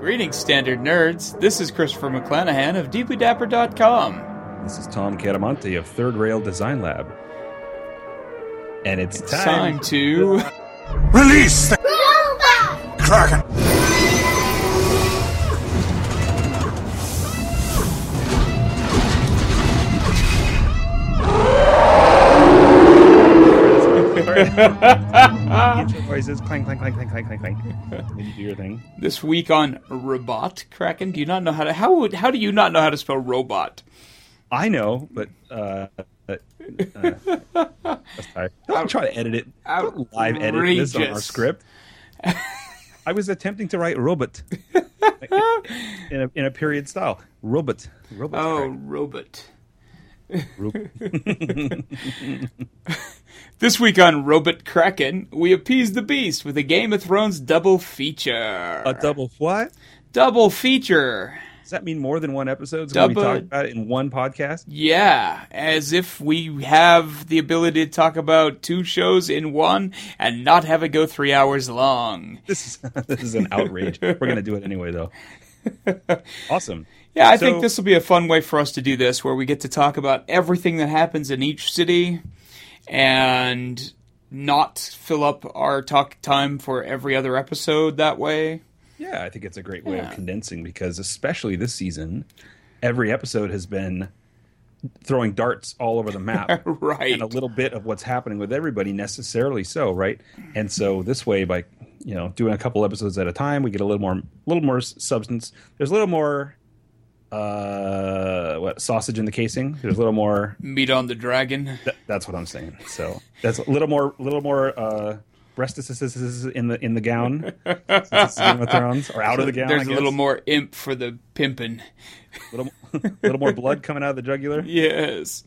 Greetings, standard nerds. This is Christopher McClanahan of DeeplyDapper.com. This is Tom Catamonte of Third Rail Design Lab. And it's time. Time to. Release the Kraken! Clank, clank, clank, clank, clank, clank, clank. You do your thing. This week on Robot Kraken. Do you not know how to. How, would, how do you not know how to spell robot? I know, but uh, uh, uh, don't try to edit it. Don't live edit this on our script. I was attempting to write robot in a in a period style. Robot, robot. Oh, correct. robot. Ro- This week on Robot Kraken, we appease the beast with a Game of Thrones double feature. a double what? double feature. Does that mean more than one episode? So we Double- talk about it in one podcast? Yeah, as if we have the ability to talk about two shows in one and not have it go three hours long. This is this is an outrage. We're gonna do it anyway, though. Awesome. Yeah, I So- think this will be a fun way for us to do this, where we get to talk about everything that happens in each city and not fill up our talk time for every other episode that way. Yeah, I think it's a great way Yeah. of condensing because, especially this season, every episode has been throwing darts all over the map. Right. And a little bit of what's happening with everybody, necessarily so, right? And so this way, by you know doing a couple episodes at a time, we get a little more, little more substance. There's a little more, uh, what sausage in the casing. There's a little more. Meat on the dragon. Th- that's what I'm saying. So that's a little more, little more. uh breastises in the in the gown, Game of Thrones, or out of the gown. There's a little more imp for the pimpin'. little, little more blood coming out of the jugular. Yes.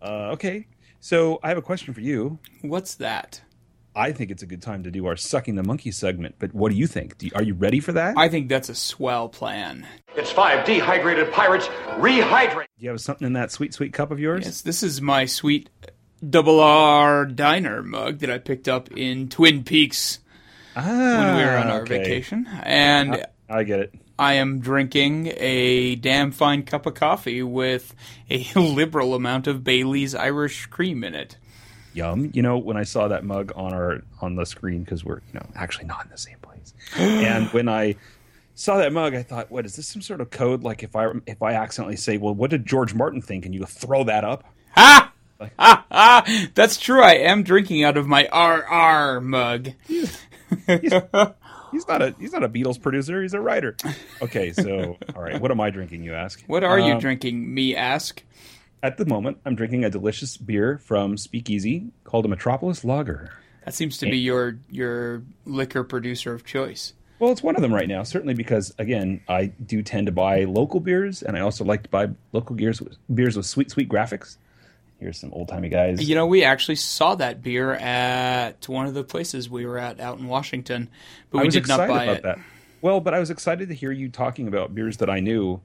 Uh, okay, so I have a question for you. What's that? I think it's a good time to do our sucking the monkey segment, but what do you think? Do you, are you ready for that? I think that's a swell plan. It's five dehydrated pirates rehydrate. do you have something in that sweet, sweet cup of yours? Yes, this is my sweet double R diner mug that I picked up in Twin Peaks ah, when we were on our okay. vacation. And I get it. I am drinking a damn fine cup of coffee with a liberal amount of Bailey's Irish cream in it. Yum. You know, when I saw that mug on our on the screen because we're you know actually not in the same place, and when I saw that mug, I thought, what is this? Some sort of code? Like if I if I accidentally say, well, what did George Martin think? And you throw that up. Ha! Ha ha! That's true. I am drinking out of my RR mug. He's not a he's not a Beatles producer. He's a writer. Okay, so all right, what am I drinking? You ask. What are you Um, drinking? Me ask. At the moment, I'm drinking a delicious beer from Speakeasy called a Metropolis Lager. That seems to be your your liquor producer of choice. Well, it's one of them right now, certainly because again, I do tend to buy local beers, and I also like to buy local beers with, beers with sweet, sweet graphics. Here's some old timey guys. You know, we actually saw that beer at one of the places we were at out in Washington, but we did not buy it. that. Well, but I was excited to hear you talking about beers that I knew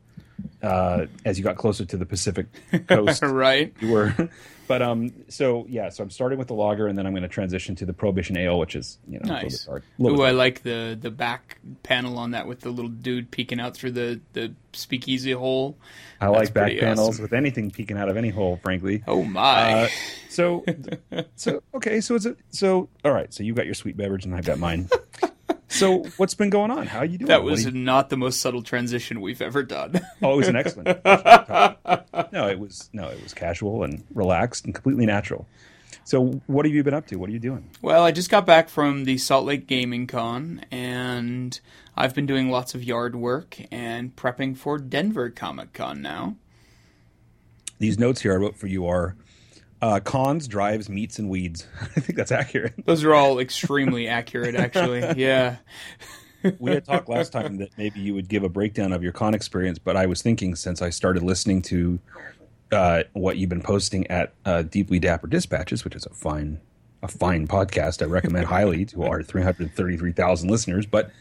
uh, as you got closer to the Pacific coast. right? you were. But um, so yeah, so I'm starting with the lager, and then I'm going to transition to the Prohibition Ale, which is you know a little bit Nice. Ooh, I like the the back panel on that with the little dude peeking out through the the speakeasy hole. I That's like back panels awesome. with anything peeking out of any hole, frankly. Oh my! Uh, so, so okay, so it's a, so all right. So you got your sweet beverage, and I've got mine. so what's been going on? How are you doing? that was you- not the most subtle transition we've ever done. oh, it was an excellent. no, it was no, it was casual and relaxed and completely natural. So, what have you been up to? What are you doing? well, I just got back from the Salt Lake Gaming Con, and I've been doing lots of yard work and prepping for Denver Comic Con now. These notes here I wrote for you are uh, cons, drives, meats, and weeds. I think that's accurate. Those are all extremely accurate, actually. Yeah. we had talked last time that maybe you would give a breakdown of your con experience, but I was thinking since I started listening to uh, what you've been posting at uh, Deeply Dapper Dispatches, which is a fine, a fine podcast, I recommend highly to our 333,000 listeners. But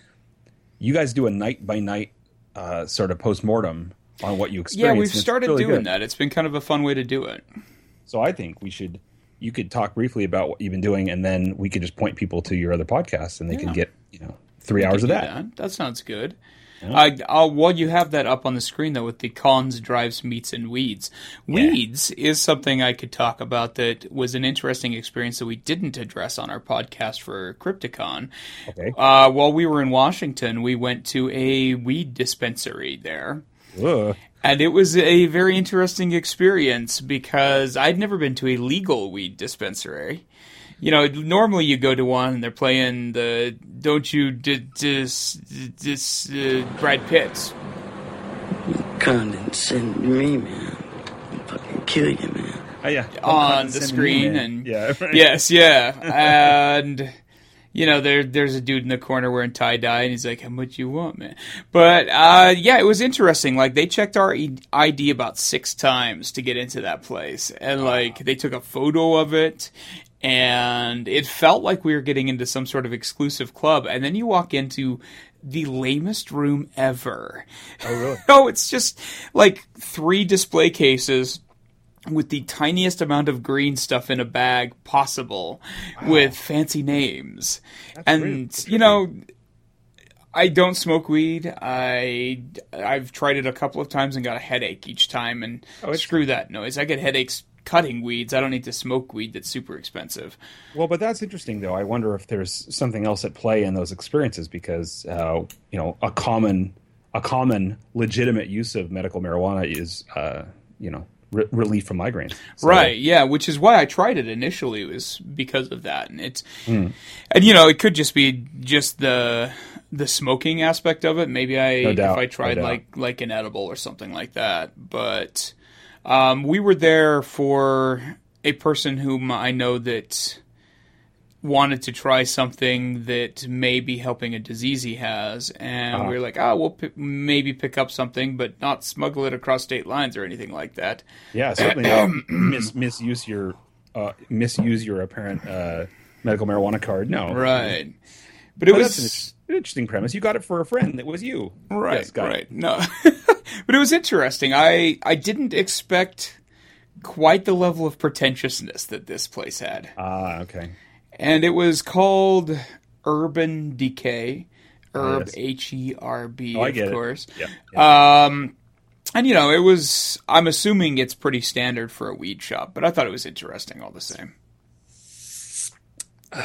you guys do a night by night uh, sort of post mortem on what you Yeah, we've started really doing good. that. It's been kind of a fun way to do it. So I think we should. You could talk briefly about what you've been doing, and then we could just point people to your other podcasts, and they Yeah. can get you know three We hours of that. That. That sounds good. I, I'll, while you have that up on the screen though, with the cons, drives, meats, and weeds. Weeds is something I could talk about that was an interesting experience that we didn't address on our podcast for Crypticon. Okay. Uh, while we were in Washington, we went to a weed dispensary there. Ugh. And it was a very interesting experience because I'd never been to a legal weed dispensary. You know, normally you go to one and they're playing the "Don't You D- Dis Dis uh, Brad Pitt." condescend to me, man. I'll fucking kill you, man. Oh, yeah. on the Send me screen and yeah, right. yes, yeah, and you know there there's a dude in the corner wearing tie dye and he's like, "How much you want, man?" But uh, yeah, it was interesting. Like they checked our ID about six times to get into that place, and like they took a photo of it. And it felt like we were getting into some sort of exclusive club. And then you walk into the lamest room ever. Oh, really? Oh, it's just like three display cases with the tiniest amount of green stuff in a bag possible with fancy names. and really you know I don't smoke weed. I I've tried it a couple of times and got a headache each time and Oh, screw that noise. I get headaches cutting weeds. I don't need to smoke weed that's super expensive. Well, but that's interesting, though. I wonder if there's something else at play in those experiences because, uh, you know, a common, a common legitimate use of medical marijuana is, uh, you know, re- relief from migraines. So- Right, yeah, which is why I tried it initially was because of that. And it's Hmm. and you know, it could just be just the the smoking aspect of it. Maybe I No doubt, if I tried doubt. like like an edible or something like that. But um, we were there for a person whom I know that wanted to try something that may be helping a disease he has, and Uh-huh. we were like, "Oh, we'll p- maybe pick up something, but not smuggle it across state lines or anything like that." Yeah, certainly not mis- misuse your uh, misuse your apparent uh, medical marijuana card. No, Right. But it was an, interesting premise. You got it for a friend that was you. right, Yes, it. right. No, but it was interesting. I I didn't expect quite the level of pretentiousness that this place had, Ah, okay. And it was called Urban Decay. Herb. H E R B, Oh, of get it. course. Yeah. Um, and you know, it was. I'm assuming it's pretty standard for a weed shop, but I thought it was interesting all the same.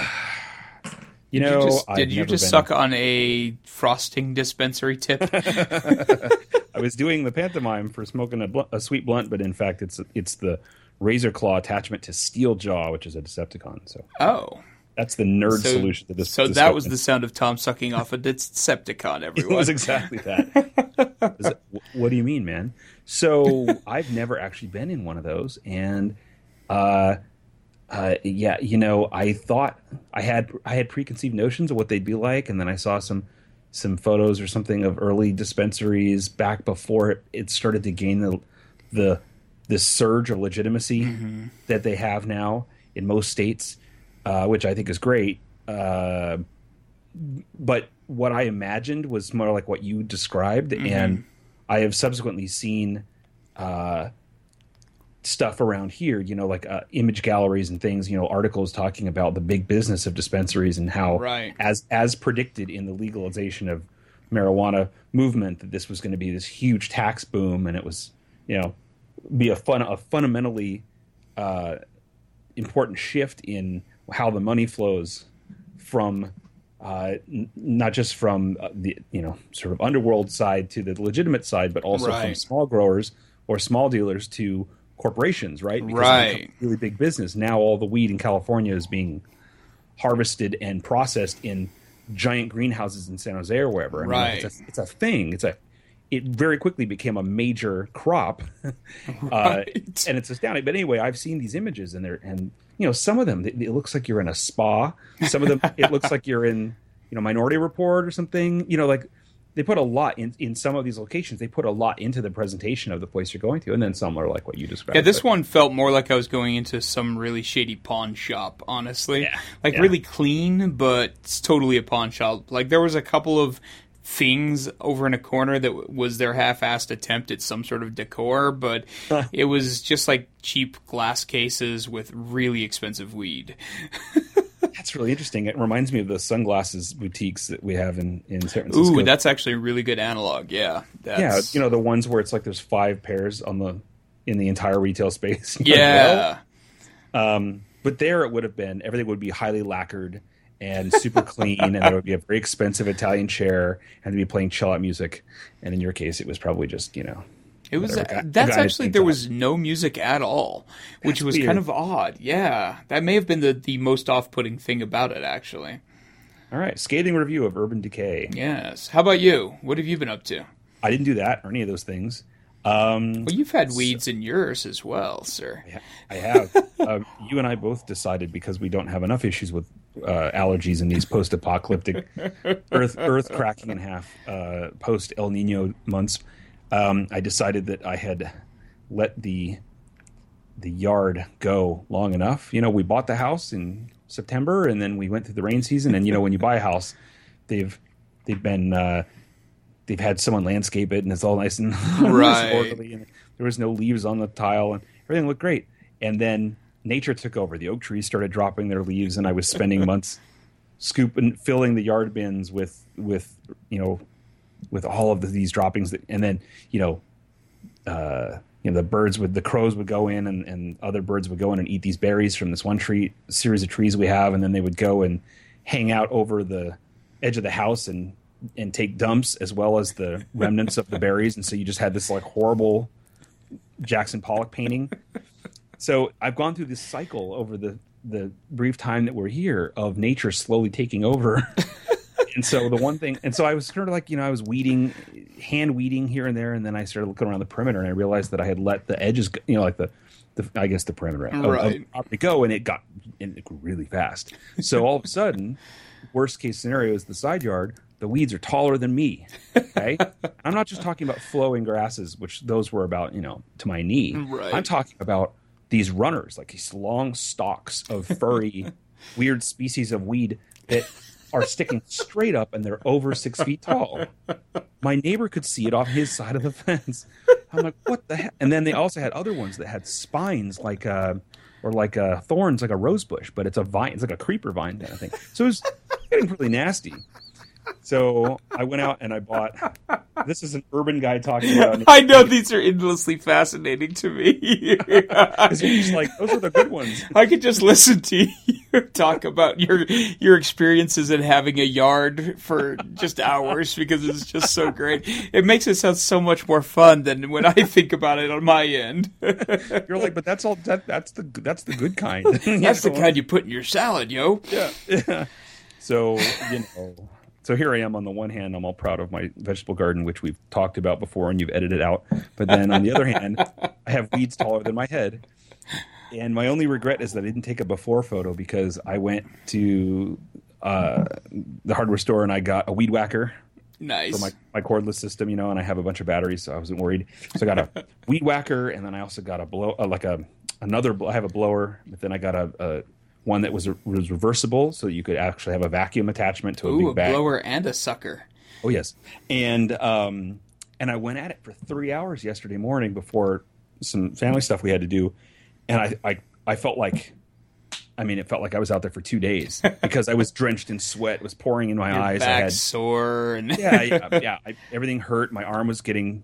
You Did know, you just, did you just suck on a frosting dispensary tip? I was doing the pantomime for smoking a, a sweet blunt, but in fact, it's it's the razor claw attachment to steel jaw, which is a Decepticon. So oh. that's the nerd So- solution to this. So that was the sound of Tom sucking off a Decepticon. It Everyone. was exactly that. It- what do you mean, man? So I've never actually been in one of those, and uh, uh, yeah, you know, I thought I had I had preconceived notions of what they'd be like, and then I saw some some photos or something of early dispensaries back before it, it started to gain the the this surge of legitimacy that they have now in most states, uh, which I think is great. Uh, but what I imagined was more like what you described, and I have subsequently seen uh, stuff around here. You know, like uh, image galleries and things. You know, articles talking about the big business of dispensaries and how, Right. as as predicted in the legalization of marijuana movement, that this was going to be this huge tax boom, and it was, you know, be a fun a fundamentally uh, important shift in how the money flows from uh, n- not just from uh, the you know sort of underworld side to the legitimate side, but also from small growers or small dealers to corporations, right? Because Right. Really big business. Now all the weed in California is being harvested and processed in giant greenhouses in San Jose or wherever. I mean, Right. it's, a, it's a thing. It's a it very quickly became a major crop, uh, and it's astounding. But anyway, I've seen these images, and they're and you know some of them it, it looks like you're in a spa. Some of them it looks like you're in you know Minority Report or something. You know, like they put a lot in in some of these locations. They put a lot into the presentation of the place you're going to, and then some are like what you described. Yeah, this But- one felt more like I was going into some really shady pawn shop, honestly. Yeah, Like yeah. really clean, but it's totally a pawn shop. Like there was a couple of things over in a corner that was their half-assed attempt at some sort of decor, but it was just like cheap glass cases with really expensive weed. That's really interesting. It reminds me of the sunglasses boutiques that we have in in San Francisco. Ooh, that's actually a really good analog. Yeah. yeah, you know the ones where it's like there's five pairs on the in the entire retail space. Yeah. Um, but there it would have been everything would be highly lacquered and super clean, and there would be a very expensive Italian chair, and they'd be playing chill out music. And in your case, it was probably just you know It was Whatever, uh, guy- that's actually there was no music at all, which That's was weird. kind of odd. Yeah, that may have been the the most off putting thing about it. Actually, all right scathing review of Urban Decay. yes. How about you? What have you been up to? I didn't do that or any of those things. Um, Well, you've had weeds in yours as well, sir. Yeah, I have. um, you and I both decided because we don't have enough issues with uh, allergies in these post-apocalyptic Earth Earth cracking in half uh, post El Nino months. Um, I decided that I had let the the yard go long enough. You know, we bought the house in September, and then we went through the rain season. And you know, when you buy a house, they've they've been uh, they've had someone landscape it, and it's all nice and Right. orderly, and there was no leaves on the tile, and everything looked great. And then nature took over. The oak trees started dropping their leaves, and I was spending months scooping, filling the yard bins with with you know with all of the, these droppings. That, and then you know uh, you know the birds would the crows would go in and, and other birds would go in and eat these berries from this one tree series of trees we have and then they would go and hang out over the edge of the house and and take dumps as well as the remnants of the berries. And so you just had this like horrible Jackson Pollock painting. So I've gone through this cycle over the the brief time that we're here of nature slowly taking over. And so the one thing and so i was sort of like you know i was weeding hand weeding here and there. And then i started looking around the perimeter and i realized that i had let the edges you know like the, the i guess the perimeter of- Right. property go and it got and it grew really fast. So all of a sudden worst case scenario is the side yard the weeds are taller than me okay i'm not just talking about flowing grasses which those were about you know to my knee Right. i'm talking about these runners like these long stalks of furry weird species of weed that are sticking straight up and they're over six feet tall. My neighbor could see it off his side of the fence. I'm like, what the heck? And then they also had other ones that had spines like uh or like uh thorns like a rose bush, but it's a vine, it's like a creeper vine kind of thing. So it was getting really nasty. So I went out and I bought this is an urban guy talking about I know these are endlessly fascinating to me. just like those are the good ones. I could just listen to you talk about your your experiences in having a yard for just hours because it's just so great. It makes it sound so much more fun than when I think about it on my end. You're like, but that's all that that's the that's the good kind. That's the kind you put in your salad, yo. yeah. So you know, so here I am. On the one hand, I'm all proud of my vegetable garden, which we've talked about before, and you've edited out. But then on the other hand, I have weeds taller than my head, and my only regret is that I didn't take a before photo because I went to uh, the hardware store and I got a weed whacker Nice. for my, my cordless system, you know, and I have a bunch of batteries, so I wasn't worried. So I got a weed whacker, and then I also got a blow, uh, like a another. I have a blower, but then I got a, a one that was was reversible, so you could actually have a vacuum attachment to a Ooh, big a bag. blower and a sucker. Oh yes, and um, and I went at it for three hours yesterday morning before some family stuff we had to do, and I I, I felt like. I mean, it felt like I was out there for two days because I was drenched in sweat. It was pouring in my Your eyes. I had sore and yeah, yeah, yeah. I, everything hurt. My arm was getting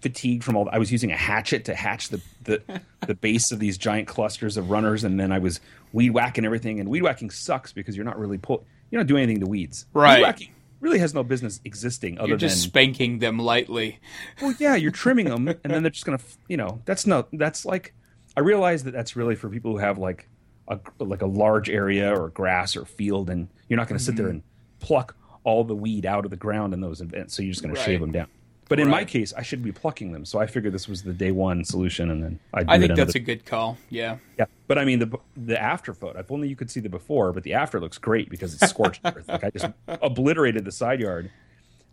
fatigued from all. I was using a hatchet to hatch the the, the base of these giant clusters of runners, and then I was weed whacking everything. And weed whacking sucks because you're not really pull. You're not doing anything to weeds. Right. Weed whacking really has no business existing other you're just than spanking them lightly. well, yeah, you're trimming them, and then they're just gonna, you know, that's no, that's like, I realize that that's really for people who have like a like a large area or grass or field, and you're not gonna sit Mm-hmm. there and pluck all the weed out of the ground in those events, so you're just gonna Right. shave them down. But in my case, I should be plucking them, so I figured this was the day one solution, and then I. Do I think that's a good call. Yeah. yeah. But I mean the the after photo. If only you could see the before, but the after looks great because it's scorched earth. Like I just obliterated the side yard.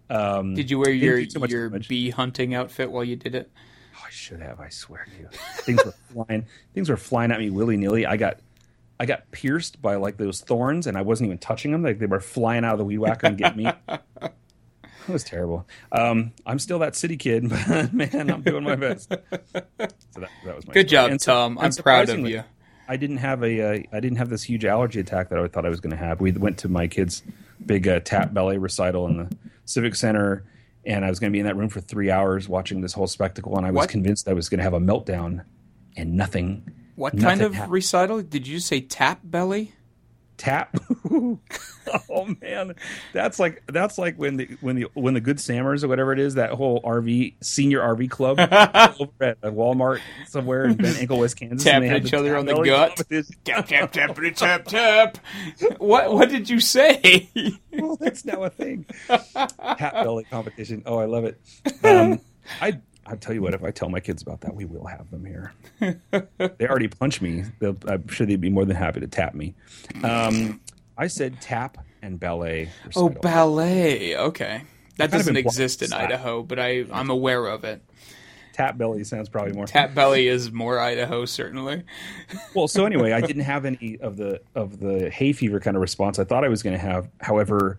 Um, Did you wear your do too much your damage. bee hunting outfit while you did it? Oh, I should have. I swear to you, things were flying. Things were flying at me willy nilly. I got, I got pierced by like those thorns, and I wasn't even touching them. Like they were flying out of the weed whacker and get me. It was terrible. Um, I'm still that city kid, but man, I'm doing my best. So that, that was my Good story. job, And Tom. I'm proud of you. I didn't have a uh, I didn't have this huge allergy attack that I thought I was going to have. We went to my kids' big uh, tap ballet recital in the Civic Center, and I was going to be in that room for three hours watching this whole spectacle, and I was What? convinced I was going to have a meltdown, and nothing. What nothing kind of happened. recital? Did you say tap belly? Tap. oh man, that's like that's like when the when the when the Good Sammers or whatever it is that whole RV senior RV club over at a Walmart somewhere in Ben Ankle, West Kansas, and Tapping each other on the gut. competition. Tap tap tap tap. What what did you say? well, that's now a thing. Tap belly competition. Oh, I love it. Um, I I tell you what, if I tell my kids about that, we will have them here. they already punch me. They'll, I'm sure they'd be more than happy to tap me. Um, I said tap and ballet. Oh, ballet. Okay. That doesn't exist in slap. Idaho, but I, I'm aware of it. tap belly sounds probably more. Tap belly is more Idaho, certainly. Well, so anyway, I didn't have any of the of the hay fever kind of response I thought I was going to have. However,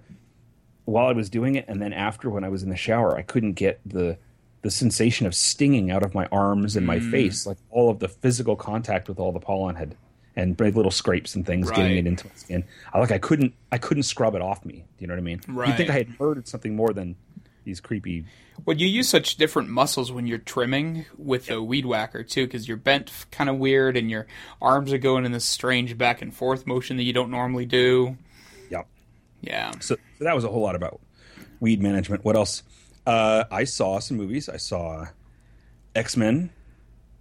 while I was doing it, and then after when I was in the shower, I couldn't get the the sensation of stinging out of my arms and my mm. face. Like all of the physical contact with all the pollen had and big little scrapes and things getting it into my skin. I like I couldn't I couldn't scrub it off me. Do you know what I mean? Right. You'd think I had murdered something more than these creepy. Well, you use such different muscles when you're trimming with a weed whacker too, because you're bent kind of weird, and your arms are going in this strange back and forth motion that you don't normally do. Yeah. Yeah. So, so that was a whole lot about weed management. What else? Uh, I saw some movies. I saw X Men,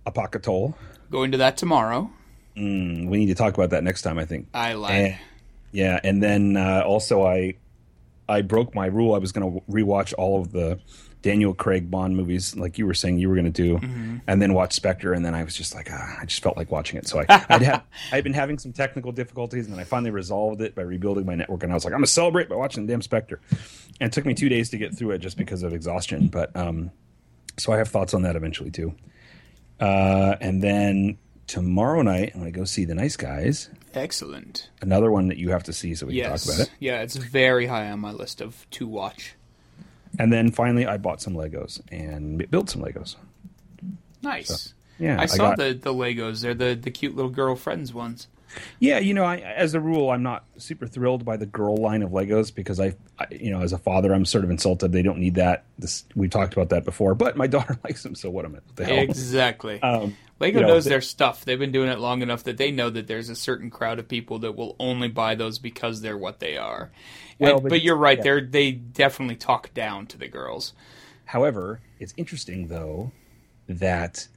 Apocalypse. Go into that tomorrow. Mm, we need to talk about that next time. I think. I like. Eh, yeah, and then uh, also I I broke my rule. I was going to rewatch all of the Daniel Craig Bond movies, like you were saying you were going to do, Mm-hmm. and then watch Spectre. And then I was just like, ah, I just felt like watching it. So I I'd have I'd been having some technical difficulties, and then I finally resolved it by rebuilding my network. And I was like, I'm going to celebrate by watching the damn Spectre. And it took me two days to get through it just because of exhaustion. But um, so I have thoughts on that eventually too. Uh, and then tomorrow night I'm going to go see the Nice Guys Excellent. another one that you have to see so we can talk about it. Yeah, it's very high on my list of to watch. And then finally, I bought some Legos and built some Legos. Nice. yeah, I I saw got- the the Legos. They're the the cute little girl friends ones. Yeah, you know, I, as a rule, I'm not super thrilled by the girl line of Legos because I, I, you know, as a father, I'm sort of insulted. They don't need that. This we talked about that before, but my daughter likes them, so what am I? What the hell? Exactly. Um, Lego you know, knows the- their stuff. They've been doing it long enough that they know that there's a certain crowd of people that will only buy those because they're what they are. Well, And- but but, you're right. yeah. They definitely talk down to the girls. However, it's interesting though that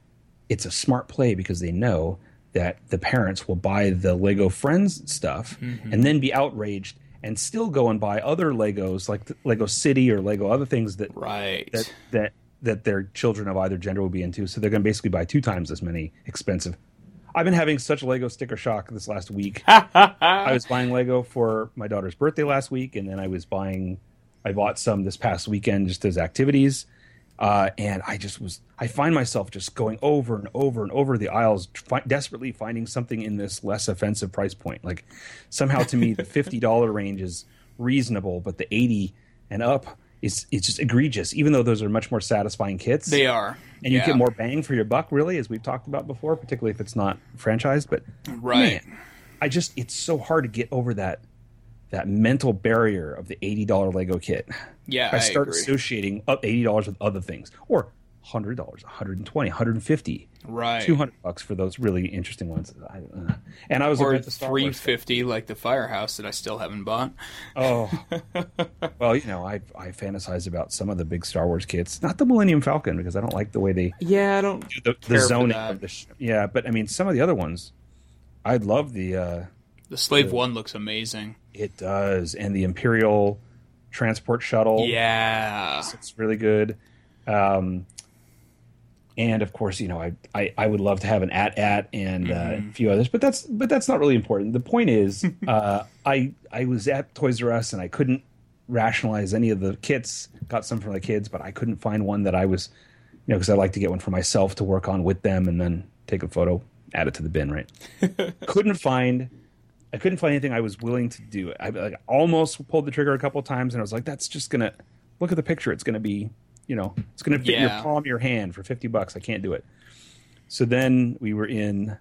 it's a smart play because they know that the parents will buy the Lego Friends stuff Mm-hmm. and then be outraged and still go and buy other Legos like the Lego City or Lego other things that Right. that that that their children of either gender will be into. So they're going to basically buy two times as many expensive. I've been having such Lego sticker shock this last week. I was buying Lego for my daughter's birthday last week, and then I was buying. I bought some this past weekend just as activities, uh, and I just was. I find myself just going over and over and over the aisles, fi- desperately finding something in this less offensive price point. Like somehow to me, the fifty dollar range is reasonable, but the eighty and up is it's just egregious. Even though those are much more satisfying kits, they are. and you Yeah. get more bang for your buck, really, as we've talked about before, particularly if it's not franchised. But Right. man, I just it's so hard to get over that that mental barrier of the eighty dollar Lego kit. Yeah, I I start agree. associating up eighty dollars with other things, or hundred dollars, 120 150 Right. 200 bucks for those really interesting ones. I, uh, and I was Or over at the Star three like the firehouse that I still haven't bought. Oh, well, you know, I I fantasize about some of the big Star Wars kits, not the Millennium Falcon because I don't like the way they Yeah, I don't the, the for zoning of the sh- yeah but i mean some of the other ones i love the uh The Slave One looks amazing. it does and the imperial transport shuttle Yeah. it's really good um and of course you know i i, I would love to have an AT-AT and uh, Mm-hmm. a few others but that's but that's not really important the point is uh i i was at toys r us and i couldn't rationalize any of the kits got some for the kids but i couldn't find one that i was you know because i like to get one for myself to work on with them and then take a photo add it to the bin right couldn't find I couldn't find anything I was willing to do. I like, almost pulled the trigger a couple times, and I was like, "That's just gonna look at the picture. It's gonna be, you know, it's gonna fit in your palm your hand for fifty bucks. I can't do it." So then we were in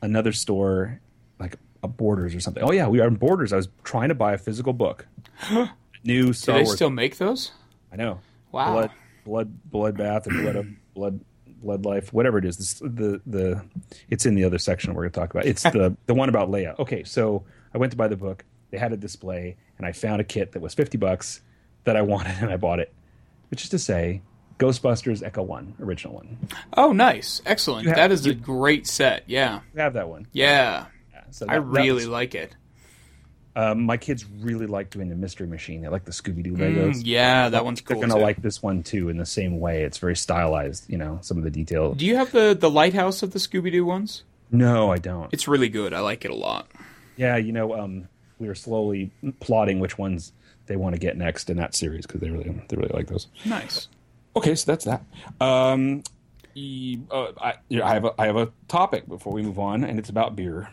another store, like a Borders or something. Oh yeah, we are in Borders. I was trying to buy a physical book. New Star Do they Wars. still make those? I know. Wow. Blood, blood, blood bath, or blood, blood, blood life, whatever it is. This, the the it's in the other section we're going to talk about. It's the the one about Leia. Okay, so I went to buy the book. They had a display, and I found a kit that was fifty bucks that I wanted, and I bought it. Which is to say, Ghostbusters Ecto One, original one. Oh, nice, excellent. have- that is you- a great set. Yeah, have that one. yeah. So I that- that really was- like it. Um, my kids really like doing the Mystery Machine. They like the Scooby Doo Legos. Mm, yeah, that one's cool. They're gonna too. like this one too in the same way. It's very stylized. You know, some of the detail. Do you have the the lighthouse of the Scooby Doo ones? No, I don't. It's really good. I like it a lot. Yeah, you know, um, we are slowly plotting which ones they want to get next in that series because they really they really like those. Nice. Okay, so that's that. Um, e- uh, I, I have a, I have a topic before we move on, and it's about beer.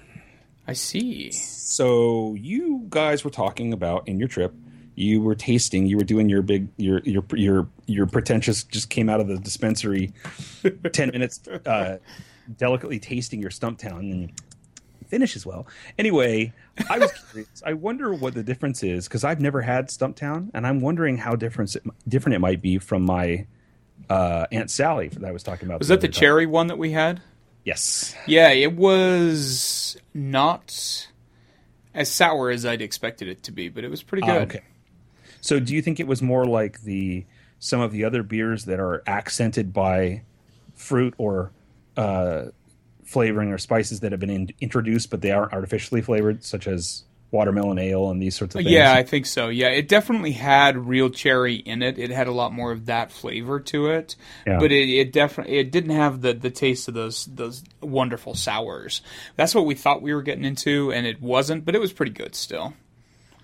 I see. So you guys were talking about in your trip. You were tasting. You were doing your big your your your your pretentious. Just came out of the dispensary. ten minutes, uh, delicately tasting your Stumptown, and finish as well. Anyway, I was curious. I wonder what the difference is because I've never had Stumptown, and I'm wondering how different it, different it might be from my uh, Aunt Sally that I was talking about. Was that the time. cherry one that we had? Yes. Yeah, it was not as sour as I'd expected it to be, but it was pretty Ah, good. okay. So, do you think it was more like the some of the other beers that are accented by fruit or uh, flavoring or spices that have been in, introduced, but they aren't artificially flavored, such as watermelon ale and these sorts of things? Yeah, I think so. Yeah, it definitely had real cherry in it. It had a lot more of that flavor to it, Yeah. but it, it definitely it didn't have the, the taste of those those wonderful sours. That's what we thought we were getting into, and it wasn't. But it was pretty good still.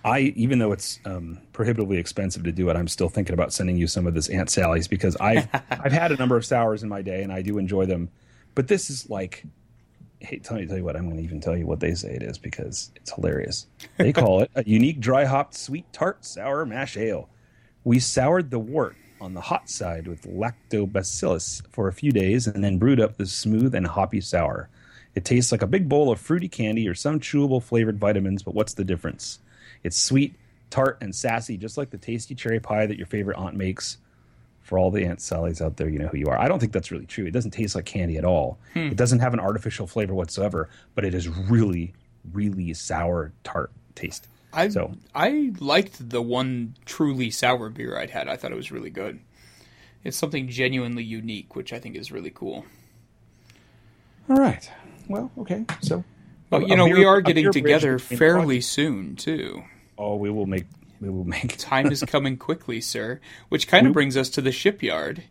I even though it's um, prohibitively expensive to do it, I'm still thinking about sending you some of this Aunt Sally's because I've I've had a number of sours in my day and I do enjoy them, but this is like. Hey, tell me, tell you what. I'm going to even tell you what they say it is because it's hilarious. They call it a unique dry hopped sweet tart sour mash ale. We soured the wort on the hot side with lactobacillus for a few days and then brewed up the smooth and hoppy sour. It tastes like a big bowl of fruity candy or some chewable flavored vitamins, but what's the difference? It's sweet, tart, and sassy, just like the tasty cherry pie that your favorite aunt makes. For all the Aunt Sally's out there, you know who you are. I don't think that's really true. It doesn't taste like candy at all. Hmm. It doesn't have an artificial flavor whatsoever, but it is really, really sour, tart taste. I So- I liked the one truly sour beer I'd had. I thought it was really good. It's something genuinely unique, which I think is really cool. All right. Well, okay. So, But you know, beer- we are getting together fairly soon too. Oh, we will make. We will make. Time is coming quickly, sir. Which kind of brings us to the shipyard.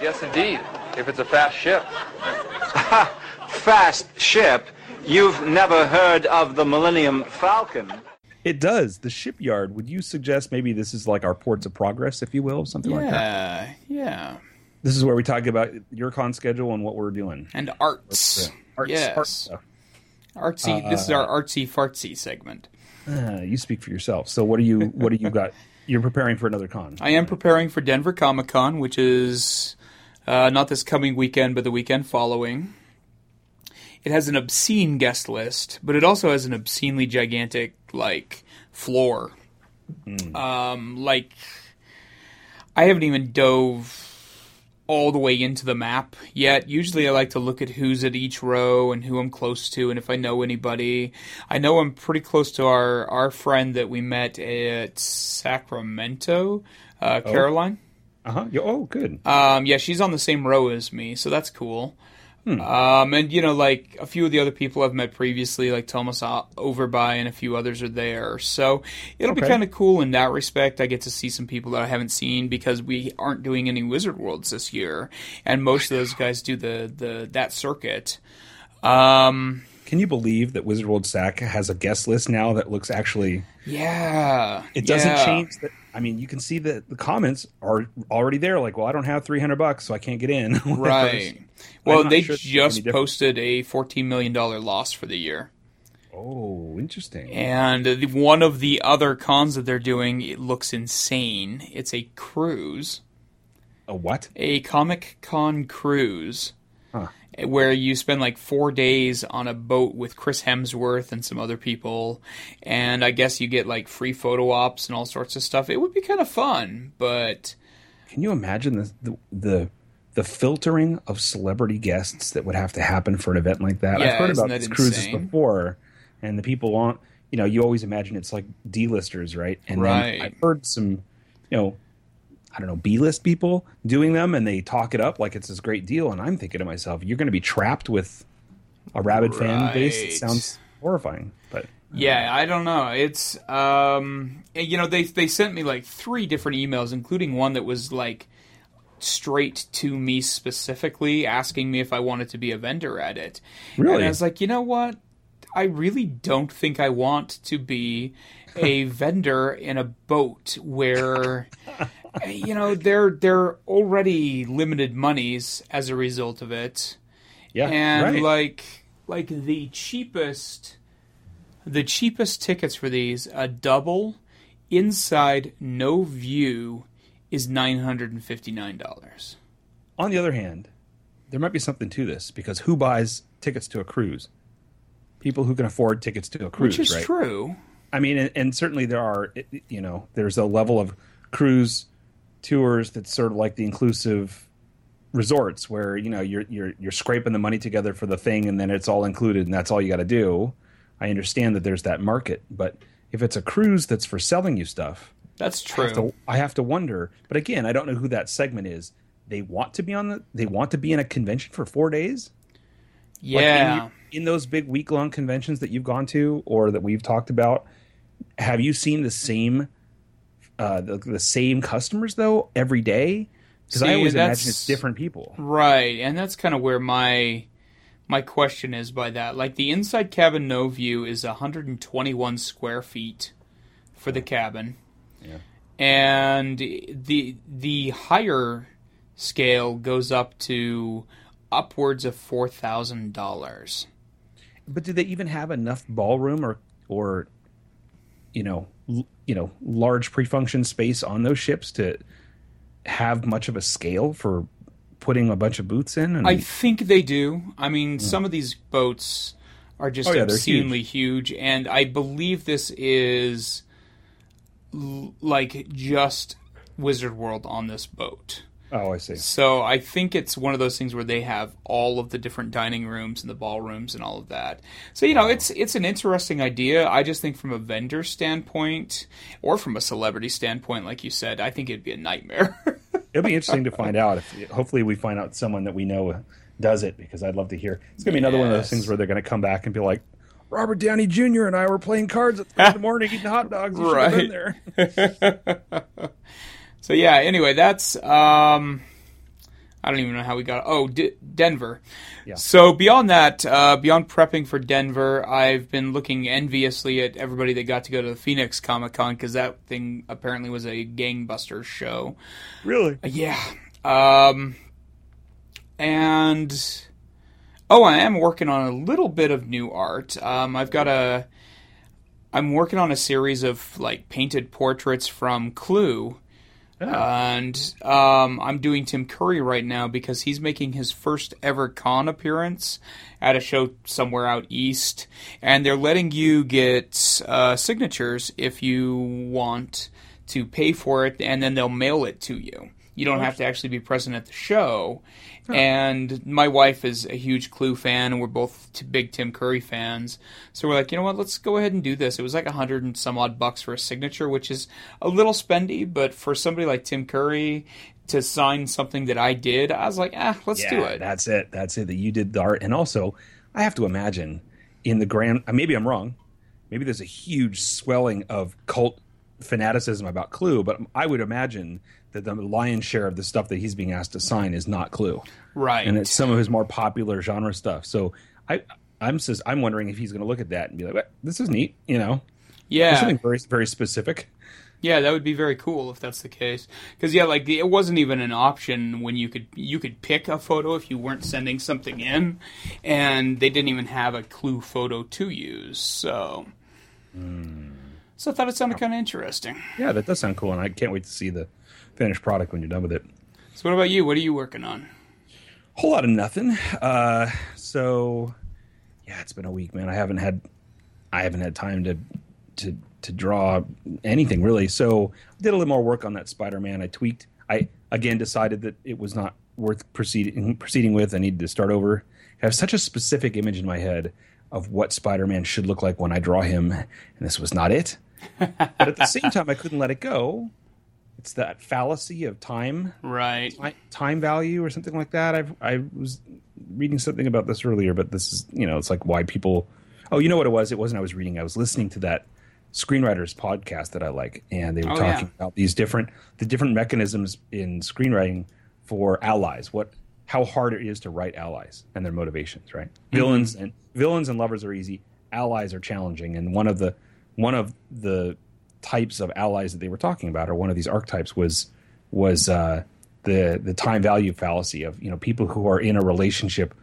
Yes, indeed. If it's a fast ship. Fast ship. You've never heard of the Millennium Falcon. It does. The shipyard. Would you suggest maybe this is like our ports of progress, if you will, something like that? Yeah, yeah. This is where we talk about your con schedule and what we're doing. And arts. Arts, yes. art stuff. Artsy. this is uh, our artsy fartsy segment. Uh, you speak for yourself. So what do you what do you got? You're preparing for another con. I am preparing for Denver Comic Con, which is uh, not this coming weekend, but the weekend following. It has an obscene guest list, but it also has an obscenely gigantic like floor. Um, like I haven't even dove all the way into the map yet. Usually, I like to look at who's at each row and who I'm close to, and if I know anybody. I know I'm pretty close to our our friend that we met at Sacramento, uh, Caroline. Uh huh. Oh, good. Um, yeah, she's on the same row as me, so that's cool. Um, and you know, like a few of the other people I've met previously, like Thomas Overby and a few others are there. So it'll be kind of cool in that respect. I get to see some people that I haven't seen because we aren't doing any Wizard Worlds this year, and most of those guys do the the that circuit. Um, Can you believe that Wizard World SAC has a guest list now that looks actually? yeah, It doesn't yeah. change. That I mean, you can see that the comments are already there. Like, well, I don't have three hundred bucks, so I can't get in. Right. Well, they sure it's gonna be just posted a fourteen million dollar loss for the year. Oh, interesting. And the, one of the other cons that they're doing, it looks insane. It's a cruise, A what? a Comic Con cruise. Where you spend like four days on a boat with Chris Hemsworth and some other people, and I guess you get like free photo ops and all sorts of stuff. It would be kind of fun, but Can you imagine the, the the the filtering of celebrity guests that would have to happen for an event like that? Yeah, I've heard about these cruises before, and the people on you know you always imagine it's like D-listers, right? And Right. then I've heard some, you know. I don't know, B-list people doing them, and they talk it up like it's this great deal. And I'm thinking to myself, you're going to be trapped with a rabid fan base. It sounds horrifying, but Yeah, I don't know. It's um, you know they they sent me like three different emails, including one that was like straight to me specifically, asking me if I wanted to be a vendor at it. Really? And I was like, you know what? I really don't think I want to be a vendor in a boat where you know they're they're already limited monies as a result of it yeah, and right. like like the cheapest the cheapest tickets for these a double inside no view is $959 On the other hand, there might be something to this because who buys tickets to a cruise? People who can afford tickets to a cruise, which is right? true I mean, and, and certainly there are, you know, there's a level of cruise tours that's sort of like the inclusive resorts where you know you're you're you're scraping the money together for the thing and then it's all included and that's all you got to do. I understand that there's that market, but if it's a cruise that's for selling you stuff, that's I have true to, I have to wonder. But again, I don't know who that segment is. They want to be on the. They want to be in a convention for four days. Like, yeah in, in those big week long conventions that you've gone to or that we've talked about, have you seen the same uh, the, the same customers though every day? Because I always imagine it's different people. Right, and that's kind of where my my question is by that. Like the inside cabin no view is 121 square feet for the cabin. Yeah. And the the higher scale goes up to upwards of four thousand dollars. But do they even have enough ballroom or or you know you know large pre-function space on those ships to have much of a scale for putting a bunch of boots in? And I think they do. I mean, some of these boats are just Oh, yeah, obscenely huge. and I believe this is l- like just Wizard World on this boat. Oh, I see. So I think it's one of those things where they have all of the different dining rooms and the ballrooms and all of that. So you know, it's it's an interesting idea. I just think from a vendor standpoint or from a celebrity standpoint, like you said, I think it'd be a nightmare. It'll be interesting to find out. If hopefully we find out someone that we know does it because I'd love to hear. It's gonna be another one of those things where they're gonna come back and be like, Robert Downey Jr. and I were playing cards at three in the morning eating hot dogs. You should have been there. So yeah. Anyway, that's um, I don't even know how we got. Oh, D- Denver. Yeah. So beyond that, uh, beyond prepping for Denver, I've been looking enviously at everybody that got to go to the Phoenix Comic Con because that thing apparently was a gangbusters show. Really? Yeah. Um, and oh, I am working on a little bit of new art. Um, I've got a. I'm working on a series of like painted portraits from Clue. And um, I'm doing Tim Curry right now because he's making his first ever con appearance at a show somewhere out east, and they're letting you get uh, signatures if you want to pay for it, and then they'll mail it to you. You don't have to actually be present at the show. And my wife is a huge Clue fan, and we're both t- big Tim Curry fans. So we're like, you know what? Let's go ahead and do this. It was like a hundred and some odd bucks for a signature, which is a little spendy, but for somebody like Tim Curry to sign something that I did, I was like, ah, let's do it. That's it. That's it. That you did the art, and also I have to imagine in the grand. uh, Maybe I'm wrong. Maybe there's a huge swelling of cult fanaticism about Clue, but I would imagine that the lion's share of the stuff that he's being asked to sign is not Clue, right. and it's some of his more popular genre stuff. So I. I'm just, I'm wondering if he's going to look at that and be like, "Well, "This is neat," you know, There's yeah. something very, very specific. Yeah, that would be very cool if that's the case. Because yeah, like it wasn't even an option when you could you could pick a photo if you weren't sending something in, and they didn't even have a clue photo to use. So, hmm. So I thought it sounded kind of interesting. Yeah, that does sound cool, and I can't wait to see the finished product when you're done with it. So what about you? What are you working on? Whole lot of nothing. Uh, so yeah, it's been a week, man. I haven't had I haven't had time to to to draw anything really. So I did a little more work on that Spider-Man. I tweaked. I again decided that it was not worth proceeding proceeding with. I needed to start over. I have such a specific image in my head of what Spider-Man should look like when I draw him, and this was not it. But at the same time, I couldn't let it go. It's that fallacy of time Right. time value or something like that. I I was reading something about this earlier, but this is you know it's like why people. Oh, you know what it was? It wasn't. I was reading. I was listening to that screenwriters podcast that I like, and they were Oh, talking yeah. about these different the different mechanisms in screenwriting for allies. What how hard it is to write allies and their motivations. Right, mm-hmm. villains and villains and lovers are easy. Allies are challenging, and one of the one of the types of allies that they were talking about, or one of these archetypes, was was uh, the the time value fallacy of you know people who are in a relationship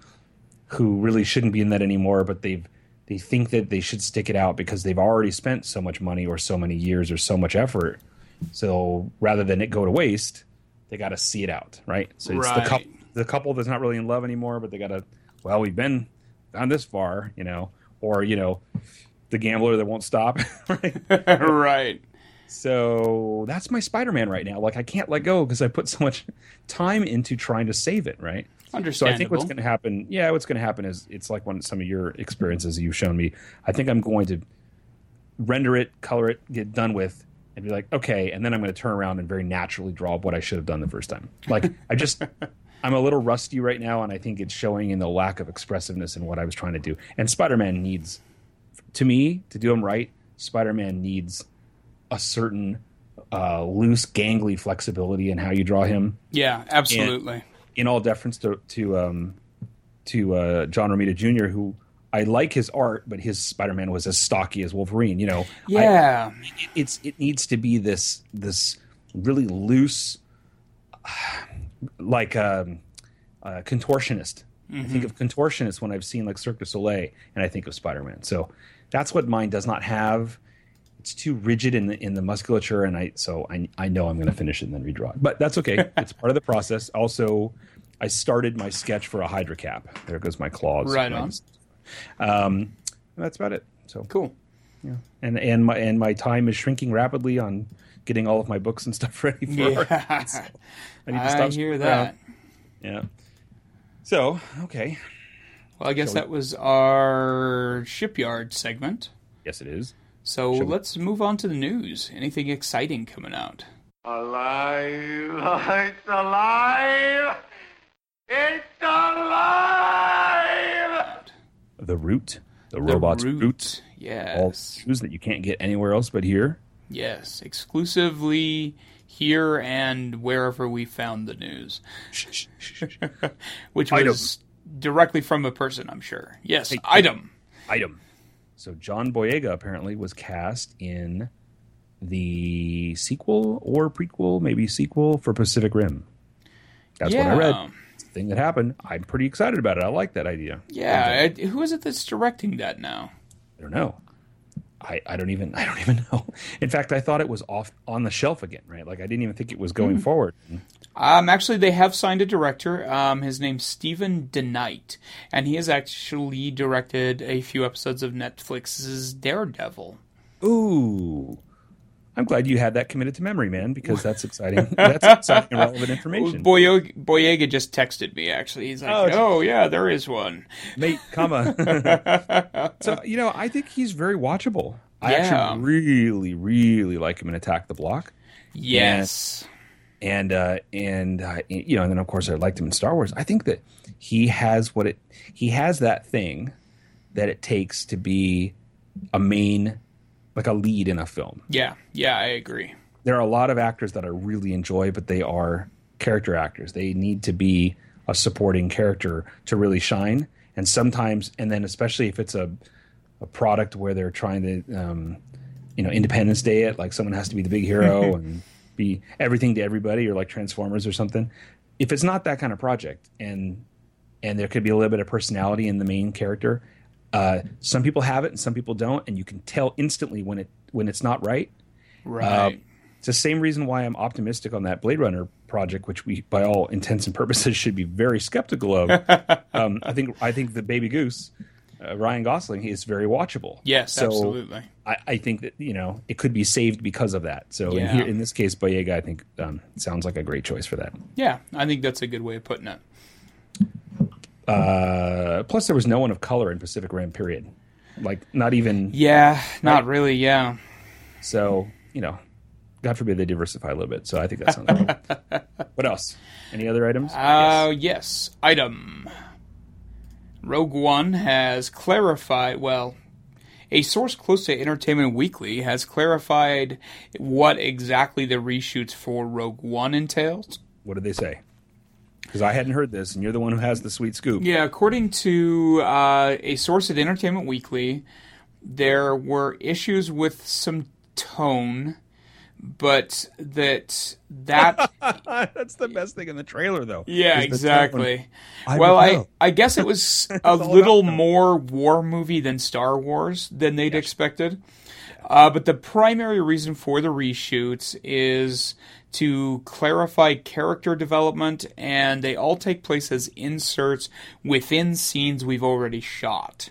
who really shouldn't be in that anymore, but they've they think that they should stick it out because they've already spent so much money or so many years or so much effort. So rather than it go to waste, they got to see it out, right? So it's the couple the couple that's not really in love anymore, but they got to well, we've been gone this far, you know, or you know, the gambler that won't stop, right? right. So that's my Spider-Man right now. Like I can't let go because I put so much time into trying to save it, right? So I think what's going to happen, yeah, what's going to happen is it's like one some of your experiences you've shown me. I think I'm going to render it, color it, get done with, and be like, okay, and then I'm going to turn around and very naturally draw what I should have done the first time. Like I just, I'm a little rusty right now, and I think it's showing in the lack of expressiveness in what I was trying to do. And Spider-Man needs, to me, to do him right, Spider-Man needs a certain uh, loose, gangly flexibility in how you draw him yeah, absolutely. in all deference to to um, to uh, John Romita Jr., who I like his art, but his Spider Man was as stocky as Wolverine. You know, I- yeah. it's it needs to be this this really loose, like um, uh, contortionist. I think of contortionist when I've seen like Cirque du Soleil, and I think of Spider Man. So that's what mine does not have. It's too rigid in the in the musculature, and I so I I know I'm going to finish it and then redraw it, but that's okay. it's part of the process. Also, I started my sketch for a Hydra cap. There goes my claws. Right on. Um, that's about it. So Cool. Yeah. and and my and my time is shrinking rapidly on getting all of my books and stuff ready for. Yeah. So I need to I hear that. around. Yeah. So okay, Well, I guess Shall we- that was our shipyard segment. yes, it is. So Shall let's move on to the news. Anything exciting coming out? Alive! It's alive! It's alive! The root, the, The robot's Root. root. All Yes. shoes that you can't get anywhere else but here. Yes. Exclusively here and wherever we found the news. Which Item. was directly from a person, I'm sure. Yes. Hey, item. Item. So John Boyega apparently was cast in the sequel or prequel, maybe sequel for Pacific Rim. That's what I read. Thing that happened. I'm pretty excited about it. I like that idea. Yeah. I- who is it that's directing that now? I don't know. I, I don't even I don't even know. In fact, I thought it was off on the shelf again, right? Like I didn't even think it was going hmm. forward. Um, actually, they have signed a director. Um, his name's Steven DeKnight, and he has actually directed a few episodes of Netflix's Daredevil. Ooh. I'm glad you had that committed to memory, man, because that's exciting. that's exciting and relevant information. Boyega, Boyega just texted me. Actually, he's like, Oh, "Oh, yeah, there is one." Mate, comma. so, you know, I think he's very watchable. I Yeah. actually really, really like him in Attack the Block. Yes, and uh, and uh, you know, and then of course I liked him in Star Wars. I think that he has what it he has that thing that it takes to be a main, like a lead in a film. yeah, yeah, I agree. There are a lot of actors that I really enjoy, but they are character actors. They need to be a supporting character to really shine. And sometimes, and then especially if it's a a product where they're trying to, um, you know, Independence Day it, like someone has to be the big hero and be everything to everybody, or like Transformers or something. If it's not that kind of project, and and there could be a little bit of personality in the main character, uh, some people have it and some people don't, and you can tell instantly when it when it's not right. Right. It's the same reason why I'm optimistic on that Blade Runner project, which we, by all intents and purposes, should be very skeptical of. um, I think I think the Baby Goose, uh, Ryan Gosling, is very watchable. Yes, So absolutely. I, I think that you know it could be saved because of that. So in, here, in this case, Boyega, I think um, sounds like a great choice for that. Yeah, I think that's a good way of putting it. Uh, plus, there was no one of color in Pacific Rim. Period. Like not even Yeah, not really. Yeah. so. You know, God forbid they diversify a little bit. So I think that sounds. What else? Any other items? Uh, yes. Item. Rogue One has clarified, well, a source close to Entertainment Weekly has clarified what exactly the reshoots for Rogue One entails. What did they say? Because I hadn't heard this, and you're the one who has the sweet scoop. Yeah, according to uh, a source at Entertainment Weekly, there were issues with some tone, but that that That's the best thing in the trailer, though. Yeah, exactly. I well, I. I guess it was a little more war movie than Star Wars than they'd expected. Uh, but the primary reason for the reshoots is to clarify character development, and they all take place as inserts within scenes we've already shot.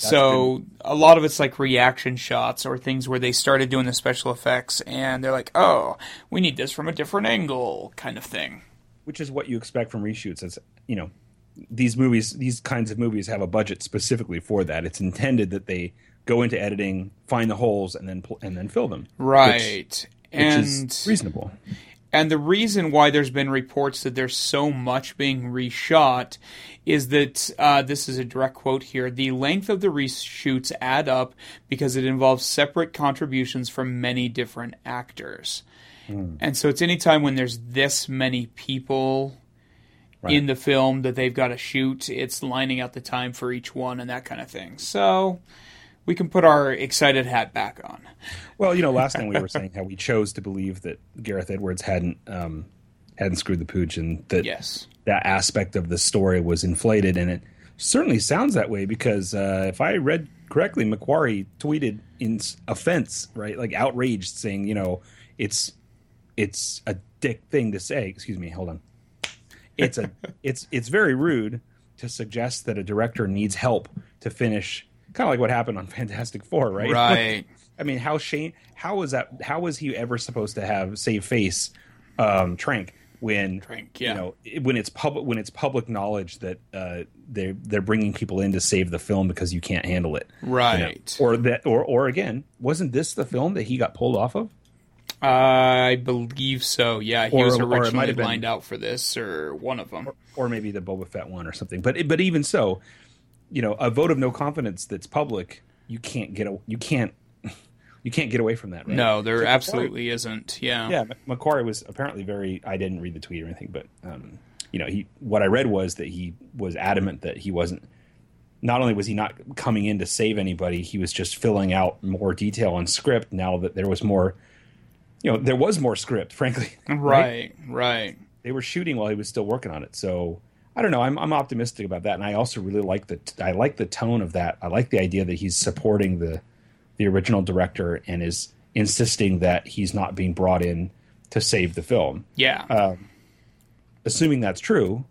So a lot of it's like reaction shots or things where they started doing the special effects, and they're like, "Oh, we need this from a different angle," kind of thing. which is what you expect from reshoots. As you know, these movies, these kinds of movies have a budget specifically for that. It's intended that they go into editing, find the holes, and then pl- and then fill them. Right. which, which and is reasonable. And the reason why there's been reports that there's so much being reshot is that uh, this is a direct quote here the length of the reshoots add up because it involves separate contributions from many different actors. And so it's any time when there's this many people in the film that they've got to shoot it's lining out the time for each one and that kind of thing. So we can put our excited hat back on Well, you know, last time we were saying how we chose to believe that Gareth Edwards hadn't um, hadn't screwed the pooch, and that yes that aspect of the story was inflated, and it certainly sounds that way because uh, if I read correctly, McQuarrie tweeted in offense, right, like outraged, saying, you know, it's it's a dick thing to say. Excuse me, hold on. It's a it's it's very rude to suggest that a director needs help to finish. Kind of like what happened on Fantastic Four, right? right I mean, how Shane? How was that? How was he ever supposed to have save face, um, Trank when Trank, yeah. you know when it's public when it's public knowledge that uh, they they're bringing people in to save the film because you can't handle it, you know? right Or that, or or again, wasn't this the film that he got pulled off of? I believe so. Yeah, he Or- was or originally have been- lined out for this, or one of them. or maybe the Boba Fett one or something. But but even so, you know, a vote of no confidence that's public, you can't get a, you can't you can't get away from that. Right? No, there So McQuarrie- absolutely isn't. Yeah. yeah, McQuarrie was apparently very. I didn't read the tweet or anything, but um, you know, he what I read was that he was adamant that he wasn't. Not only was he not coming in to save anybody, he was just filling out more detail on script. Now that there was more, you know, there was more script. Frankly, Right, right. they were shooting while he was still working on it. So I don't know. I'm, I'm optimistic about that, and I also really like the I like the tone of that. I like the idea that he's supporting the the original director and is insisting that he's not being brought in to save the film. Yeah. Uh, Assuming that's true,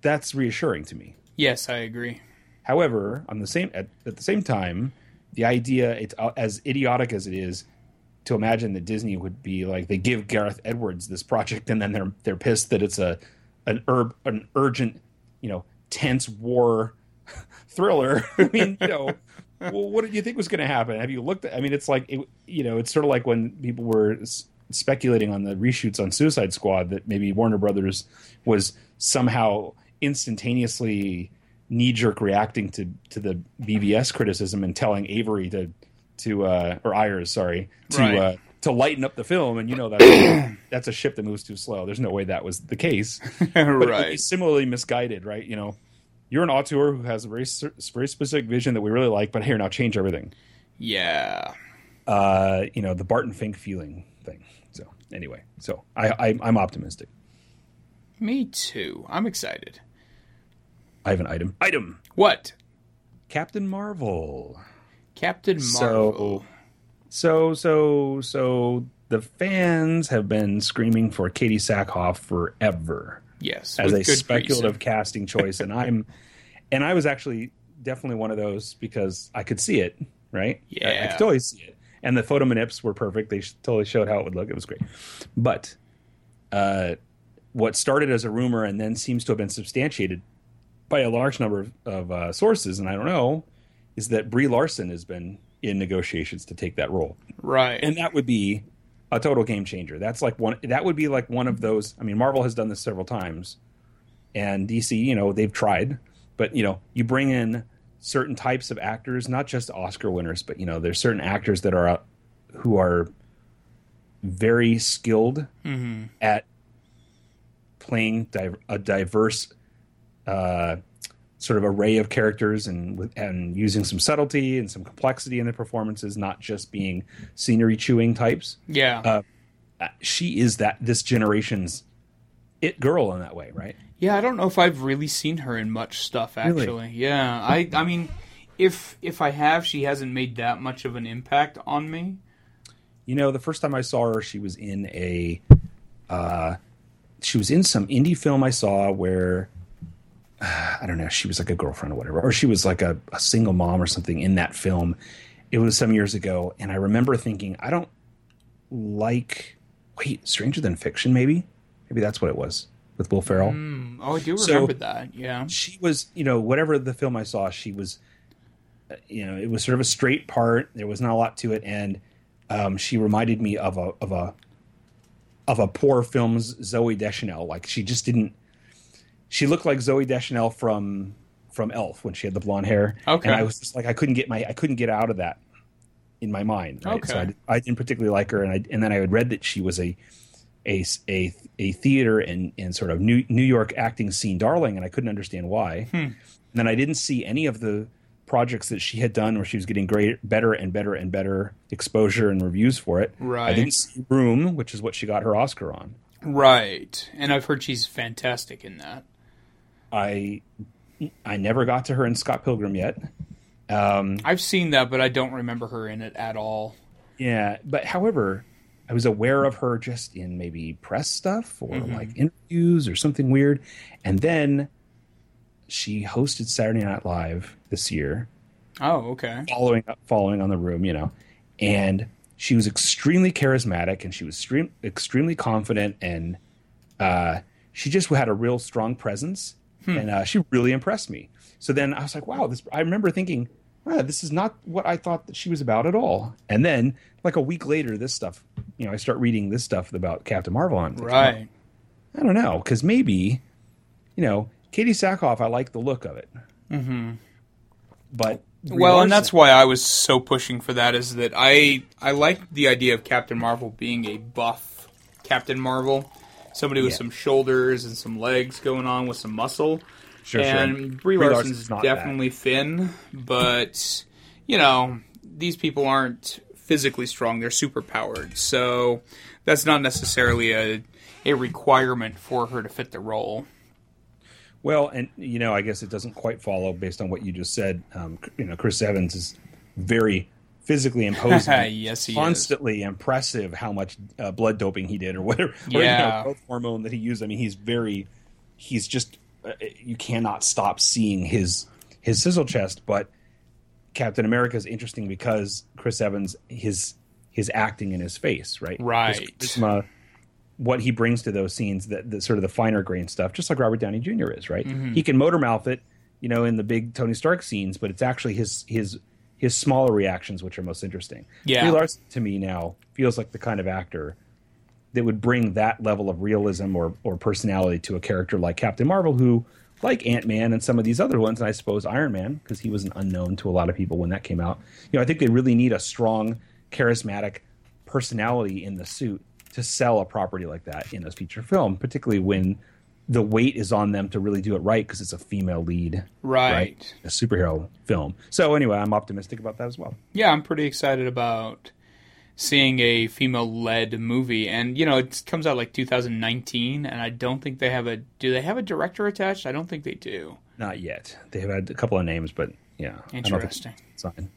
that's reassuring to me. yes, I agree. However, on the same at, at the same time, the idea it's uh, as idiotic as it is to imagine that Disney would be like they give Gareth Edwards this project and then they're they're pissed that it's a an herb an urgent you know tense war thriller. I mean, you know, well, what did you think was going to happen? Have you looked? At, I mean, it's like it, you know, it's sort of like when people were s- speculating on the reshoots on Suicide Squad that maybe Warner Brothers was somehow instantaneously knee jerk reacting to to the BVS criticism and telling Avery to to uh, or Ayers, sorry, to Right. uh, to lighten up the film. And you know that's that's a ship that moves too slow. There's no way that was the case. But it would be right. similarly misguided, right? You know, you're an auteur who has a very very specific vision that we really like, but here now change everything. Yeah. Uh, you know, the Barton Fink feeling thing. So anyway, so I, I I'm optimistic. Me too. I'm excited. I have an item. Item. What? Captain Marvel. Captain Marvel. So, so, so, so the fans have been screaming for Katee Sackhoff forever Yes, as a speculative reason. casting choice, and I'm, and I was actually definitely one of those because I could see it, right? I- I, could totally see it, and the photo manips were perfect. They sh- totally showed how it would look. It was great, but uh, what started as a rumor and then seems to have been substantiated by a large number of, of uh, sources, and I don't know, is that Brie Larson has been in negotiations to take that role Right. and that would be a total game changer. That's like one. That would be like one of those. I mean, Marvel has done this several times, and DC, you know, they've tried, but you know, you bring in certain types of actors, not just Oscar winners, but you know, there's certain actors that are uh, who are very skilled at playing a diverse uh, sort of array of characters and and using some subtlety and some complexity in their performances, not just being scenery chewing types. yeah. uh, She is that this generation's it girl in that way, right? Yeah, I don't know if I've really seen her in much stuff Really? actually. Yeah, I I mean, if if I have, she hasn't made that much of an impact on me. You know, the first time I saw her, she was in a, uh, she was in some indie film I saw where, I don't know, she was like a girlfriend or whatever, or she was like a, a single mom or something in that film. It was some years ago, and I remember thinking, I don't like, wait, Stranger Than Fiction, maybe, maybe that's what it was with Will Ferrell. Oh, I do So- remember that. Yeah. she was you know whatever the film i saw she was uh, you know it was sort of a straight part there was not a lot to it and um, she reminded me of a of a of a poor film's zooey deschanel like she just didn't she looked like zooey deschanel from from elf when she had the blonde hair Okay. and i was just like i couldn't get my i couldn't get out of that in my mind right? so I, I didn't particularly like her and i and then i had read that she was a a, a, a theater and, and sort of New, New York acting scene darling, and I couldn't understand why. Hmm. And then I didn't see any of the projects that she had done where she was getting great, better and better and better exposure and reviews for it. Right. I didn't see Room, which is what she got her Oscar on. Right. And I've heard she's fantastic in that. I I never got to her in Scott Pilgrim yet. I've seen that, but I don't remember her in it at all. Yeah, but however, I was aware of her just in maybe press stuff or like interviews or something weird. And then she hosted Saturday Night Live this year, Oh, okay. following up, following on the room, you know. And she was extremely charismatic and she was extremely confident and uh, she just had a real strong presence and uh, she really impressed me. So then I was like, wow, this I remember thinking, wow, this is not what I thought that she was about at all. And then like a week later, this stuff, you know, I start reading this stuff about Captain Marvel on Right. I don't know, because maybe, you know, Katee Sackhoff, I like the look of it. Mm-hmm. But Well, and that's why I was so pushing for that is that I I like the idea of Captain Marvel being a buff Captain Marvel, somebody with Yeah. some shoulders and some legs going on with some muscle. Sure, sure. and Brie Brie Larson's, Larson's definitely thin, but you know these people aren't physically strong; they're super powered. So that's not necessarily a a requirement for her to fit the role. Well, and you know, I guess it doesn't quite follow based on what you just said. Um, you know, Chris Evans is very physically imposing. Yes, he is. constantly impressive how much uh, blood doping he did or whatever, or, you know, growth hormone that he used. I mean, he's very, he's just uh, you cannot stop seeing his his sizzle chest. But Captain America is interesting because Chris Evans his his acting in his face, right? His Right. charisma, what he brings to those scenes, that the sort of the finer grain stuff, just like Robert Downey Jr. is, right? Mm-hmm. He can motor mouth it, you know, in the big Tony Stark scenes, but it's actually his his his smaller reactions which are most interesting. Yeah. Brie Larson to me now feels like the kind of actor that would bring that level of realism or or personality to a character like Captain Marvel, who like Ant Man and some of these other ones, and I suppose Iron Man, because he was an unknown to a lot of people when that came out. You know, I think they really need a strong, charismatic personality in the suit to sell a property like that in a feature film, particularly when the weight is on them to really do it right because it's a female lead, Right. A superhero film. So anyway, I'm optimistic about that as well. yeah, I'm pretty excited about seeing a female-led movie, and you know, it comes out like 2019, and I don't think they have a. Do they have a director attached? I don't think they do. Not yet. They have had a couple of names, but yeah, I don't think Interesting. signed.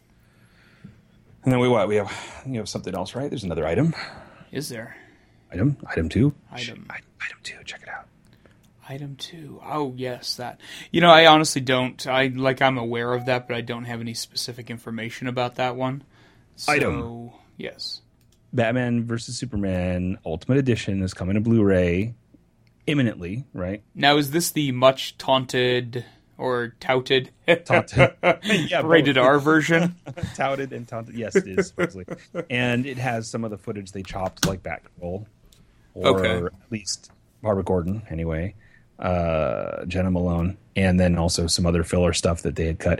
And then we what? We have you have something else, right? There's another item. Is there? Item, item two, Item. Item two. Check it out. Item two. Oh yes, that. You know, I honestly don't. I like. I'm aware of that, but I don't have any specific information about that one. So, Item. Yes. Batman versus Superman Ultimate Edition is coming to Blu-ray imminently, right? Now, is this the much taunted or touted, Taunted. yeah, rated both. R version? touted and taunted. Yes, it is supposedly, and it has some of the footage they chopped, like Batgirl, or Okay. at least Barbara Gordon, anyway, uh, Jena Malone, and then also some other filler stuff that they had cut.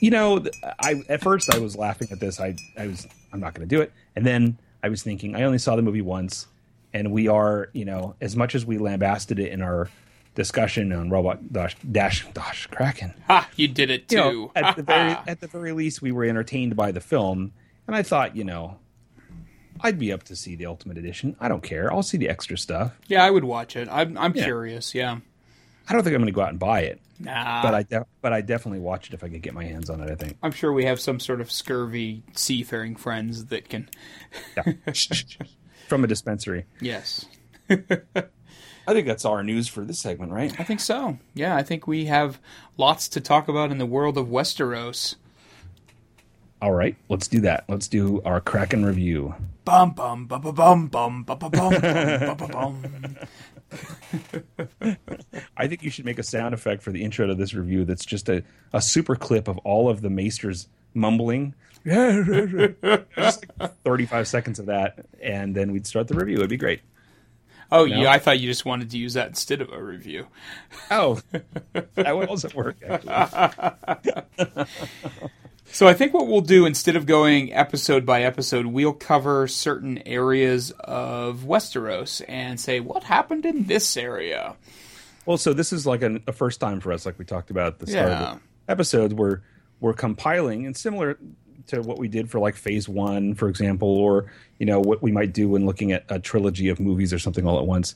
You know, I at first I was laughing at this. I I was I'm not going to do it, and then I was thinking I only saw the movie once, and we are you know as much as we lambasted it in our discussion on Robot Dash Dash Dash Kraken ha! You did it too. you know, at the very at the very least, we were entertained by the film, and I thought, you know, I'd be up to see the Ultimate Edition. I don't care. I'll see the extra stuff. yeah, I would watch it. I'm. I'm Yeah. curious. Yeah. I don't think I'm going to go out and buy it, Nah. but I de- but I definitely watch it if I could get my hands on it. I think. I'm sure we have some sort of scurvy seafaring friends that can. Yeah. From a dispensary. Yes. I think that's all our news for this segment, right? I think so. Yeah, I think we have lots to talk about in the world of Westeros. All right, let's do that. Let's do our Kraken review. Bum bum bum bum bum bum bum bum bum bum bum bum. I think you should make a sound effect for the intro to this review that's just a, a super clip of all of the maesters mumbling. just like 35 seconds of that, and then we'd start the review. It'd be great. Oh No? yeah, I thought you just wanted to use that instead of a review. Oh, that would also work, actually. So I think what we'll do instead of going episode by episode, we'll cover certain areas of Westeros and say what happened in this area. Well, so this is like an, a first time for us, like we talked about at the start Yeah. of the episode, where we're compiling, and similar to what we did for like phase one, for example, or you know what we might do when looking at a trilogy of movies or something all at once.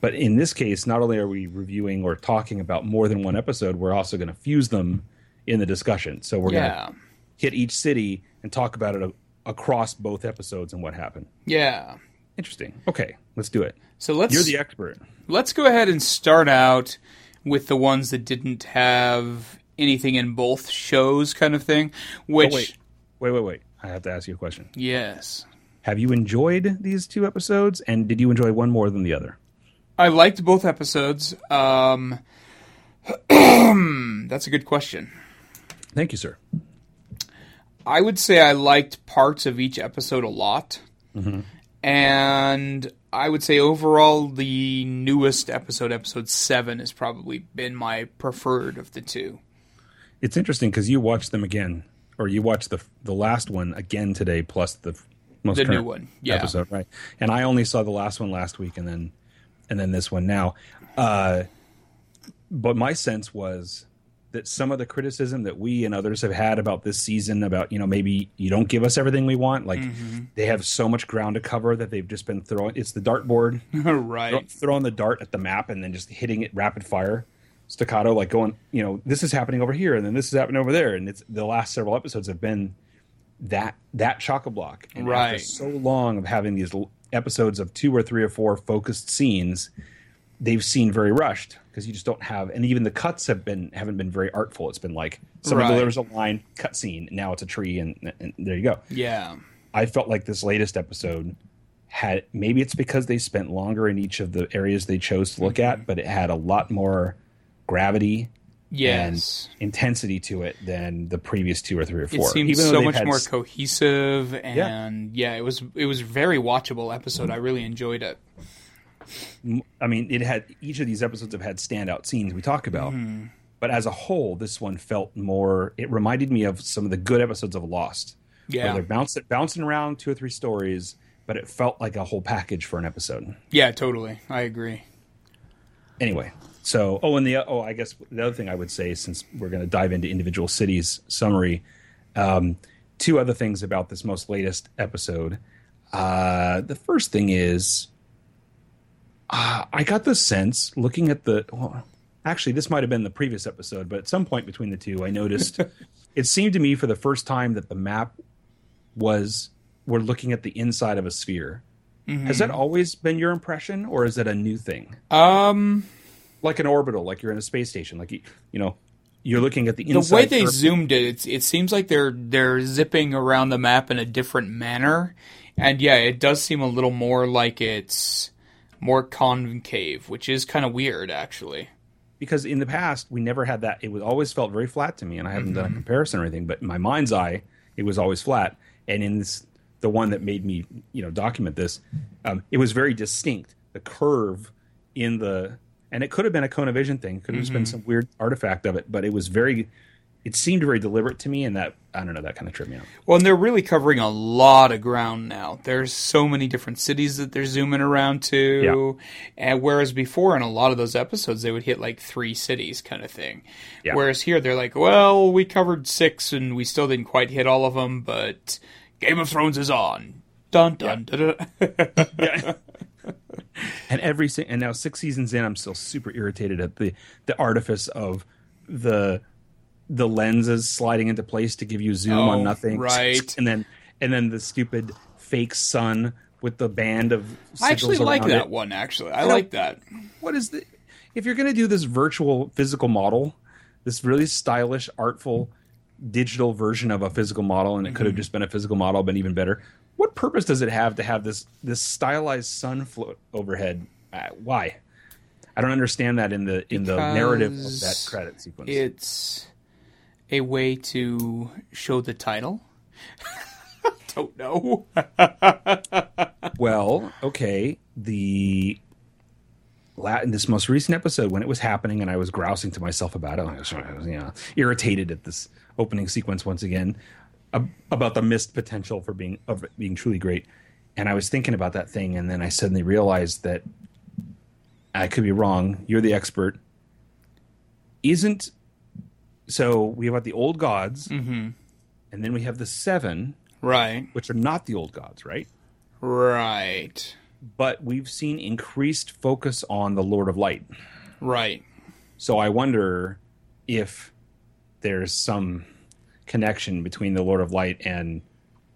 But in this case, not only are we reviewing or talking about more than one episode, we're also going to fuse them in the discussion. So we're going to hit each city and talk about it a- across both episodes and what happened. Yeah. Interesting. Okay, let's do it. So let's You're the expert. let's go ahead and start out with the ones that didn't have anything in both shows kind of thing. Which Oh, wait, wait, wait, wait. I have to ask you a question. yes. Have you enjoyed these two episodes, and did you enjoy one more than the other? I liked both episodes. Um that's a good question. Thank you, sir. I would say I liked parts of each episode a lot. And I would say overall, the newest episode, episode seven, has probably been my preferred of the two. It's interesting because you watched them again, or you watched the the last one again today, plus the most The new one, yeah. episode, right? And I only saw the last one last week, and then and then this one now. Uh, but my sense was that some of the criticism that we and others have had about this season, about you know maybe you don't give us everything we want, like Mm-hmm. they have so much ground to cover that they've just been throwing. It's the dartboard. right. throwing the dart at the map and then just hitting it rapid fire staccato like going you know this is happening over here and then this is happening over there and it's the last several episodes have been that that chock a block and Right. so long of having these episodes of two or three or four focused scenes they've seen very rushed because you just don't have and even the cuts have been haven't been very artful it's been like someone Right. delivers a line cut scene now it's a tree and, and there you go Yeah. I felt like this latest episode had maybe it's because they spent longer in each of the areas they chose to look Mm-hmm. at, but it had a lot more gravity Yes. and intensity to it than the previous two or three or four. It seemed so much more s- cohesive and yeah. it was it was very watchable episode. I really enjoyed it. I mean, it had each of these episodes have had standout scenes we talk about, Mm-hmm. but as a whole, this one felt more. It reminded me of some of the good episodes of Lost. where Yeah. they're bouncing bouncing around two or three stories, but it felt like a whole package for an episode. Yeah, totally. I agree. anyway so oh and the oh i guess the other thing i would say since we're going to dive into individual cities summary um, two other things about this most latest episode uh, the first thing is uh, i got the sense looking at the well, actually this might have been the previous episode but at some point between the two i noticed it seemed to me for the first time that the map was we're looking at the inside of a sphere Has that always been your impression, or is it a new thing? Um, Like an orbital, like you're in a space station, like you, you know, you're looking at the inside. the way they Earth- zoomed it, it's, it seems like they're they're zipping around the map in a different manner, and yeah, it does seem a little more like it's more concave, which is kind of weird, actually. because in the past we never had that. It was always felt very flat to me, and I haven't Mm-hmm. done a comparison or anything. But in my mind's eye, it was always flat. And in this, the one that made me, you know, document this, um, it was very distinct. The curve in the, and it could have been a Kona Vision thing. Could have just been Mm-hmm. some weird artifact of it, but it was very. It seemed very deliberate to me, and that I don't know that kind of tripped me out. Well, and they're really covering a lot of ground now. There's so many different cities that they're zooming around to. And whereas before in a lot of those episodes they would hit like three cities kind of thing. Yeah. Whereas here they're like, well, we covered six and we still didn't quite hit all of them, but Game of Thrones is on. Dun dun dun. dun. and every and now six seasons in, I'm still super irritated at the the artifice of the the lenses sliding into place to give you zoom Oh, on nothing, right. And then and then the stupid fake sun with the band of. I actually like that it. one. Actually, I like that. What is the? If you're going to do this virtual physical model, this really stylish, artful digital version of a physical model, and it could have Mm-hmm. just been a physical model, but even better. What purpose does it have to have this this stylized sun float overhead? Uh, why? I don't understand that in the in the narrative of that credit sequence. It's a way to show the title. Don't know. Well, okay. The in this most recent episode, when it was happening, and I was grousing to myself about it, I was, you know, irritated at this opening sequence once again about the missed potential for being of being truly great. And I was thinking about that thing, and then I suddenly realized that I could be wrong. You're the expert. Isn't so? We have got the old gods, mm-hmm. and then we have the seven, right. which are not the old gods, right? Right. but we've seen increased focus on the Lord of Light. Right. So I wonder if there's some connection between the Lord of Light and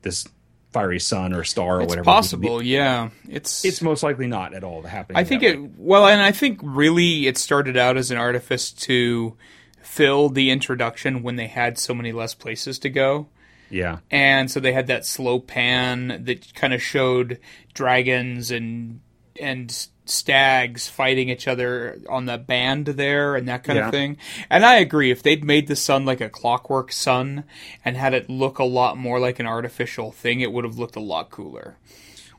this fiery sun or star or It's whatever. possible, yeah. It's It's most likely not at all happening. I think it way. well, and I think really it started out as an artifice to fill the introduction when they had so many less places to go. Yeah. and so they had that slow pan that kind of showed dragons and and stags fighting each other on the band there and that kind Yeah. of thing. And I agree if they'd made the sun like a clockwork sun and had it look a lot more like an artificial thing, it would have looked a lot cooler.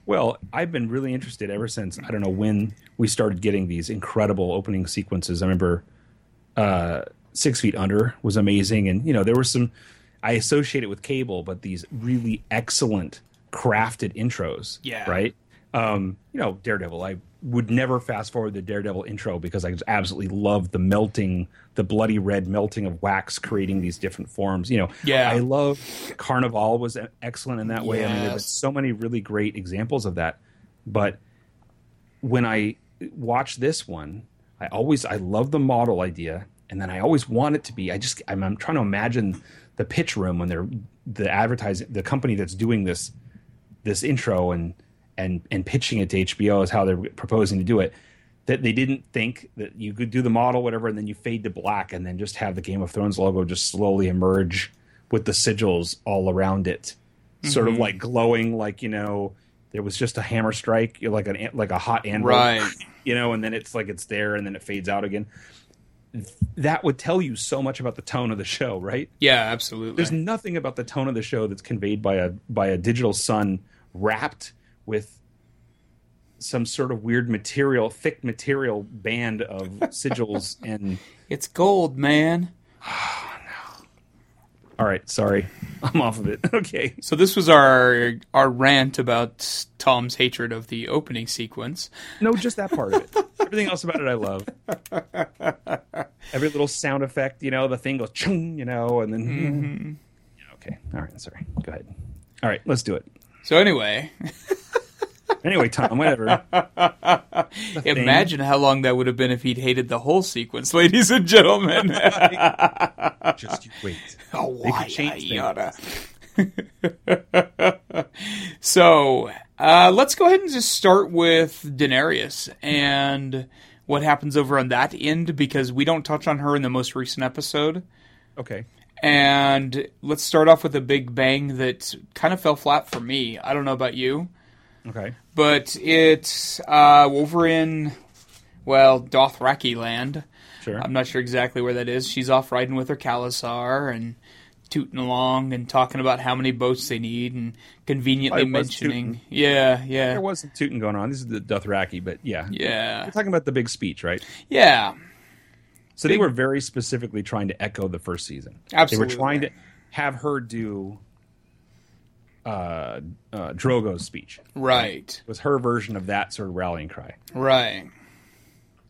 Well, I've been really interested ever since I don't know when we started getting these incredible opening sequences. I remember uh, Six Feet Under was amazing, and you know there were some I associate it with cable, but these really excellent crafted intros. Yeah. Right. Um, you know, Daredevil. I would never fast forward the Daredevil intro because I just absolutely love the melting, the bloody red melting of wax, creating these different forms. You know, Yeah. I love Carnival was excellent in that way. I mean, there's Yes. so many really great examples of that. But when I watch this one, I always I love the model idea, and then I always want it to be. I just I'm, I'm trying to imagine the pitch room when they're the advertising the company that's doing this this intro and and and pitching it to HBO is how they're proposing to do it. That they didn't think that you could do the model, whatever, and then you fade to black, and then just have the Game of Thrones logo just slowly emerge with the sigils all around it, sort of mm-hmm. like glowing, like you know, there was just a hammer strike, like an like a hot anvil, Right. You know, and then it's like it's there, and then it fades out again. That would tell you so much about the tone of the show, right? Yeah, absolutely. There's nothing about the tone of the show that's conveyed by a by a digital sun wrapped with some sort of weird material, thick material band of sigils and it's gold, man. all right, sorry. I'm off of it. Okay. So this was our our rant about Tom's hatred of the opening sequence. No, just that part of it. Everything else about it I love. Every little sound effect, you know, the thing goes chung, you know, and then mm-hmm. Yeah, okay. All right, sorry. Go ahead. All right, let's do it. So anyway, Anyway, Tom, whatever. The thing. imagine how long that would have been if he'd hated the whole sequence, ladies and gentlemen. just wait. oh, They why could yada. so Uh, let's go ahead and just start with Daenerys and what happens over on that end because we don't touch on her in the most recent episode. Okay. And let's start off with a big bang that kind of fell flat for me. I don't know about you, Okay. But it's uh, over in, well, Dothraki land. Sure. I'm not sure exactly where that is. She's off riding with her khalasar and tooting along and talking about how many boats they need and conveniently mentioning. tooting. Yeah, yeah. there was some tooting going on. This is the Dothraki, but yeah. Yeah. We're talking about the big speech, right? Yeah. So they were very specifically trying to echo the first season. Absolutely. They were trying to have her do uh, uh, Drogo's speech. Right. It was her version of that sort of rallying cry. Right.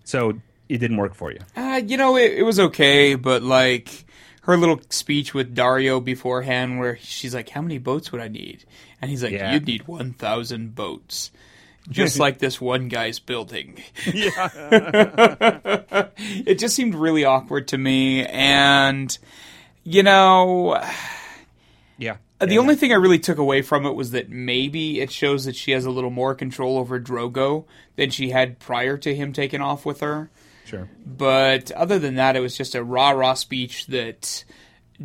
So it didn't work for you. Uh, you know, it, it was okay, but like her little speech with Daario beforehand, where she's like, "How many boats would I need?" And he's like, Yeah. "You'd need one thousand boats." Just like this one guy's building. Yeah. It just seemed really awkward to me, and you know, yeah. The only thing I really took away from it was that maybe it shows that she has a little more control over Drogo than she had prior to him taking off with her. Sure. But other than that, it was just a rah rah speech that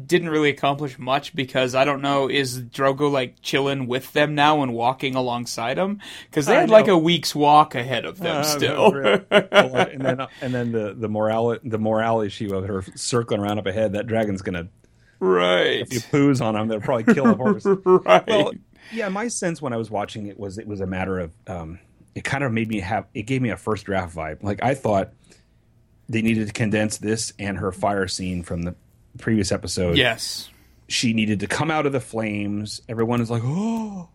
didn't really accomplish much because I don't know is Drogo like chilling with them now and walking alongside them because they I had like a week's walk ahead of them Uh, still. and then and then the the morale the morale issue of her circling around up ahead. That dragon's gonna right, if you poos on them, they'll probably kill a horse. right. Well, yeah, my sense when I was watching it was it was a matter of um, it kind of made me have it gave me a first draft vibe. Like I thought they needed to condense this and her fire scene from the previous episode. yes, She needed to come out of the flames. Everyone is like, oh.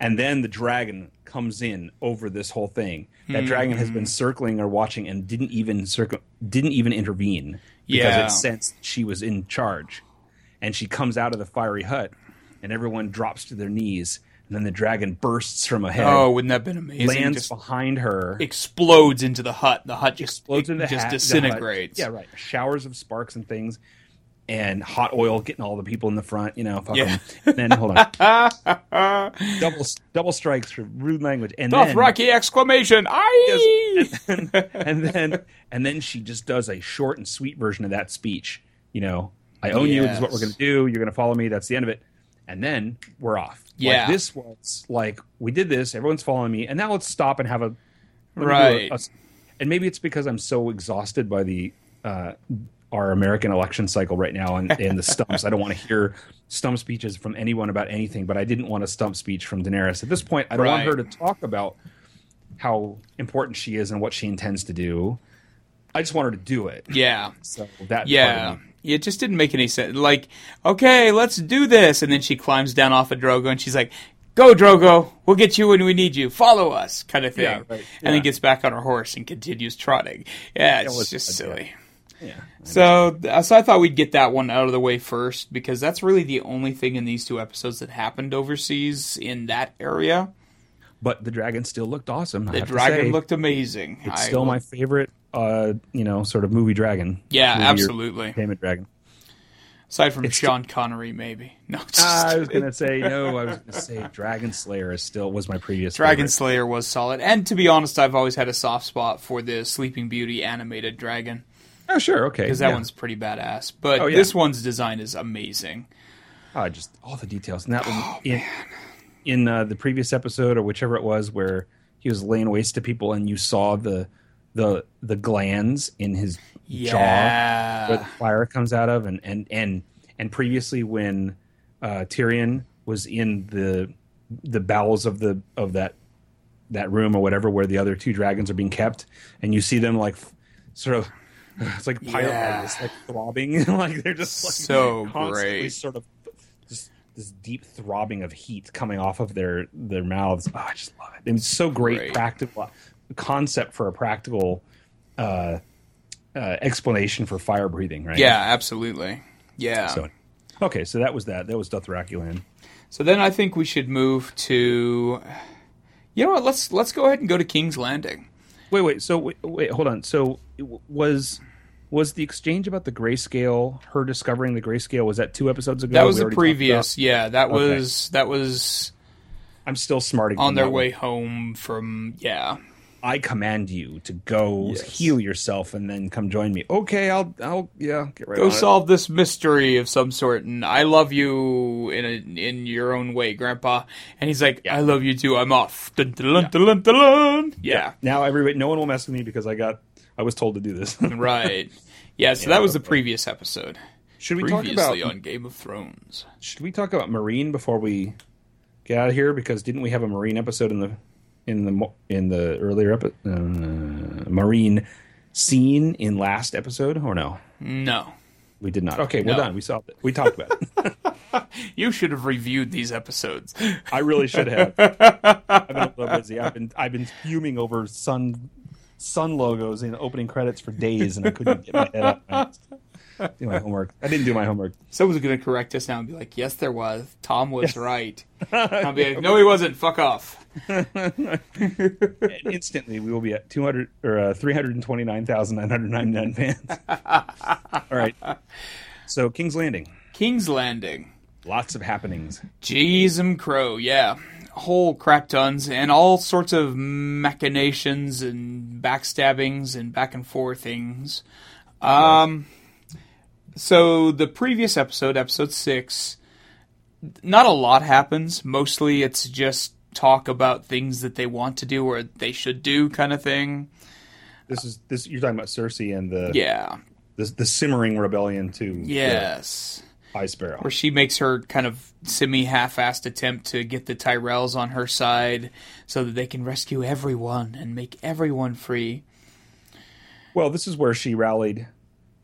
And then the dragon comes in over this whole thing. That dragon has Mm-hmm. been circling or watching and didn't even circle, didn't even intervene because Yeah. it sensed she was in charge. And she comes out of the fiery hut, and everyone drops to their knees. And then the dragon bursts from ahead, oh, wouldn't that have been amazing? lands Just behind her, explodes into the hut. The hut just explodes in the just hat- disintegrates. Yeah, right. Showers of sparks and things, and hot oil getting all the people in the front. You know, fuck Yeah. 'em. And then hold on, double double strikes for rude language, and then Rocky exclamation! Aye! and then and then she just does a short and sweet version of that speech. You know, I own you. This is what we're going to do. You're going to follow me. That's the end of it. And then we're off. Yeah. like, this was like we did this. Everyone's following me, and now let's stop and have a do a- Right. a- and maybe it's because I'm so exhausted by the uh, our American election cycle right now and, and the stumps. I don't want to hear stump speeches from anyone about anything, but I didn't want a stump speech from Daenerys. At this point, I don't want her to talk about how important she is and what she intends to do. I just want her to do it. yeah. So that Yeah. It just didn't make any sense. Like, okay, let's do this. And then she climbs down off of Drogo and she's like, Go, Drogo. We'll get you when we need you. Follow us, kind of thing. Yeah, right. And then gets back on her horse and continues trotting. Yeah, it's It was just yeah. silly. yeah. So, so I thought we'd get that one out of the way first because that's really the only thing in these two episodes that happened overseas in that area. But the dragon still looked awesome. The dragon say. looked amazing. It's I still will- my favorite, uh, you know, sort of movie dragon. Yeah, Movie absolutely. Entertainment dragon. Aside from It's Sean Connery, maybe. No, Uh, I was gonna say no. I was gonna say Dragon Slayer is still was my previous Dragon favorite. Slayer was solid, and to be honest, I've always had a soft spot for the Sleeping Beauty animated dragon Oh sure, okay. because that yeah. one's pretty badass. But Oh, yeah. this one's design is amazing. Ah, just all the details. And that one in in uh, the previous episode or whichever it was where he was laying waste to people and you saw the the the glands in his jaw where the fire comes out of and and and and previously when uh, Tyrion was in the the bowels of the of that that room or whatever where the other two dragons are being kept and you see them like sort of it's like pilot Yeah. like throbbing like they're just like So constantly great. sort of just this deep throbbing of heat coming off of their their mouths oh, I just love it it's so great, Great. practical concept for a practical uh, uh, explanation for fire breathing right yeah, absolutely. Yeah. so, okay, so that was that. That was Dothraki land. So then I think we should move to. You know what? Let's let's go ahead and go to King's Landing. Wait, wait. So wait, wait hold on. So was was the exchange about the grayscale? Her discovering the grayscale was that two episodes ago? That was We the previous. Yeah, that Okay. was that was I'm still smarting on their way one. home from yeah. I command you to go Yes. heal yourself and then come join me. Okay, I'll I'll yeah get right Go on it. solve this mystery of some sort, and I love you in a, in your own way, Grandpa. And he's like, I love you too. I'm off. Dun, dun, dun, dun, dun. Yeah, Now everybody, no one will mess with me because I got I was told to do this. right. Yeah, so that was the previous episode. should we talk Previously about on Game of Thrones. should we talk about Meereen before we get out of here? Because didn't we have a Meereen episode in the in the in the earlier epi- uh, Meereen scene in last episode or no? No, We did not. Okay, we're done. We solved it. We talked about it. you should have reviewed these episodes. I really should have. I've been a little busy. I've been I've been fuming over sun sun logos in opening credits for days, and I couldn't get my head up. Do my homework. I didn't do my homework. Someone's going to correct us now and be like, "Yes, there was. Tom was right." I'll be like, "No, he wasn't. Fuck off." Instantly, we will be at two hundred or uh, three hundred twenty nine thousand nine hundred ninety nine fans. All right. So King's Landing, King's Landing. lots of happenings. Jeez and crow, yeah. Whole crap tons and all sorts of machinations and backstabbings and back and forth things. Um, so the previous episode, episode six, not a lot happens. Mostly it's just talk about things that they want to do or they should do kind of thing. This is this. You're talking about Cersei and the Yeah. the, the simmering rebellion to Yes. High Sparrow. where she makes her kind of semi half-assed attempt to get the Tyrells on her side so that they can rescue everyone and make everyone free. Well, this is where she rallied.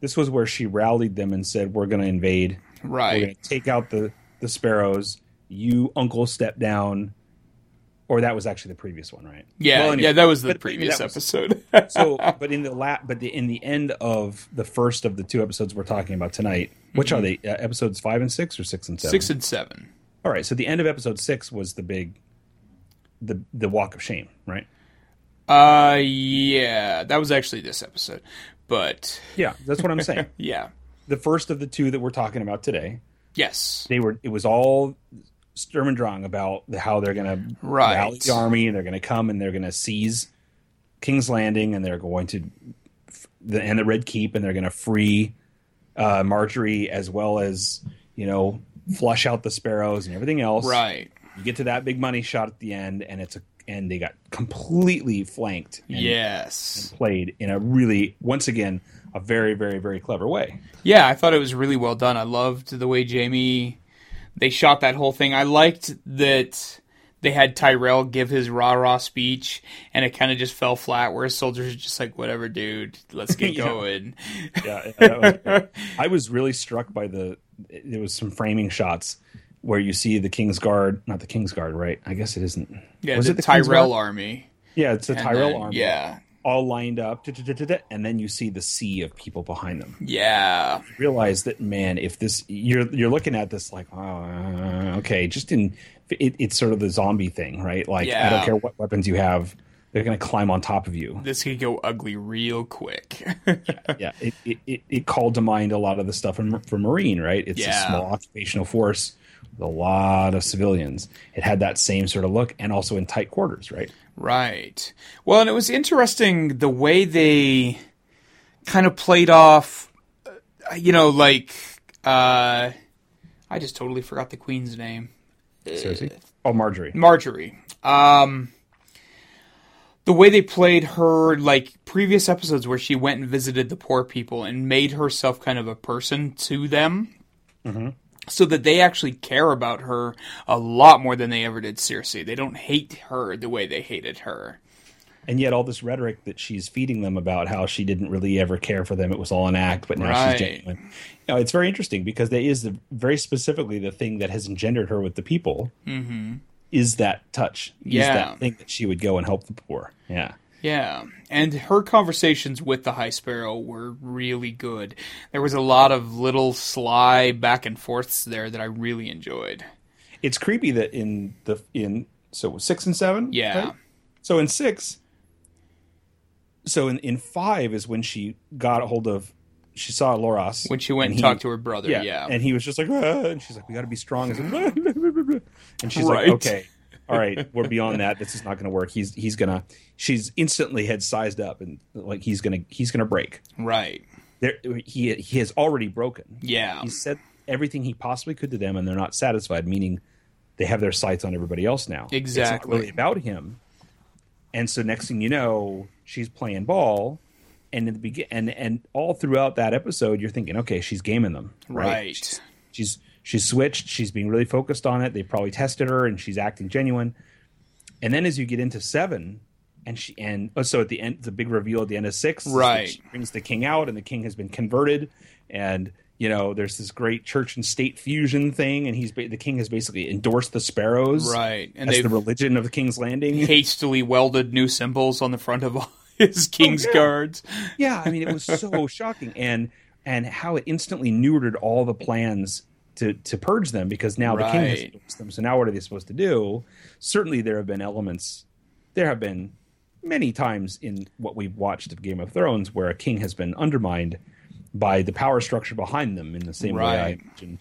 This was where she rallied them and said, "We're going to invade. Right. We're to take out the the sparrows. You, Uncle, step down." Or that was actually the previous one, right? Yeah, Well, anyway, yeah, that was the but- previous was- episode. so, but in the la- but the, in the end of the first of the two episodes we're talking about tonight, which are they? Uh, episodes five and six, or six and seven? Mm-hmm. Six and seven. All right. So the end of episode six was the big, the the walk of shame, right? Uh, yeah, that was actually this episode, but Yeah, that's what I'm saying. yeah, the first of the two that we're talking about today, yes, they were. It was all Sturm and Drang about the, how they're going to Right. rally the army, and they're going to come and they're going to seize King's Landing, and they're going to the and the Red Keep, and they're going to free uh, Margaery as well as you know flush out the sparrows and everything else. right, You get to that big money shot at the end, and it's a and they got completely flanked and yes, played in a really once again a very very very clever way. yeah. I thought it was really well done. I loved the way Jamie they shot that whole thing. I liked that they had Tyrell give his rah rah speech, and it kind of just fell flat. Where his soldiers are just like, "Whatever, dude, let's get Yeah. going." yeah, yeah, was. I was really struck by the. There was some framing shots where you see the King's Guard, not the King's Guard, right? I guess it isn't. Yeah, was the, it the Tyrell army. Yeah, it's the And Tyrell then- army. Yeah, all lined up, and then you see the sea of people behind them. yeah, Realize that, man, if this you're you're looking at this like, oh, okay, just in it, it's sort of the zombie thing, right? Like, I don't care what weapons you have, they're going to climb on top of you. this could go ugly real quick. yeah, it, it, it, it called to mind a lot of the stuff from, from Meereen, right? It's Yeah. a small occupational force with a lot of civilians. It had that same sort of look, and also in tight quarters, right? Right. Well, and it was interesting the way they kind of played off, uh, you know, like, uh, I just totally forgot the queen's name. Cersei. Oh, Margaery. Margaery. Um, the way they played her, like previous episodes where she went and visited the poor people and made herself kind of a person to them. So that they actually care about her a lot more than they ever did Cersei. They don't hate her the way they hated her. And yet, all this rhetoric that she's feeding them about how she didn't really ever care for them, it was all an act, but now Right. she's genuine. You know, it's very interesting because that is the, very specifically the thing that has engendered her with the people. Mm-hmm. Is that touch? Is Yeah. that thing that she would go and help the poor? Yeah. Yeah, and her conversations with the High Sparrow were really good. There was a lot of little sly back and forths there that I really enjoyed. It's creepy that in the in so six and seven. Yeah. right? So in six, so in in five is when she got a hold of. She saw Loras When she went and, he- talked to her brother, yeah. Yeah, and he was just like, "Ah," and she's like, "We got to be strong." And she's Right. like, "Okay, all right, we're beyond that. This is not going to work. He's he's gonna. She's instantly had sized up and like he's gonna he's gonna break. Right. There, he he has already broken. Yeah. He said everything he possibly could to them, and they're not satisfied. Meaning, they have their sights on everybody else now. Exactly. really about him. And so next thing you know, she's playing ball, and in the begin and and all throughout that episode, you're thinking, okay, she's gaming them, right? Right. She's, she's she's switched. She's being really focused on it. They probably tested her, and she's acting genuine. And then as you get into seven, and she and oh, so at the end, the big reveal at the end of six, Right. She brings the king out, and the king has been converted, and you know there's this great church and state fusion thing, and he's the king has basically endorsed the sparrows, Right. And as the religion of the King's Landing. hastily welded new symbols on the front of all his oh, king's yeah. guards. yeah, I mean it was so shocking, and and how it instantly neutered all the plans to to purge them because now the king has Right. endorsed them. So now what are they supposed to do? Certainly, there have been elements. There have been many times in what we've watched of Game of Thrones where a king has been undermined by the power structure behind them in the same way I imagine.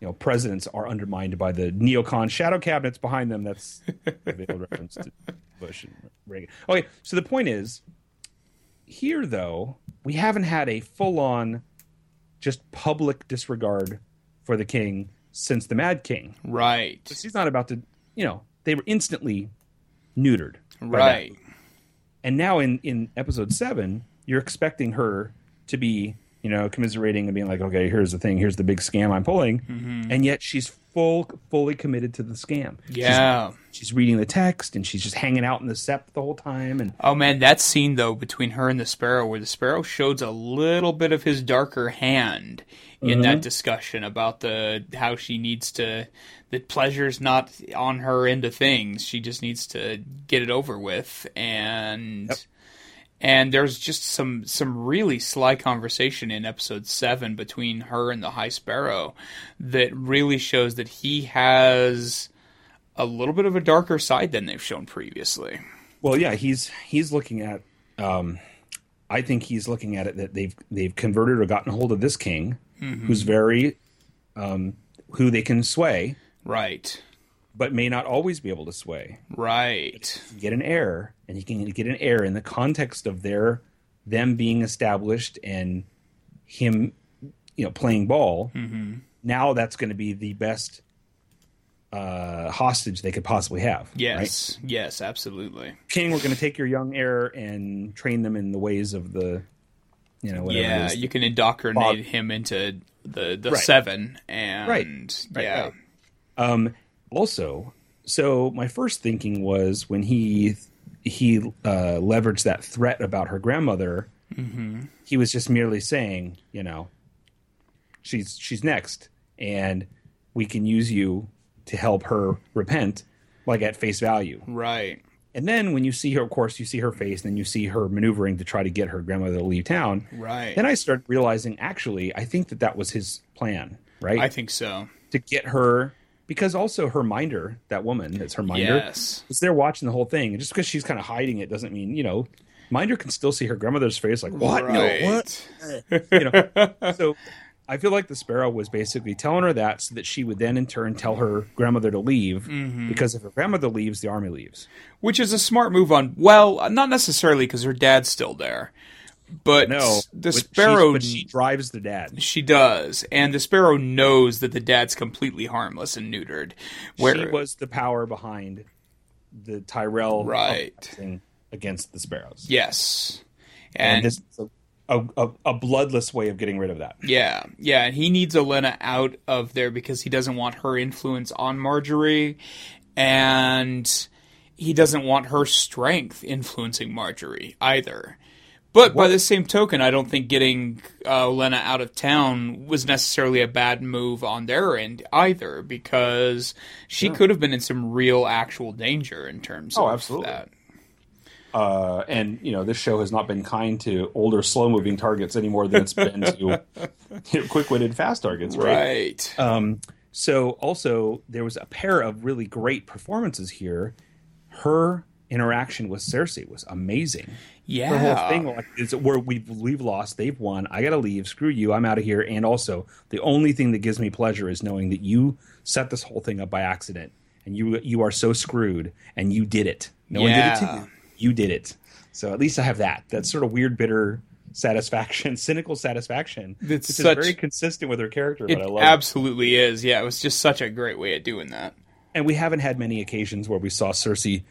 You know, presidents are undermined by the neocon shadow cabinets behind them. That's a reference to Bush and Reagan. Okay, so the point is, here though, we haven't had a full-on, just public disregard for the king since the Mad King. Right. She's not about to, you know, they were instantly neutered. Right. And now in in episode seven, you're expecting her to be, you know, commiserating and being like, okay, here's the thing, here's the big scam I'm pulling, Mm-hmm. and yet she's full fully committed to the scam. Yeah. she's, reading the text and she's just hanging out in the sept the whole time, and Oh man, that scene though between her and the sparrow, where the sparrow shows a little bit of his darker hand in that discussion about the how she needs to the pleasure's not on her end of things. She just needs to get it over with, and and there's just some some really sly conversation in episode seven between her and the High Sparrow that really shows that he has a little bit of a darker side than they've shown previously. Well, yeah, he's he's looking at. Um, I think he's looking at it that they've they've converted or gotten hold of this king, who's very, um, who they can sway, Right. But may not always be able to sway. Right. Get an heir, and he can get an heir in the context of their them being established and him, you know, playing ball. Now that's going to be the best uh, hostage they could possibly have. right? Yes. Yes, absolutely. king we're going to take your young heir and train them in the ways of the you know yeah, it is. you can indoctrinate Bob- him into the the Right. seven and Right. Yeah. um also so my first thinking was when he he uh leveraged that threat about her grandmother Mm-hmm. he was just merely saying you know she's she's next and we can use you to help her repent like at face value Right. And then when you see her, of course, you see her face, and then you see her maneuvering to try to get her grandmother to leave town. Right. Then I started realizing, actually, I think that that was his plan, right? I think so. to get her, because also her minder, that woman that's her minder, Yes. was there watching the whole thing. And just because she's kind of hiding it doesn't mean, you know, minder can still see her grandmother's face, like, what? No, what? you know so i feel like the sparrow was basically telling her that so that she would then in turn tell her grandmother to leave Mm-hmm. because if her grandmother leaves the army leaves Which is a smart move on well, not necessarily because her dad's still there. But no the but sparrow but she drives the dad She does, and the sparrow knows that the dad's completely harmless and neutered. Where she was the power behind the tyrell Right. against the sparrows yes, and, and, this is a, a, a, a bloodless way of getting rid of that yeah, yeah, and he needs Olenna out of there because he doesn't want her influence on Margaery, and he doesn't want her strength influencing Margaery either. But by the same token, I don't think getting uh, Lena out of town was necessarily a bad move on their end either, because she could have been in some real, actual danger in terms Oh, of absolutely. that. uh, and you know this show has not been kind to older, slow-moving targets any more than it's been to you know, quick-witted, fast targets, right? Right. Um, so also there was a pair of really great performances here. Her interaction with Cersei was amazing. Yeah. The whole thing like is where we've we've lost, they've won. I gotta leave. Screw you. I'm out of here. And also, the only thing that gives me pleasure is knowing that you set this whole thing up by accident, and you you are so screwed, and you did it. No one did it to you. You did it. So at least I have that. That sort of weird, bitter satisfaction, cynical satisfaction. It's which such- is very consistent with her character, It but I love absolutely is. Yeah, it was just such a great way of doing that. and we haven't had many occasions where we saw Cersei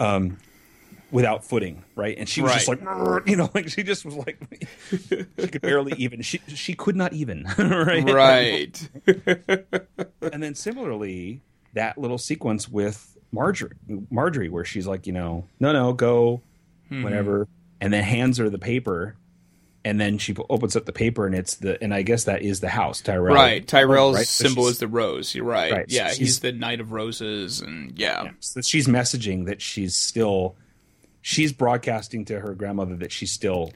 um, without footing, right? And she was just like, you know, like she just was like, she could barely even. She she could not even, right? Right. And then similarly, that little sequence with Margaery, Margaery, where she's like, you know, no, no, go, Mm-hmm. whatever, and then hands her the paper. And then she opens up the paper, and it's the, and I guess that is the house, Tyrell. right. Tyrell's Right, so symbol is the rose. You're right. Right, Yeah, she's- he's the Knight of Roses, and yeah. So she's messaging that she's still she's broadcasting to her grandmother that she's still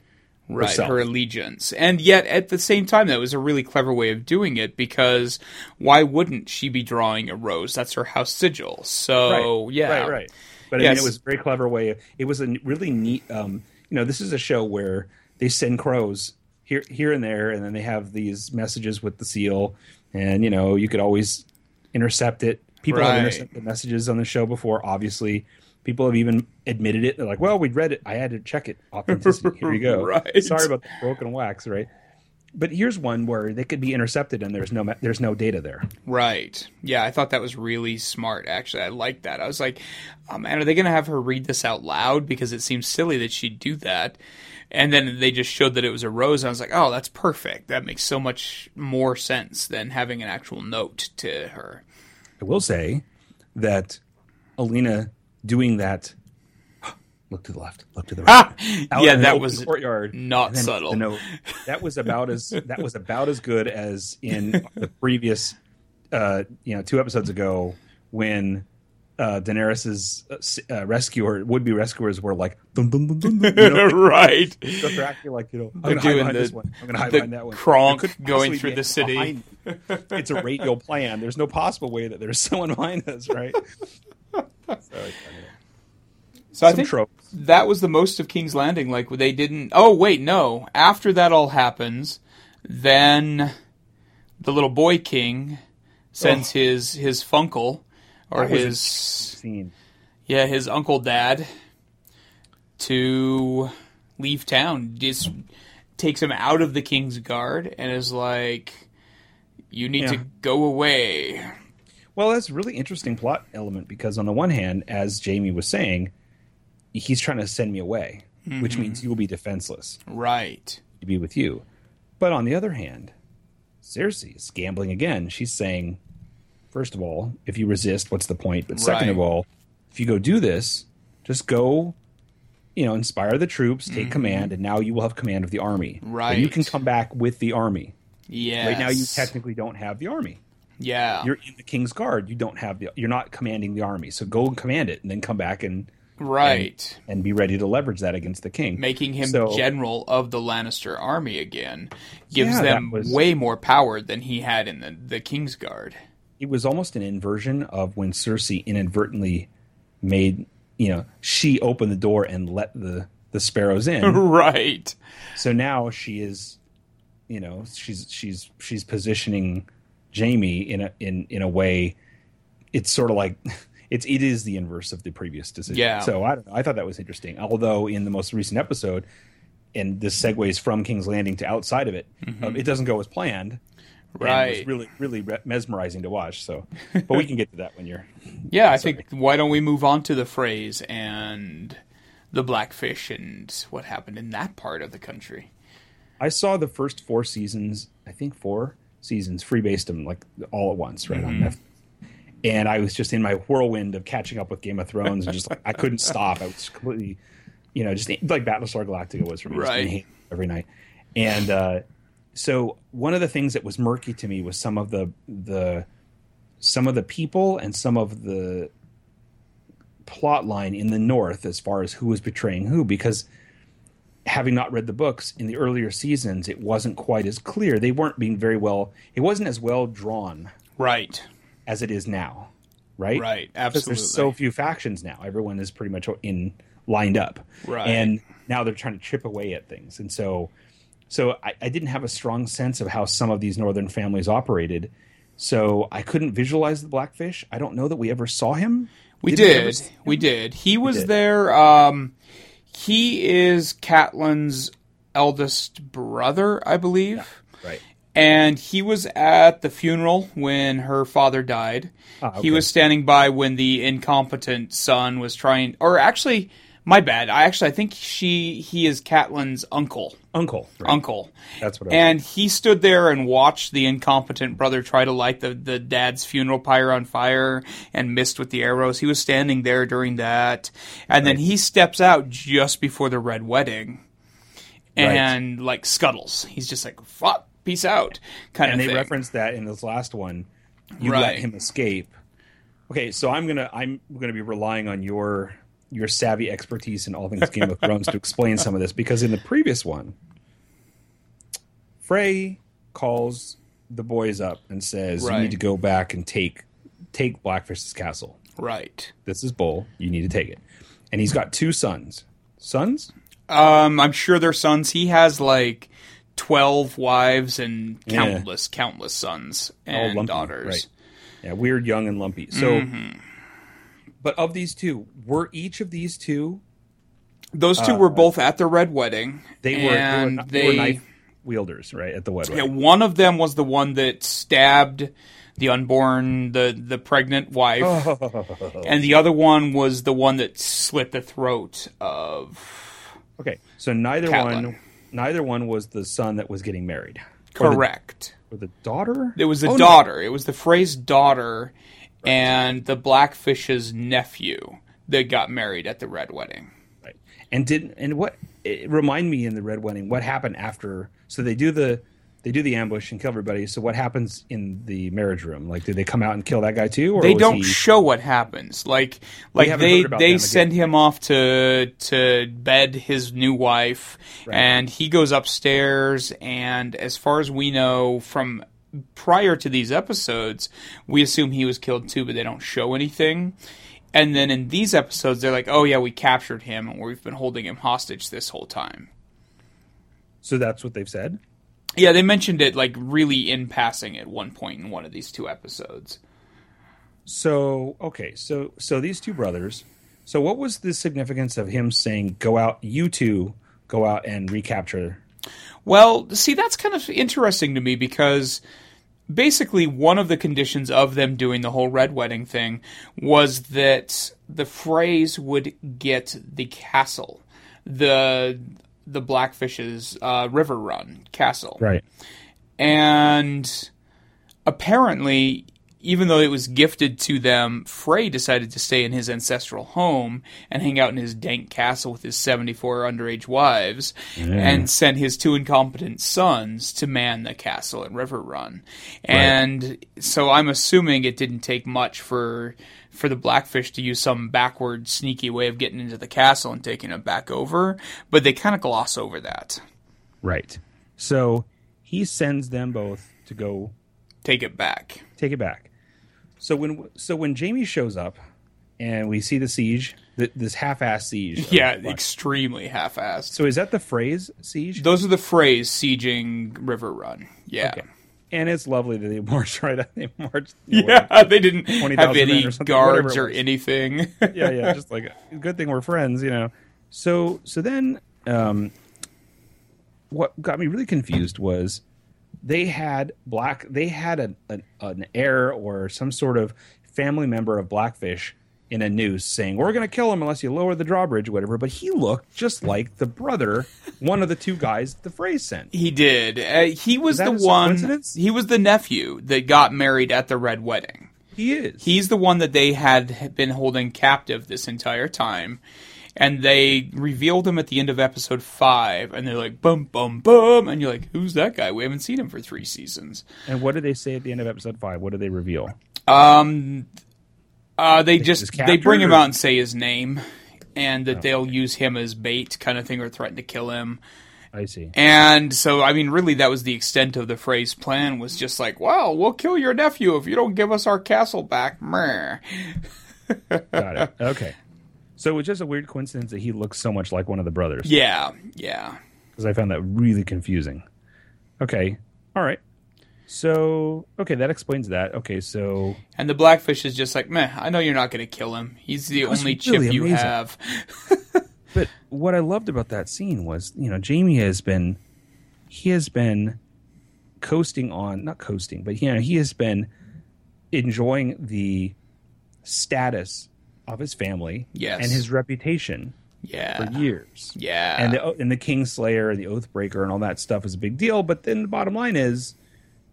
right herself. her allegiance and yet at the same time that was a really clever way of doing it because why wouldn't she be drawing a rose that's her house sigil so right, yeah right, right. But I mean, it was a very clever way. Of, it was a really neat. Um, you know, this is a show where they send crows here, here and there, and then they have these messages with the seal, and you know, you could always intercept it. People have Right. intercepted messages on the show before. Obviously, people have even admitted it. They're like, "Well, we read it. I had to check it. Authenticity. Here we go. Right. Sorry about the broken wax, right?" But here's one where they could be intercepted, and there's no there's no data there. right yeah i thought that was really smart actually i liked that i was like oh man are they gonna have her read this out loud because it seems silly that she'd do that and then they just showed that it was a rose and i was like oh that's perfect that makes so much more sense than having an actual note to her I will say that Olenna doing that. Look to the left. Look to the right. Ah! Yeah that was courtyard. not subtle note. That was about as that was about as good as in the previous, uh, you know, two episodes ago when uh, Daenerys's uh, uh, rescuer would be rescuers were like, dum, dum, dum, you know, right so they're acting like you know, I'm gonna hide doing behind the- this one. I'm gonna hide the behind that one. Kronk going through the city. It's a radial plan. There's no possible way that there's someone behind us, right? So, I think tropes. that was the most of King's Landing. Like they didn't. Oh wait, no. After that all happens, then the little boy king sends his his funkle or his scene. yeah his uncle dad to leave town. Just takes him out of the king's guard and is like, "You need to go away." Well, that's a really interesting plot element because on the one hand, as Jaime was saying, he's trying to send me away, which Mm-hmm. means you will be defenseless Right. to be with you. But on the other hand, Cersei is gambling again. She's saying, first of all, if you resist, what's the point? But second of all, if you go do this, just go, you know, inspire the troops, take command, and now you will have command of the army. But you can Mm-hmm. Come back with the army. Yeah. Right now, you technically don't have the army. Yeah. You're in the king's guard. You don't have the. You're not commanding the army. So go and command it, and then come back and right. and be ready to leverage that against the king. making him So- general of the Lannister army again gives Yeah, them was- way more power than he had in the, the king's guard it was almost an inversion of when Cersei inadvertently made you know she opened the door and let the the sparrows in. right. so now she is, you know, she's she's she's positioning Jaime in a in in a way. It's sort of like it's it is the inverse of the previous decision. Yeah. So I don't know. I thought that was interesting. Although in the most recent episode, and this segues from King's Landing to outside of it, um, it doesn't go as planned. Mm-hmm. Right. was really really re- mesmerizing to watch. So, but we can get to that when you're. Yeah, I think why don't we move on to the Freys and the blackfish and what happened in that part of the country. I saw the first four seasons. I think four seasons. Freebased them like all at once, right on Netflix. And I was just in my whirlwind of catching up with Game of Thrones, and just like I couldn't stop. I was completely, you know, just like Battlestar Galactica was for me, Right. every night. And uh, so one of the things that was murky to me was some of the the some of the people and some of the plot line in the north as far as who was betraying who because having not read the books in the earlier seasons it wasn't quite as clear they weren't being very well it wasn't as well drawn Right. as it is now right Right. because Absolutely. there's so few factions now everyone is pretty much in lined up Right. and now they're trying to chip away at things and so so I, I didn't have a strong sense of how some of these northern families operated So I couldn't visualize the blackfish. I don't know that we ever saw him. We Did we. We did. He was did. there. Um, he is Catelyn's eldest brother, I believe. Right. And he was at the funeral when her father died. Ah, He was standing by when the incompetent son was trying, or actually, my bad. I actually I think she he is Catelyn's uncle. Uncle. Right. Uncle. That's what I And he stood there and watched the incompetent brother try to light the, the dad's funeral pyre on fire and missed with the arrows. He was standing there during that. And then he steps out just before the red wedding and like scuttles. He's just like, fuck, peace out, kind and of they thing. referenced that in this last one. You Right. let him escape. Okay, so I'm gonna I'm gonna be relying on your your savvy expertise in all things Game of Thrones to explain some of this because in the previous one, Frey calls the boys up and says, "You need to go back and take take Blackfish's castle. right. This is Bull. You need to take it." And he's got two sons. Sons? Um, I'm sure they're sons. He has like 12 wives and Yeah. countless, countless sons and lumpy, daughters. right. Yeah, weird, young, and lumpy. So, Mm-hmm. But of these two, were each of these two Those two were both at the red wedding. Uh, They were, and they were, they were knife wielders, right, at the wedding. Yeah, one of them was the one that stabbed the unborn, the the pregnant wife, Oh. and the other one was the one that slit the throat of. Okay, so neither Catelyn. one, neither one was the son that was getting married. Or the- Correct. Or the, daughter? It was the Oh, no. daughter. It was the Frey's daughter and the Blackfish's nephew that got married at the red wedding. Right. And didn't and what? It, remind me in the red wedding what happened after. So they do the they do the ambush and kill everybody. So what happens in the marriage room? Like, did they come out and kill that guy too? Or they don't he- show what happens. Like like they they send again. him off to to bed his new wife, and he goes upstairs. And as far as we know from prior to these episodes, we assume he was killed too, but they don't show anything. And then in these episodes, they're like, "Oh yeah, we captured him, and we've been holding him hostage this whole time." So that's what they've said. Yeah, they mentioned it like really in passing at one point in one of these two episodes. So okay, so so these two brothers. So what was the significance of him saying, "Go out, you two, go out and recapture"? Well, see, that's kind of interesting to me because basically one of the conditions of them doing the whole red wedding thing was that the Freys would get the castle, the the Blackfish's uh, Riverrun castle, Right. and apparently. Even though it was gifted to them, Frey decided to stay in his ancestral home and hang out in his dank castle with his 74 underage wives and sent his two incompetent sons to man the castle at Riverrun. And so I'm assuming it didn't take much for for the Blackfish to use some backward sneaky way of getting into the castle and taking it back over, but they kind of gloss over that. Right. So he sends them both to go Take it back. take it back. So when so when Jaime shows up and we see the siege, th- this half-ass siege. Yeah, extremely half-assed. so is that the Freys siege? Those are the Freys sieging Riverrun. Yeah. Okay. And it's lovely that they march right out. They march. you know, Yeah, they didn't 20,000 have any or guards or anything. yeah, yeah. Just like good thing we're friends, you know. So so then, um, what got me really confused was they had black. They had an an, an heir or some sort of family member of Blackfish in a noose saying, "We're going to kill him unless you lower the drawbridge, or whatever." But he looked just like the brother, one of the two guys the Freys sent. he did. Uh, he was the one. He was the nephew that got married at the red wedding. He is. He's the one that they had been holding captive this entire time. And they revealed him at the end of episode five, and they're like, bum, bum, bum. And you're like, who's that guy? We haven't seen him for three seasons. and what did they say at the end of episode five? What do they reveal? Um, uh, they just they bring him or- out and say his name, and that they'll use him as bait, kind of thing, or threaten to kill him. I see. And so, I mean, really, that was the extent of the Freys plan. Was just like, well, we'll kill your nephew if you don't give us our castle back. Meh. Got it. Okay. So it was just a weird coincidence that he looks so much like one of the brothers. Yeah, yeah. because I found that really confusing. Okay, all right. So okay, that explains that. Okay, so And the Blackfish is just like, meh, I know you're not going to kill him. He's the only really chip you amazing. have. But what I loved about that scene was, you know, Jaime has been, he has been coasting on, not coasting, but you know, he has been enjoying the status of his family Yes. and his reputation Yeah. for years. Yeah. And the and the Kingslayer and the Oathbreaker and all that stuff is a big deal. But then the bottom line is,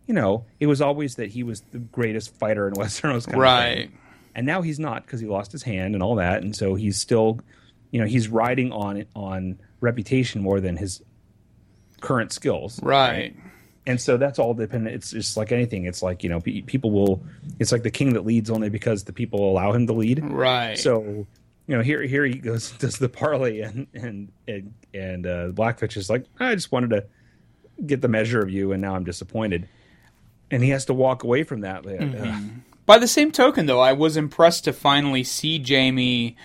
you know, it was always that he was the greatest fighter in Westeros, right. And now he's not because he lost his hand and all that, and so he's still, you know, he's riding on on reputation more than his current skills. Right. And so that's all dependent. It's just like anything. It's like you know, pe- people will. It's like the king that leads only because the people allow him to lead. Right. So, you know, here here he goes does the parlay and and and, and uh, Blackfish is like, I just wanted to get the measure of you, and now I'm disappointed. And he has to walk away from that. Mm-hmm. By the same token, though, I was impressed to finally see Jaime,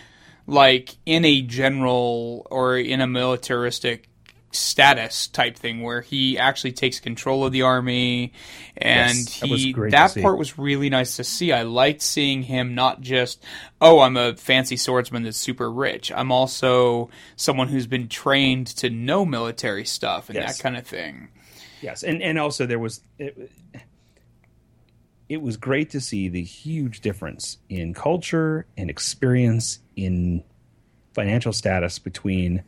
like, in a general or in a militaristic status type thing where he actually takes control of the army and Yes, that he great that part was really nice to see. I liked seeing him not just oh I'm a fancy swordsman that's super rich. I'm also someone who's been trained to know military stuff and Yes. that kind of thing. Yes, and and also there was it, it was great to see the huge difference in culture and experience in financial status between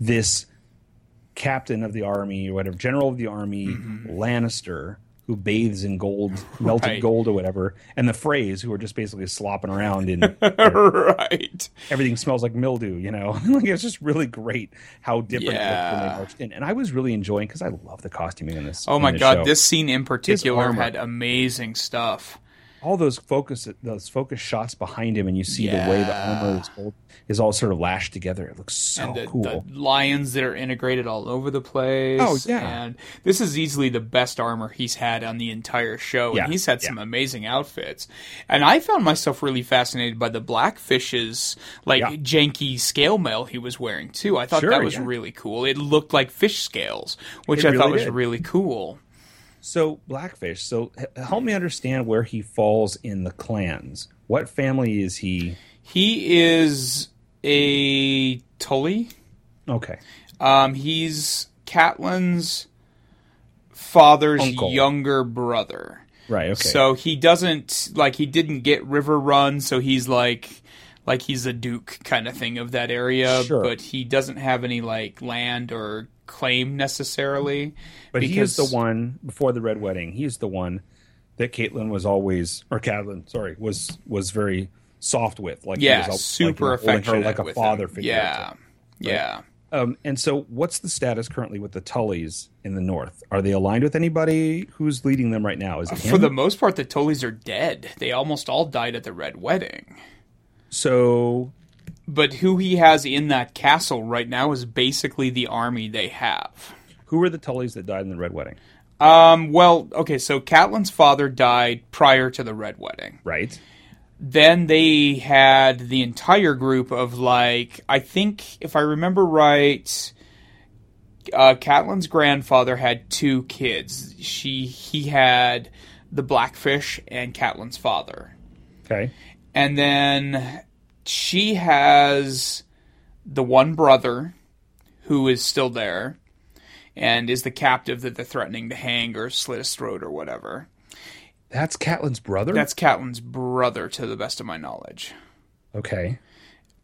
this captain of the army or whatever general of the army mm-hmm. Lannister who bathes in gold melted Right. gold or whatever and the Freys who are just basically slopping around in right. everything smells like mildew, you know. like it's just really great how different it looked when Yeah. they marched in. And I was really enjoying because I love the costuming in this. Oh my god, show. this scene in particular had amazing stuff. All those focus those focus shots behind him, and you see the way the armor is all, is all sort of lashed together. It looks so and the, cool. the lions that are integrated all over the place. Oh, yeah. And this is easily the best armor he's had on the entire show. Yeah, And he's had yeah. some amazing outfits. And I found myself really fascinated by the blackfish's like Yeah. janky scale mail he was wearing too. I thought Sure, that was yeah. really cool. It looked like fish scales, which It I thought was did. really cool. So Blackfish. So help me understand where he falls in the clans. What family is he? He is a Tully. Okay, Um, he's Catelyn's father's Uncle. younger brother. right. Okay. So he doesn't like he didn't get Riverrun, so he's like like he's a duke kind of thing of that area, Sure. but he doesn't have any like land or claim necessarily. But he is the one before the red wedding. He is the one that Caitlyn was always, or Catelyn, sorry, was was very soft with. Like he Yeah, was super like, you know, holding affectionate like a with father him. figure. Yeah, yeah. Um, and so, what's the status currently with the Tullys in the north? Are they aligned with anybody? Who's leading them right now? Is it For the most part, the Tullys are dead. They almost all died at the Red Wedding. so But who he has in that castle right now is basically the army they have. who were the Tullys that died in the red wedding? Um, well, okay, so Catelyn's father died prior to the Red Wedding. Right. Then they had the entire group of like, I think if I remember right, uh, Catelyn's grandfather had two kids. She he had the Blackfish and Catelyn's father, Okay. and then she has the one brother who is still there and is the captive that they're threatening to hang or slit his throat or whatever. That's Catelyn's brother. That's Catelyn's brother, to the best of my knowledge. okay.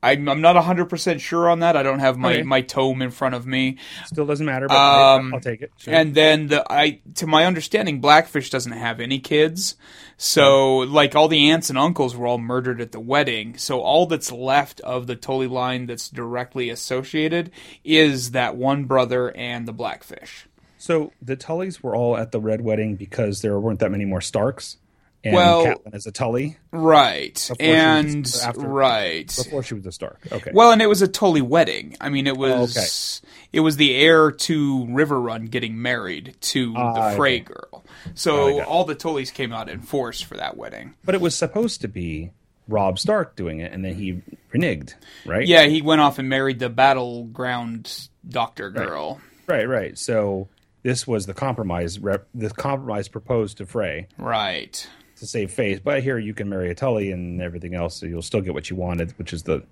I'm, I'm not 100% sure on that. I don't have my, Okay. my tome in front of me. Still doesn't matter, but Um, I'll take it. Sure. And then the I to my understanding Blackfish doesn't have any kids. So like all the aunts and uncles were all murdered at the wedding. So all that's left of the Tully line that's directly associated is that one brother and the Blackfish. so the Tullys were all at the red wedding because there weren't that many more Starks. And Well- Catelyn is a Tully Right. Before And after- right. before she was a Stark. Okay. Well, and it was a Tully wedding. I mean, it was okay. it was the heir to Riverrun getting married to Ah, the Frey okay. girl. So it. all the Tullys came out in force for that wedding. but it was supposed to be Robb Stark doing it, and then he reneged, right? Yeah, he went off and married the battleground doctor girl. Right, right. So this was the compromise rep, the compromise proposed to Frey Right. To save face. But here you can marry a Tully and everything else, so you'll still get what you wanted, which is the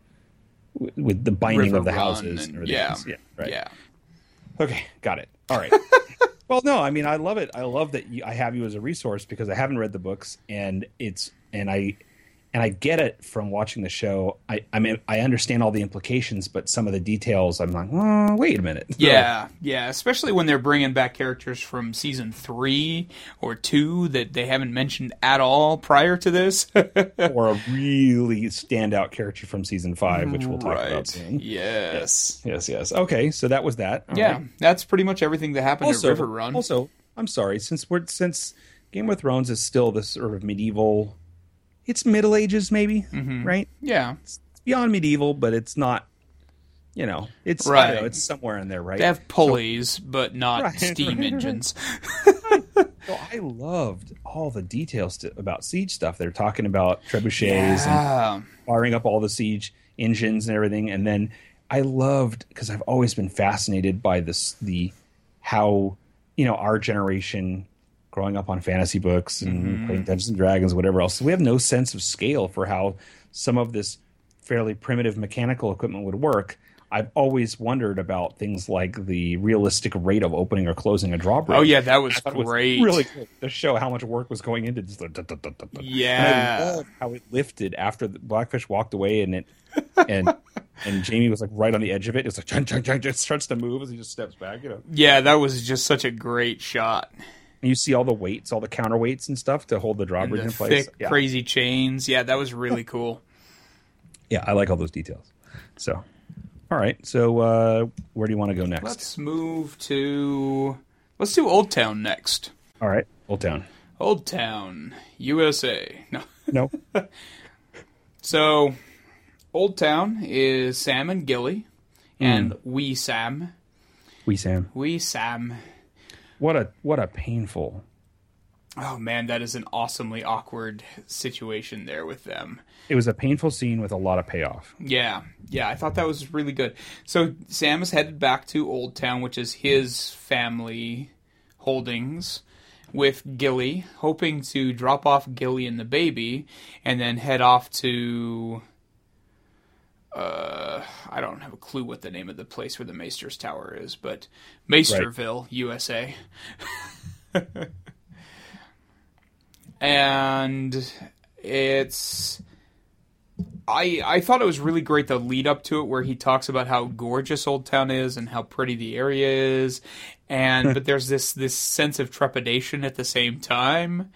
with the binding River of the houses and- and yeah. else. Yeah, right. Yeah. Okay, got it. All right. well, no, I mean, I love it. I love that you, I have you as a resource because I haven't read the books, and it's and I and I get it from watching the show. I I mean, I understand all the implications, but some of the details, I'm like, oh, wait a minute. Yeah, yeah, especially when they're bringing back characters from season three or two that they haven't mentioned at all prior to this. or a really standout character from season five, which we'll talk about right. soon. Yes. Yes, yes. Okay, so that was that. All Yeah, right. that's pretty much everything that happened Also, at Riverrun. also, I'm sorry, since we're since Game of Thrones is still this sort of medieval, it's Middle Ages maybe, Mm-hmm. right? yeah, It's beyond medieval, but it's not. You know, it's Right. know, it's somewhere in there, right? they have pulleys, but not Right, steam right, right. engines. So I loved all the details to, about siege stuff. They're talking about trebuchets and firing up all the siege engines and everything. And then I loved because I've always been fascinated by this the how you know our generation growing up on fantasy books and mm-hmm. playing Dungeons and Dragons, whatever else. we have no sense of scale for how some of this fairly primitive mechanical equipment would work. I've always wondered about things like the realistic rate of opening or closing a drawbridge. Oh yeah, that was it was great. really cool to show how much work was going into this. And Yeah. I love how it lifted after the Blackfish walked away, and it and and Jaime was like right on the edge of it. It's like chunk, chunk, chunk, just starts to move as he just steps back. You know, Yeah, that was just such a great shot. And you see all the weights, all the counterweights and stuff to hold the drawbridge in place. thick, yeah. crazy chains. Yeah, that was really cool. yeah, I like all those details. So, all right, so uh, where do you want to go next? Let's move to. Let's do Old Town next. all right, Old Town. Old Town, USA. No. No, So, Old Town is Sam and Gilly, and Wee Sam. we Sam. Wee Sam. What a what a painful. Oh man, that is an awesomely awkward situation there with them. It was a painful scene with a lot of payoff. Yeah, yeah, I thought that was really good. So Sam is headed back to Old Town, which is his family holdings, with Gilly, hoping to drop off Gilly and the baby, and then head off to. Uh, I don't have a clue what the name of the place where the Maester's Tower is, but Maesterville, USA. and it's I I thought it was really great the lead up to it where he talks about how gorgeous Old Town is and how pretty the area is and but there's this this sense of trepidation at the same time.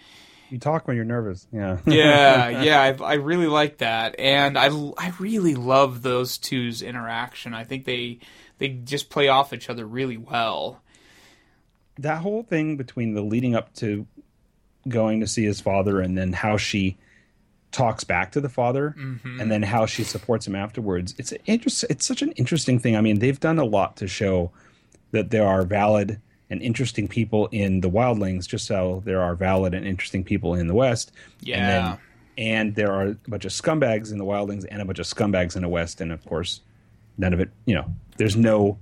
You talk when you're nervous. Yeah. Yeah, yeah, I, I really like that and I I really love those two's interaction. I think they they just play off each other really well. that whole thing between the leading up to going to see his father and then how she talks back to the father mm-hmm. and then how she supports him afterwards it's interest it's such an interesting thing i mean they've done a lot to show that there are valid and interesting people in the wildlings just so there are valid and interesting people in the west Yeah. and then and there are a bunch of scumbags in the wildlings and a bunch of scumbags in the west and of course none of it you know there's no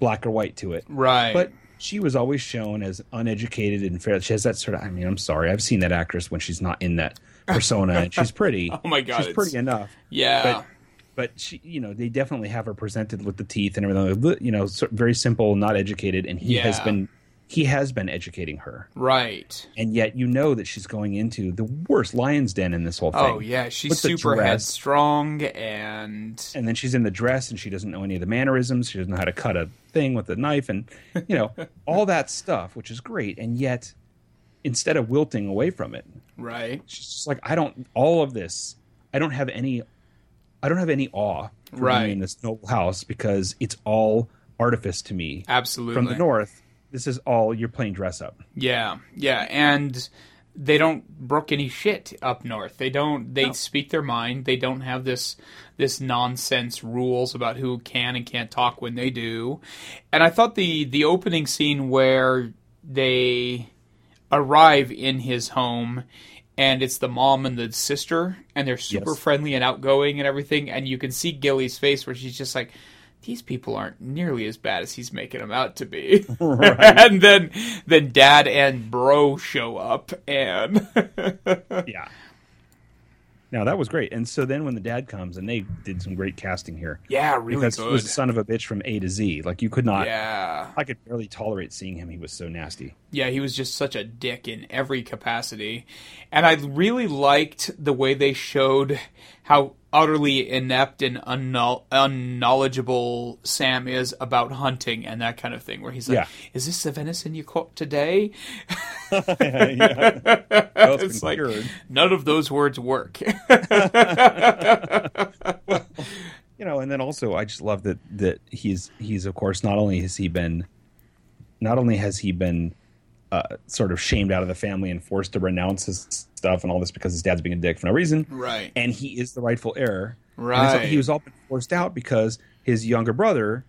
black or white to it Right. but she was always shown as uneducated and fair. She has that sort of. I mean, I'm sorry, I've seen that actress when she's not in that persona, and she's pretty. Oh my God, she's pretty enough. yeah. But but she, you know, they definitely have her presented with the teeth and everything. You know, very simple, not educated, and he has been he has been educating her, right. and yet you know that she's going into the worst lion's den in this whole thing. Oh yeah, she's super headstrong and and then she's in the dress and she doesn't know any of the mannerisms she doesn't know how to cut a thing with a knife and you know all that stuff which is great and yet instead of wilting away from it right. she's just like i don't all of this i don't have any i don't have any awe Right. being in this noble house because it's all artifice to me Absolutely. from the north this is all you're playing dress up Yeah, yeah, and they don't brook any shit up north. They don't. They No. speak their mind. They don't have this this nonsense rules about who can and can't talk when they do. And I thought the the opening scene where they arrive in his home and it's the mom and the sister and they're super Yes. friendly and outgoing and everything and you can see Gilly's face where she's just like these people aren't nearly as bad as he's making them out to be. and then then dad and bro show up and yeah. Now that was great, and so then when the dad comes, and they did some great casting here. yeah, really because he was the son of a bitch from A to Z. Like you could not. yeah. I could barely tolerate seeing him. He was so nasty. Yeah, he was just such a dick in every capacity. And I really liked the way they showed how utterly inept and unknow- unknowledgeable Sam is about hunting and that kind of thing, where he's like, Yeah. Is this the venison you caught today? yeah. Well, it's like, cured. none of those words work. you know, and then also I just love that that he's he's of course not only has he been not only has he been uh, sort of shamed out of the family and forced to renounce his stuff and all this because his dad's being a dick for no reason, right. and he is the rightful heir. Right. it's- he was all been forced out because his younger brother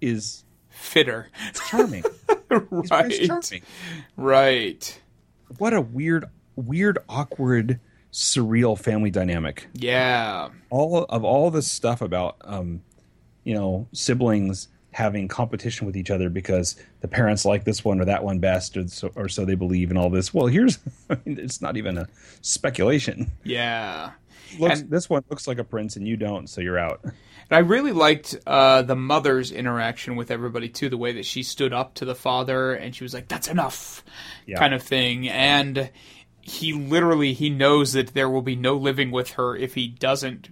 is Fitter. It's charming. Right. Charming. Right. What a weird, weird, awkward, surreal family dynamic. Yeah. all of all this stuff about um, you know siblings having competition with each other because the parents like this one or that one best or so, or so they believe and all this well here's I mean, it's not even a speculation Yeah. looks, And- this one looks like a prince and you don't so you're out And I really liked uh, the mother's interaction with everybody too. The way that she stood up to the father and she was like, "That's enough," Yeah. kind of thing. And he literally he knows that there will be no living with her if he doesn't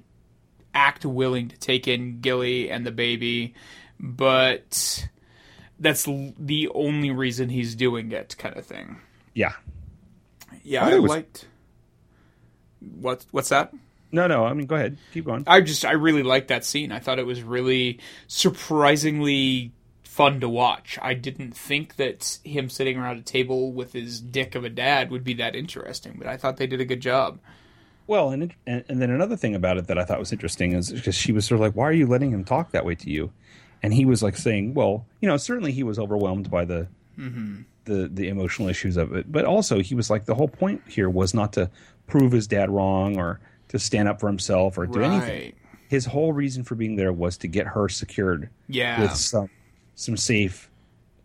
act willing to take in Gilly and the baby. But that's the only reason he's doing it, kind of thing. yeah Yeah, I I, was- liked. What what's that? no no i mean go ahead keep going I just I really liked that scene. I thought it was really surprisingly fun to watch. I didn't think that him sitting around a table with his dick of a dad would be that interesting, but I thought they did a good job. well and, and and then another thing about it that i thought was interesting is because she was sort of like why are you letting him talk that way to you and he was like saying well you know certainly he was overwhelmed by the the the emotional issues of it. But also he was like the whole point here was not to prove his dad wrong or to stand up for himself or do anything. His whole reason for being there was to get her secured Yeah. with some some safe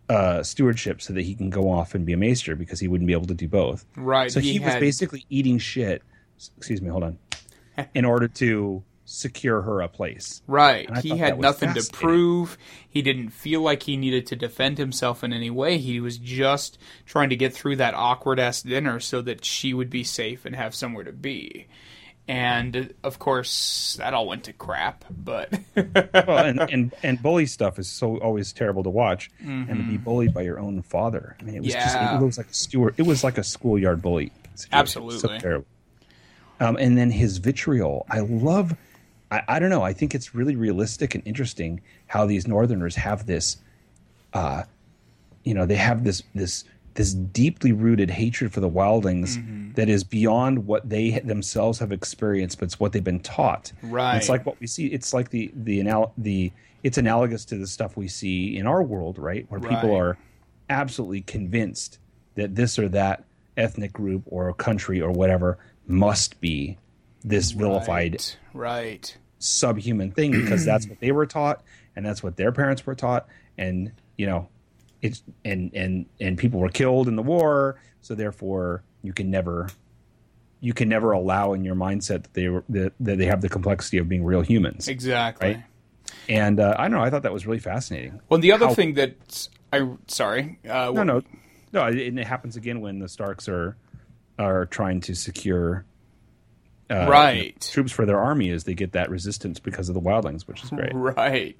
uh, stewardship so that he can go off and be a maester because he wouldn't be able to do both. Right. so he, was had- basically eating shit excuse me hold on in order to secure her a place Right. He had nothing to prove. He didn't feel like he needed to defend himself in any way. He was just trying to get through that awkward ass dinner so that she would be safe and have somewhere to be. And of course, that all went to crap. But well, and, and and bully stuff is so always terrible to watch, and to be bullied by your own father. I mean, it was just Mm-hmm. It was like a steward. It was like a schoolyard bully. situation. Absolutely. so terrible. Um, and then his vitriol. I love. I, I don't know. I think it's really realistic and interesting how these Northerners have this. Uh, you know, they have this this this deeply rooted hatred for the wildlings Mm-hmm. that is beyond what they themselves have experienced, but it's what they've been taught. Right. It's like what we see. It's like the the anal- the it's analogous to the stuff we see in our world, right? Where people are absolutely convinced that this or that ethnic group or country or whatever must be this vilified Right. Right. subhuman thing because that's what they were taught and that's what their parents were taught and you know it's and and and people were killed in the war so therefore you can never you can never allow in your mindset that they were that, that they have the complexity of being real humans Exactly. Right. and uh, i don't know i thought that was really fascinating Well, the other How- thing that I sorry. Uh, no no no it, it happens again when the starks are are trying to secure uh, Right. troops for their army as they get that resistance because of the wildlings which is great Right.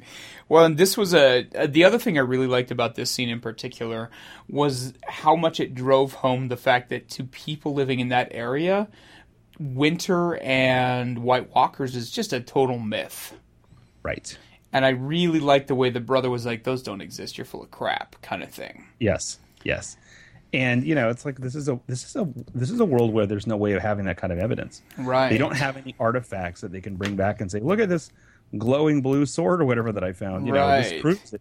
Well, and this was a uh, the other thing I really liked about this scene in particular was how much it drove home the fact that to people living in that area, winter and White Walkers is just a total myth. right And I really liked the way the brother was like, "Those don't exist. You're full of crap," kind of thing. Yes, yes, and you know, it's like this is a this is a this is a world where there's no way of having that kind of evidence. Right. They don't have any artifacts that they can bring back and say, "Look at this glowing blue sword or whatever that I found." You know, Right. this proves it.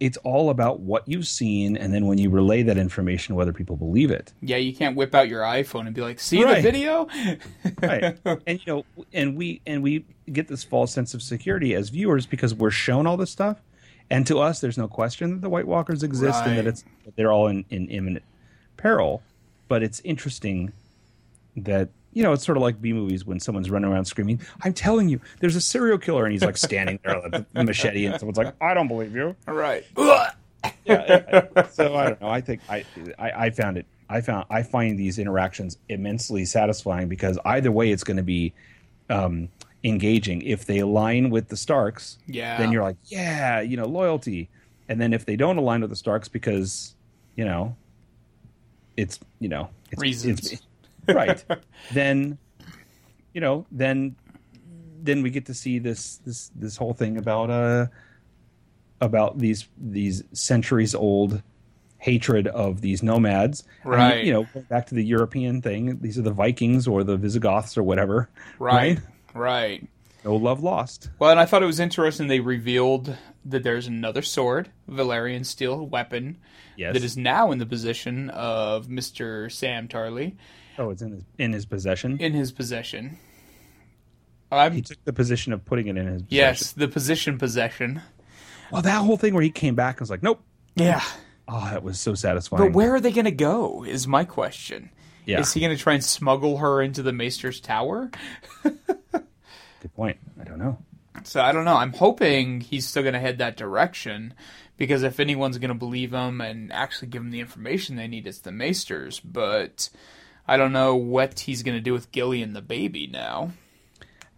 it's all about what you've seen, and then when you relay that information, whether people believe it. Yeah, you can't whip out your iPhone and be like, "See the video?" right and you know and we and we get this false sense of security as viewers because we're shown all this stuff and to us there's no question that the white walkers exist and that it's that they're all in, in imminent peril but it's interesting that you know it's sort of like b movies when someone's running around screaming i'm telling you there's a serial killer and he's like standing there with a machete and someone's like i don't believe you right. yeah, I- so I don't know. I think I, I I found it. I found I find these interactions immensely satisfying because either way, it's going to be um, engaging. If they align with the Starks, Yeah. then you're like, yeah, you know, loyalty. And then if they don't align with the Starks because you know, it's you know, it's, Reasons. it's- right? then you know, then then we get to see this this this whole thing about uh about these these centuries old hatred of these nomads. Right. you know, back to the European thing, these are the Vikings or the Visigoths or whatever. Right. Right. No love lost. Well, and I thought it was interesting they revealed that there's another sword, Valyrian steel weapon, Yes. that is now in the position of Mr. Sam Tarly oh, it's in his in his possession. in his possession. he I'm, took the position of putting it in his possession. yes, the position possession. Well, that whole thing where he came back and was like, "Nope." Yeah. Oh, that was so satisfying. But where are they going to go is my question. Yeah. Is he going to try and smuggle her into the Maester's tower? Good point. I don't know. So I don't know. I'm hoping he's still going to head that direction because if anyone's going to believe him and actually give him the information they need, it's the Maesters. But I don't know what he's going to do with Gilly and the baby now.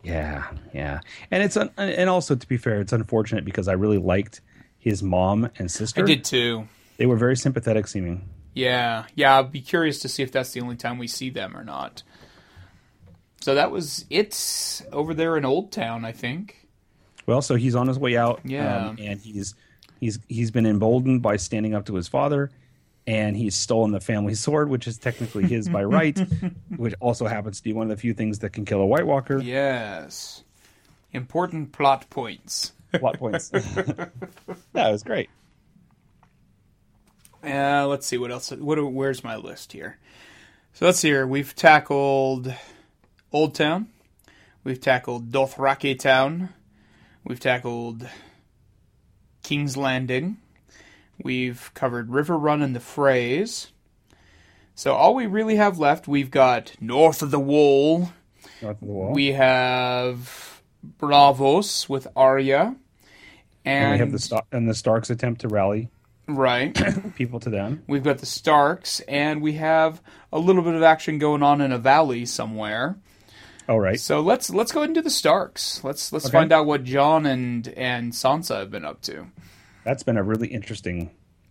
Yeah, yeah, and it's un- and also to be fair, it's unfortunate because I really liked his mom and sister. I did too. They were very sympathetic seeming. Yeah, yeah. I'll be curious to see if that's the only time we see them or not. So that was it over there in Old Town, I think. Well, so he's on his way out. Yeah. um, and he's he's he's been emboldened by standing up to his father, and he's stolen the family sword, which is technically his by right, which also happens to be one of the few things that can kill a White Walker. Yes. Important plot points. Plot points. yeah, it was great. Uh, let's see what else. What? Where's my list here? So let's see here. We've tackled Old Town. We've tackled Dothraki Town. We've tackled King's Landing. We've covered Riverrun and the Freys. So all we really have left, we've got North of the Wall. North of the wall. We have Braavos with Arya. And, and we have the Star- and the Starks attempt to rally right. people to them. We've got the Starks, and we have a little bit of action going on in a valley somewhere. All right. So let's let's go ahead and do the Starks. Let's let's Okay. find out what Jon and and Sansa have been up to. That's been a really interesting.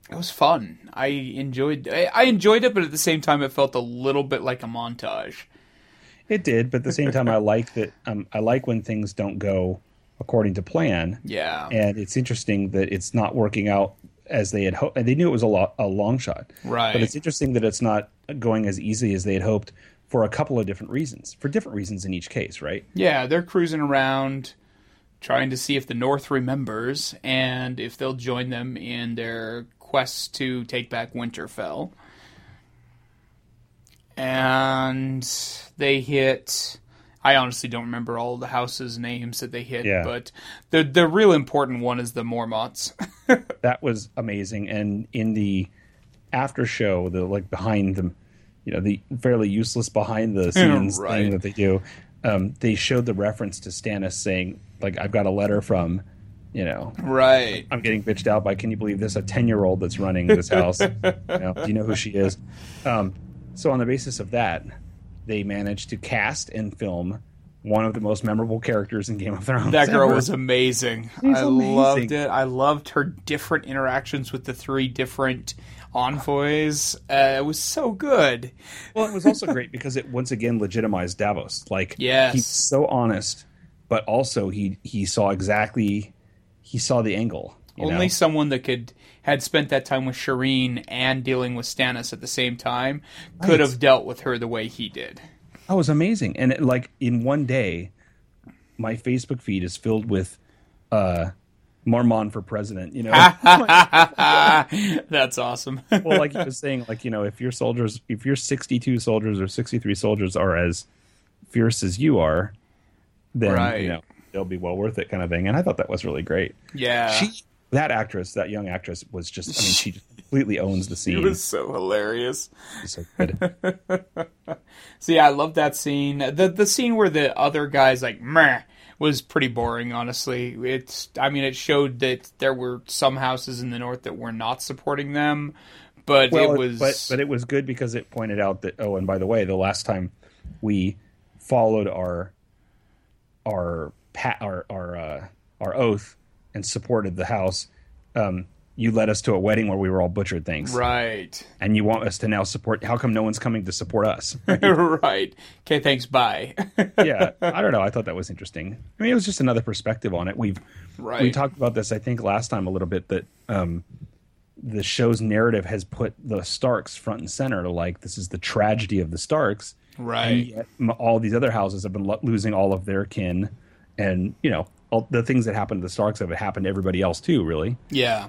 It was fun. I enjoyed I, I enjoyed it, but at the same time, it felt a little bit like a montage. It did, but at the same time, I like that. Um, I like when things don't go according to plan. Yeah, and it's interesting that it's not working out as they had hoped. And they knew it was a, lo- a long shot, Right. But it's interesting that it's not going as easy as they had hoped for a couple of different reasons, for different reasons in each case, right? yeah. They're cruising around, trying to see if the North remembers and if they'll join them in their quest to take back Winterfell. and they hit. I honestly don't remember all the houses' names that they hit, Yeah. but the the real important one is the Mormonts. That was amazing. And in the after show, the like behind them, you know, the fairly useless behind the scenes Right. thing that they do, um, they showed the reference to Stannis saying, like, I've got a letter from, you know, right. I'm getting bitched out by. Can you believe this? A ten year old that's running this house. you know, do you know who she is? Um, so on the basis of that, they managed to cast and film one of the most memorable characters in Game of Thrones. That girl ever. was amazing. She's I amazing. loved it. I loved her different interactions with the three different envoys. Uh, it was so good. Well, it was also great because it once again legitimized Davos. Like, Yes. he's so honest, but also he he saw exactly he saw the angle. you Only know? someone that could had spent that time with Shireen and dealing with Stannis at the same time could Right. have dealt with her the way he did. Oh, it was amazing. And it, like in one day, my Facebook feed is filled with uh, Mormont for president. You know, That's awesome. well, like you was saying, like you know, if your soldiers, if your sixty-two soldiers or sixty-three soldiers are as fierce as you are, then Right. you know they'll be well worth it, kind of thing. And I thought that was really great. yeah. She, that actress, that young actress, was just. I mean, she just completely owns the scene. it was so hilarious. So good. So yeah, I love that scene. The the scene where the other guy's like meh was pretty boring, honestly. It's I mean it showed that there were some houses in the north that were not supporting them, but well, it was but but it was good because it pointed out that. Oh, and by the way, the last time we followed our our our our uh, our oath and supported the house, um, you led us to a wedding where we were all butchered things, right. and you want us to now support. How come no one's coming to support us? right. Okay, thanks, bye. yeah, I don't know. I thought that was interesting. I mean, it was just another perspective on it. We've right. we talked about this, I think, last time a little bit that um, the show's narrative has put the Starks front and center. Like this is the tragedy of the Starks, right. all these other houses have been lo- losing all of their kin, and you know all the things that happened to the Starks have happened to everybody else too, really. Yeah.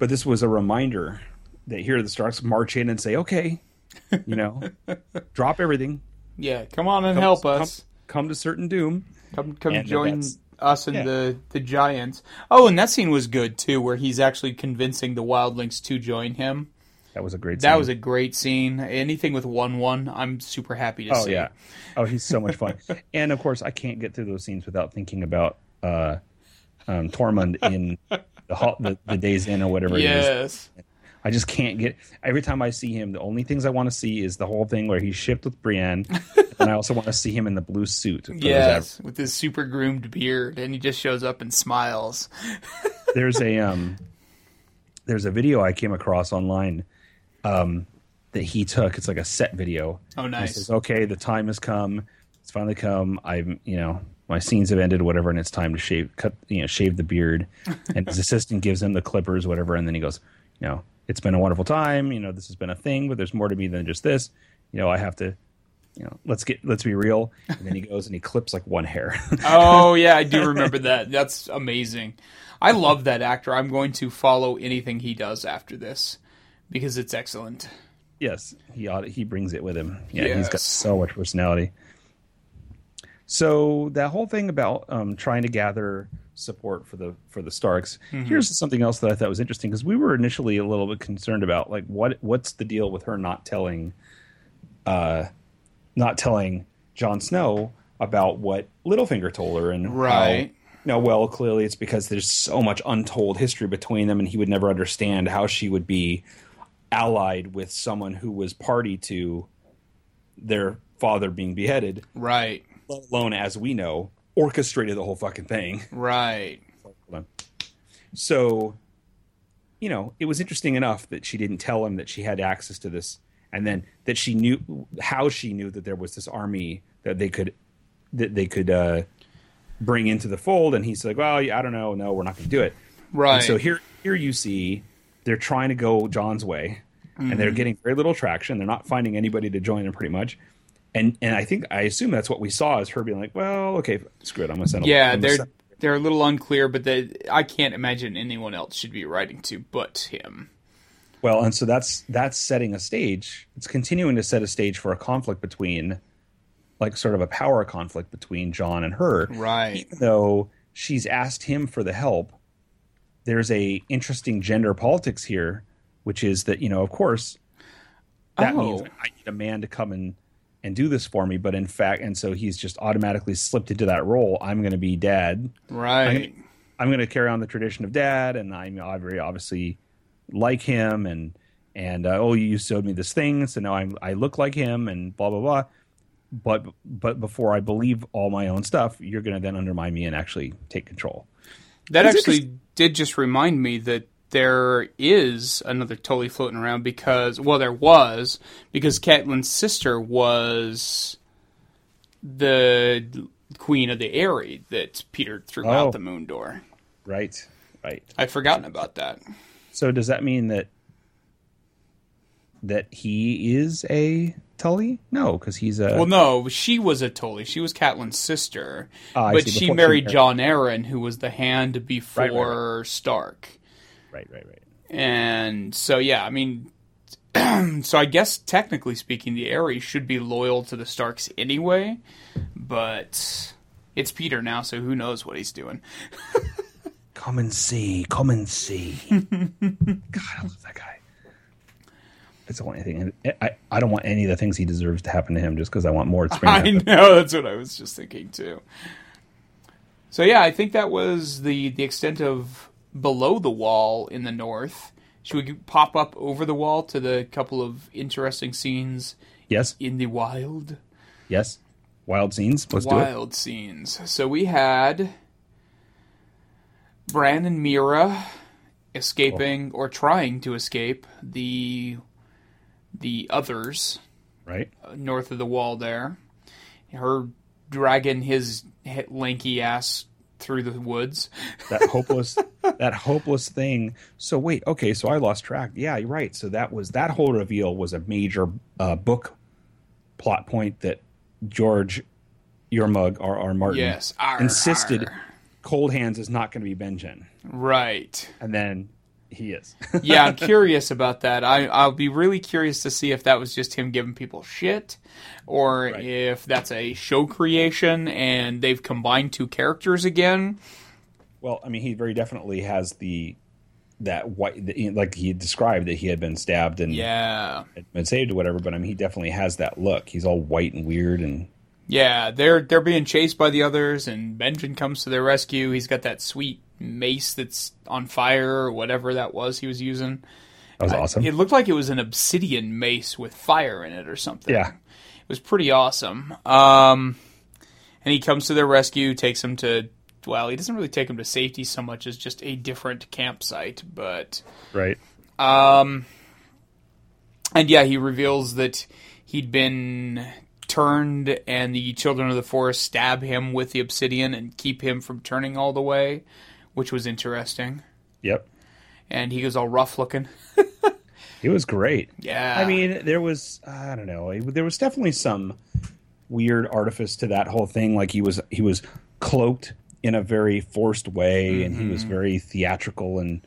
But this was a reminder that here the Starks march in and say, "Okay, you know, drop everything, Yeah. Come on and help come, us. come to certain doom." Come come And join us and yeah. the the giants. Oh, and that scene was good too, where he's actually convincing the wildlings to join him. That was a great. That scene. was a great scene. Anything with Wun Wun, I'm super happy to Oh see. yeah. Oh, he's so much fun. and of course, I can't get through those scenes without thinking about uh, um, Tormund in the, ho- the the Days in or whatever it is. I just can't get. Every time I see him, the only things I want to see is the whole thing where he's shipped with Brienne, and I also want to see him in the blue suit. Yes, with his super groomed beard, and he just shows up and smiles. there's a um there's a video I came across online um that he took. It's like a set video. Oh, nice. says, okay, the time has come. It's finally come. I'm you know my scenes have ended, whatever, and it's time to shave, cut, you know, shave the beard. And his assistant gives him the clippers, whatever, and then he goes, you know, it's been a wonderful time. You know, this has been a thing, but there's more to me than just this. You know, I have to, you know, let's get, let's be real. And then he goes and he clips like one hair. Oh yeah, I do remember that. That's amazing. I love that actor. I'm going to follow anything he does after this because it's excellent. Yes, he ought, he brings it with him. Yeah, he's got so much personality. So that whole thing about um, trying to gather support for the for the Starks. Mm-hmm. Here's something else that I thought was interesting because we were initially a little bit concerned about like what what's the deal with her not telling, uh, not telling Jon Snow about what Littlefinger told her and how- Right. no, well, clearly it's because there's so much untold history between them, and he would never understand how she would be allied with someone who was party to their father being beheaded, Right. Let alone, as we know, orchestrated the whole fucking thing. Right. So, you know, it was interesting enough that she didn't tell him that she had access to this, and then that she knew how she knew that there was this army that they could that they could uh, bring into the fold. And he's like, "Well, I don't know. No, we're not going to do it." Right. And so here, here you see they're trying to go Jon's way, and Mm-hmm. they're getting very little traction. They're not finding anybody to join them, pretty much. And and I think I assume that's what we saw is her being like, "Well, okay, screw it. I'm going to send." yeah, they're send- they're a little unclear, but they, I can't imagine anyone else should be writing to but him. Well, and so that's that's setting a stage. It's continuing to set a stage for a conflict between, like, sort of a power conflict between Jon and her. Right. Even though she's asked him for the help, there's a interesting gender politics here, which is that you know, of course, that means Oh. I need a man to come and and do this for me. But in fact, and so he's just automatically slipped into that role. I'm going to be dad. Right. I'm going to carry on the tradition of dad, and I'm I very obviously like him, and and uh, oh, you showed me this thing, so now I'm I look like him, and blah blah blah. But but before I believe all my own stuff, you're going to then undermine me and actually take control. That It's actually did just remind me that there is another Tully floating around because, well, there was because Catelyn's sister was the queen of the Eyrie that Petyr threw Oh. out the moon door. Right, right. I'd forgotten about that. So does that mean that that he is a Tully? No, because he's a Well, no, she was a Tully. She was Catelyn's sister, Ah, but she married Jon Arryn, who was the Hand before Right, right, Stark. Right, right, right. And so, yeah, I mean, so I guess technically speaking, the Aries should be loyal to the Starks anyway, but it's Petyr now, so who knows what he's doing. Come and see, come and see. God, I love that guy. I don't want anything. I, I don't want any of the things he deserves to happen to him just because I want more at I know that's what I was just thinking too. So yeah, I think that was the the extent of below the wall in the north. Should we pop up over the wall to the couple of interesting scenes Yes, in the wild? yes. Wild scenes. Let's do it. wild scenes. So we had Bran and Meera escaping oh. or trying to escape the the others Right. north of the wall there. Her dragging his lanky ass through the woods. That hopeless. that hopeless thing. So wait. Okay. So I lost track. Yeah, you're right. So that was that whole reveal was a major uh, book plot point that George, your mug, R. R. Martin, Yes, arr, insisted. arr. Cold Hands is not going to be Benjen, Right. and then he is. Yeah, I'm curious about that. I, I'll be really curious to see if that was just him giving people shit, or Right. if that's a show creation and they've combined two characters again. Well, I mean, he very definitely has the that white, the, like he described that he had been stabbed and Yeah. had been saved or whatever. But I mean, he definitely has that look. He's all white and weird, and Yeah, they're they're being chased by the others, and Benjen comes to their rescue. He's got that sweet mace that's on fire or whatever that was he was using. that was awesome. It looked like it was an obsidian mace with fire in it or something. yeah, It was pretty awesome. Um, and he comes to their rescue, takes them to well, he doesn't really take them to safety so much as just a different campsite, but right. um, and yeah, he reveals that he'd been turned, and the children of the forest stab him with the obsidian and keep him from turning all the way, which was interesting. Yep, And he goes all rough looking. it was great. Yeah, I mean, there was I don't know. There was definitely some weird artifice to that whole thing. Like he was he was cloaked in a very forced way, and he was Mm-hmm. very theatrical and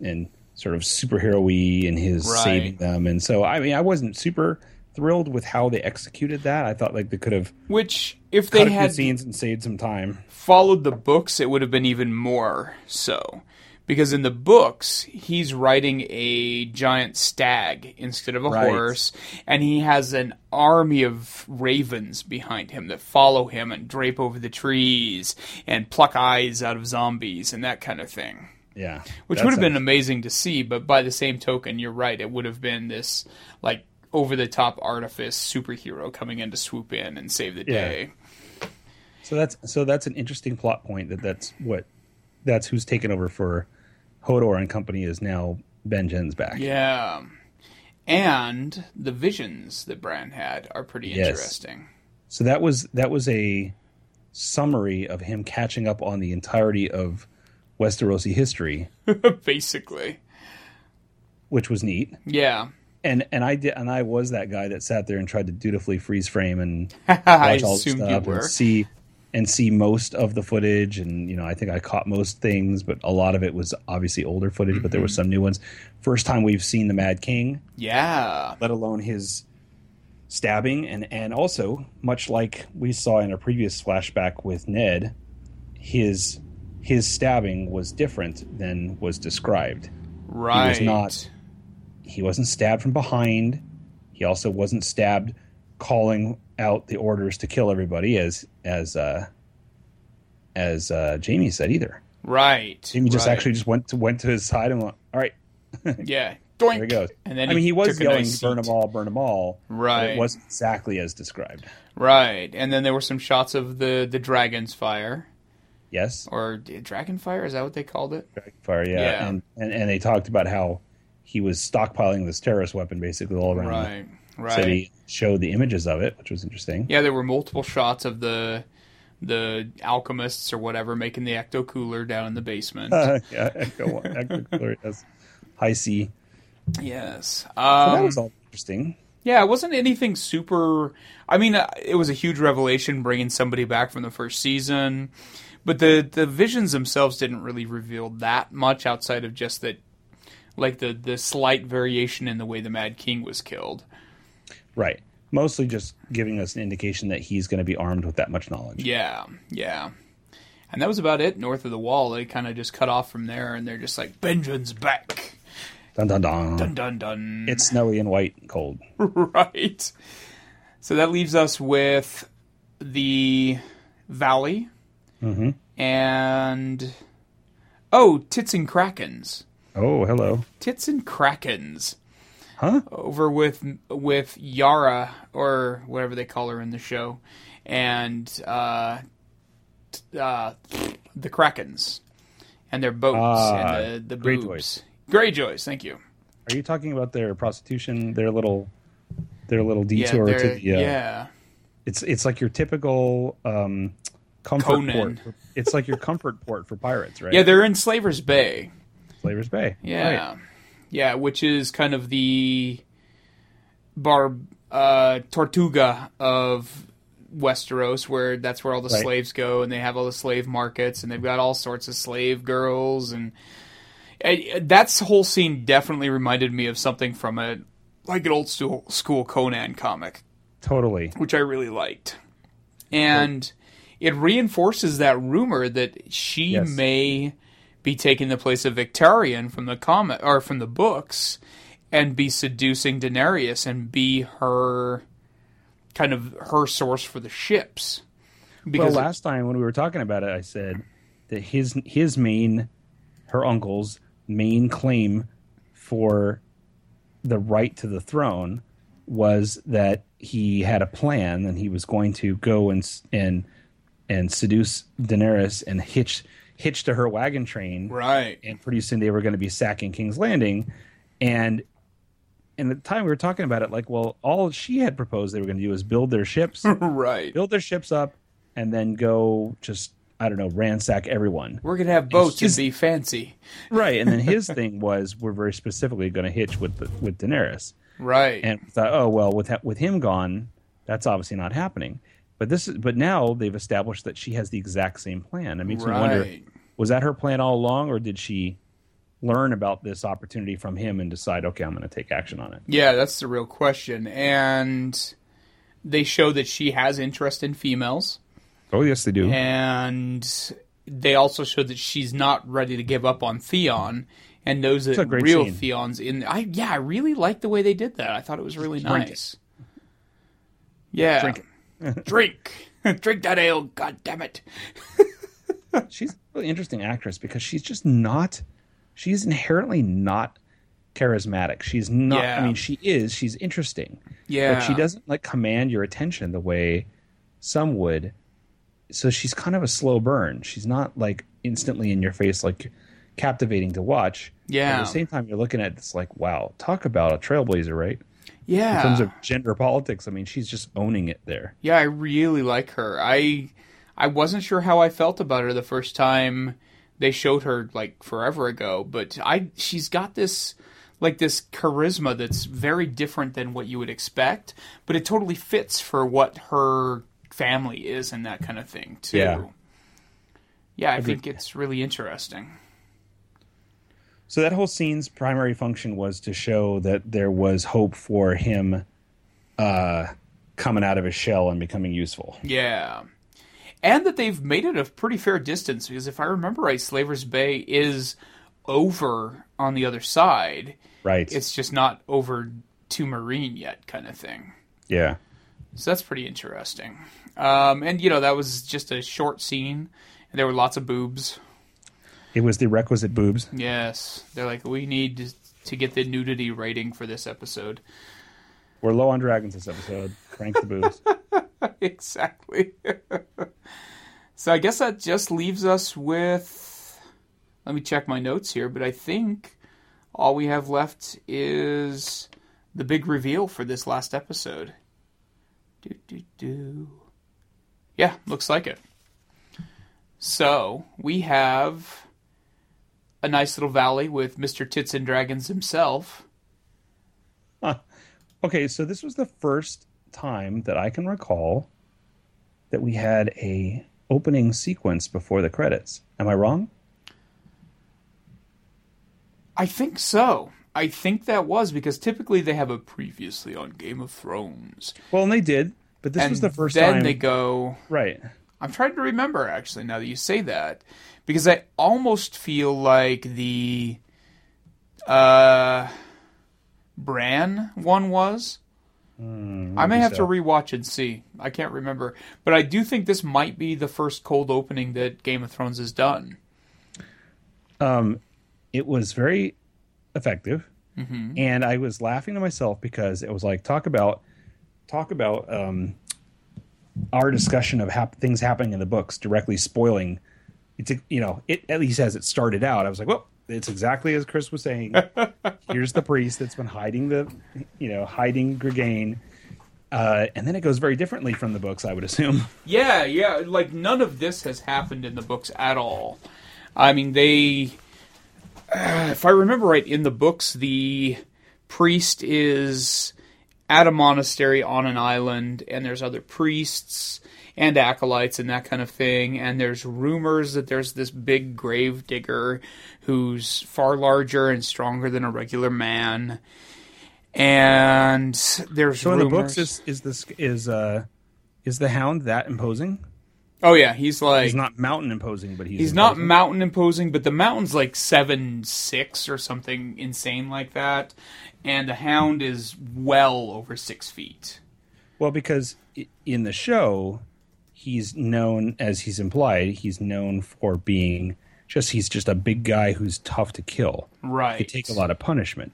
and sort of superhero-y in his Right. saving them. And so I mean, I wasn't super thrilled with how they executed that. I thought like they could have which if they had scenes and saved some time. followed the books, it would have been even more so. Because in the books, he's riding a giant stag instead of a Right. horse, and he has an army of ravens behind him that follow him and drape over the trees and pluck eyes out of zombies and that kind of thing. Yeah, Which would have been amazing to see, but by the same token, you're right, it would have been this like over the top artifice superhero coming in to swoop in and save the Yeah. day. So that's so that's an interesting plot point that that's what that's who's taken over for Hodor and company is now Benjen's back. Yeah. And the visions that Bran had are pretty Yes. interesting. So that was that was a summary of him catching up on the entirety of Westerosi history, Basically. which was neat. Yeah. And and I did and I was that guy that sat there and tried to dutifully freeze frame and I watch all the stuff were. and see and see most of the footage and you know I think I caught most things, but a lot of it was obviously older footage, but there Mm-hmm. were some new ones. First time we've seen the Mad King. Yeah. let alone his stabbing and and also much like we saw in a previous flashback with Ned his his stabbing was different than was described Right. He was not- he wasn't stabbed from behind he also wasn't stabbed calling out the orders to kill everybody as as uh as uh Jaime said either Right. Jaime just right. actually just went to went to his side and went all right Yeah. Doink. there he goes And then I mean he was yelling nice burn them all burn them all Right. it wasn't exactly as described Right. And then there were some shots of the the dragon's fire Yes, or dragon fire is that what they called it? Dragon fire. Yeah, Yeah. And, and and they talked about how he was stockpiling this terrorist weapon basically all around Right. Right. city. Showed the images of it, which was interesting. Yeah, there were multiple shots of the the alchemists or whatever making the ecto cooler down in the basement. yeah, Echo, Echo Cooler, yes. High C. yes. So that Um, was all interesting. Yeah, it wasn't anything super. I mean, uh, it was a huge revelation bringing somebody back from the first season, but the the visions themselves didn't really reveal that much outside of just that, like the the slight variation in the way the Mad King was killed. Right. Mostly just giving us an indication that he's going to be armed with that much knowledge. Yeah, yeah. And that was about it. North of the wall, they kind of just cut off from there, and they're just like, Benjen's back. Dun dun dun. Dun dun dun. It's snowy and white and cold. right. So that leaves us with the valley Mm-hmm. and oh, tits and krakens. Oh, hello. Tits and krakens. Huh? Over with with Yara or whatever they call her in the show, and uh, uh, the krakens and their boats Ah, and the the Greyjoys. boobs. Greyjoys. Thank you. Are you talking about their prostitution? Their little, their little Yeah, detour to the. Uh, yeah. It's it's like your typical um, comfort Conan. port. It's like your comfort port for pirates, right? Yeah, they're in Slaver's Bay. Slaver's Bay. Yeah, Right. Yeah, which is kind of the barb uh, Tortuga of Westeros, where that's where all the Right. slaves go, and they have all the slave markets, and they've got all sorts of slave girls, and uh, that whole scene definitely reminded me of something from a like an old school, school Conan comic Totally. which I really liked. And it reinforces that rumor that she Yes. may be taking the place of Victarion from the comic or from the books and be seducing Daenerys and be her kind of her source for the ships. Well, last time when we were talking about it, I said that his his main, her uncle's main claim for the right to the throne was that he had a plan and he was going to go and and and seduce Daenerys and hitch hitch to her wagon train, right. and pretty soon they were going to be sacking King's Landing, and. And at the time we were talking about it, like, well, all she had proposed they were going to do is build their ships, right. build their ships up and then go just I don't know ransack everyone. We're gonna have boats and He's- be fancy. Right, and then his thing was we're very specifically going to hitch with the, with Daenerys, Right. and thought oh well with with him gone, that's obviously not happening. But this is but now they've established that she has the exact same plan. It makes me wonder was that her plan all along, or did she learn about this opportunity from him and decide okay I'm going to take action on it? Yeah, that's the real question. And they show that she has interest in females. Oh yes, they do. and they also show that she's not ready to give up on Theon and knows that real scene. Theon's in. I yeah, I really liked the way they did that. I thought it was really Drink it. nice. Yeah, Drink. Drink, that ale. God damn it! she's a really interesting actress because she's just not she's inherently not charismatic. She's not Yeah. i mean she is she's interesting Yeah, but she doesn't like command your attention the way some would. So she's kind of a slow burn. She's not like instantly in your face like captivating to watch. But Yeah, at the same time you're looking at this like wow talk about a trailblazer right yeah. in terms of gender politics i mean she's just owning it there Yeah, I really like her. I I wasn't sure how I felt about her the first time they showed her like forever ago, but I she's got this like this charisma that's very different than what you would expect, but it totally fits for what her family is and that kind of thing too. Yeah. Yeah, I Agreed. think it's really interesting. So that whole scene's primary function was to show that there was hope for him uh, coming out of his shell and becoming useful. Yeah. And that they've made it a pretty fair distance because if I remember right, Slaver's Bay is over on the other side. Right. It's just not over to Meereen yet, kind of thing. yeah. So that's pretty interesting. Um, and you know that was just a short scene. And there were lots of boobs. It was the requisite boobs. Yes, they're like we need to, get the nudity rating for this episode. We're low on dragons this episode. Crank the boobs. exactly. so I guess that just leaves us with. Let me check my notes here, but I think all we have left is the big reveal for this last episode. Do do do. Yeah, looks like it. So we have a nice little valley with Mr. Tits and Dragons himself. Okay, so this was the first time that I can recall that we had a opening sequence before the credits. Am I wrong? I think so. I think that was because typically they have a previously on Game of Thrones. Well, and they did, but this and was the first then time. they go. right. I'm trying to remember actually now that you say that because I almost feel like the uh Bran one was. I may have so. to rewatch and see. I can't remember, but I do think this might be the first cold opening that Game of Thrones has done. It was very effective, Mm-hmm. and I was laughing to myself because it was like talk about talk about um, our discussion of hap- things happening in the books directly spoiling. It's you know it at least as it started out. I was like, well, it's exactly as Chris was saying. Here's the priest that's been hiding the you know hiding Clegane. Uh, and then it goes very differently from the books, I would assume. Yeah, yeah. Like none of this has happened in the books at all. I mean, they. Uh, if I remember right, in the books, the priest is at a monastery on an island, and there's other priests and acolytes and that kind of thing. And there's rumors that there's this big grave digger who's far larger and stronger than a regular man. And there's So in the books, is is this is uh is the Hound that imposing? oh yeah, he's like He's not mountain imposing, but he's He's not mountain imposing, but the mountain's like seven six or something insane like that, and the hound is well over six feet. Well, because in the show, he's known as he's implied. He's known for being just he's just a big guy who's tough to kill. Right. He take a lot of punishment.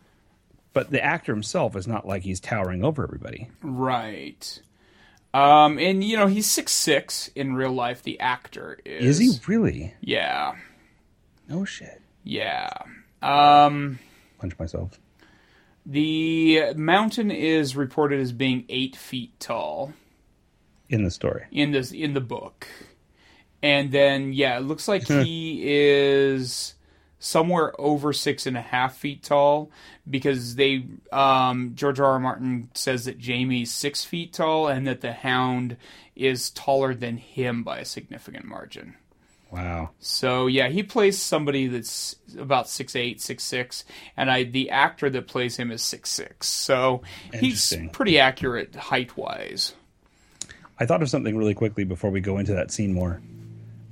But the actor himself is not like he's towering over everybody. Right. Um, and you know he's six six in real life. The actor is. Is he really? Yeah. No shit. Yeah. Um, Punch myself. the mountain is reported as being eight feet tall. In the story. in this in the book. And then yeah, it looks like he is somewhere over six and a half feet tall because they um George R. R. Martin says that Jaime's six feet tall and that the hound is taller than him by a significant margin. Wow. So yeah, he plays somebody that's about six eight, six six, and I the actor that plays him is six six. So he's pretty accurate height wise. I thought of something really quickly before we go into that scene more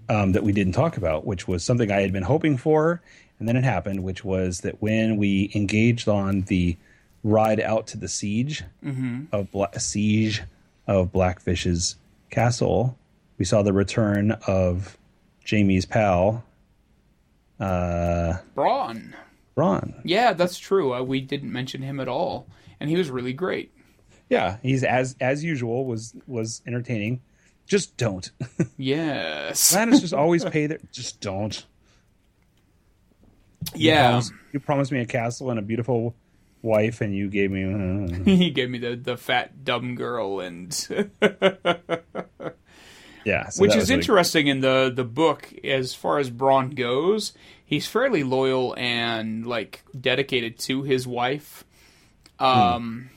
um, that we didn't talk about, which was something I had been hoping for, and then it happened, which was that when we engaged on the ride out to the siege of Bla- siege of Blackfish's castle, we saw the return of Jaime's pal, uh, Bronn. Ron. Yeah, that's true. Uh, we didn't mention him at all, and he was really great. Yeah, he's as as usual was was entertaining. Just don't. Yes. Lannis just always pay their. Just don't. You yeah. promised, you promised me a castle and a beautiful wife, and you gave me. uh, he gave me the, the fat dumb girl and yeah, so which is interesting in the the book as far as Bronn goes. He's fairly loyal and like dedicated to his wife. Um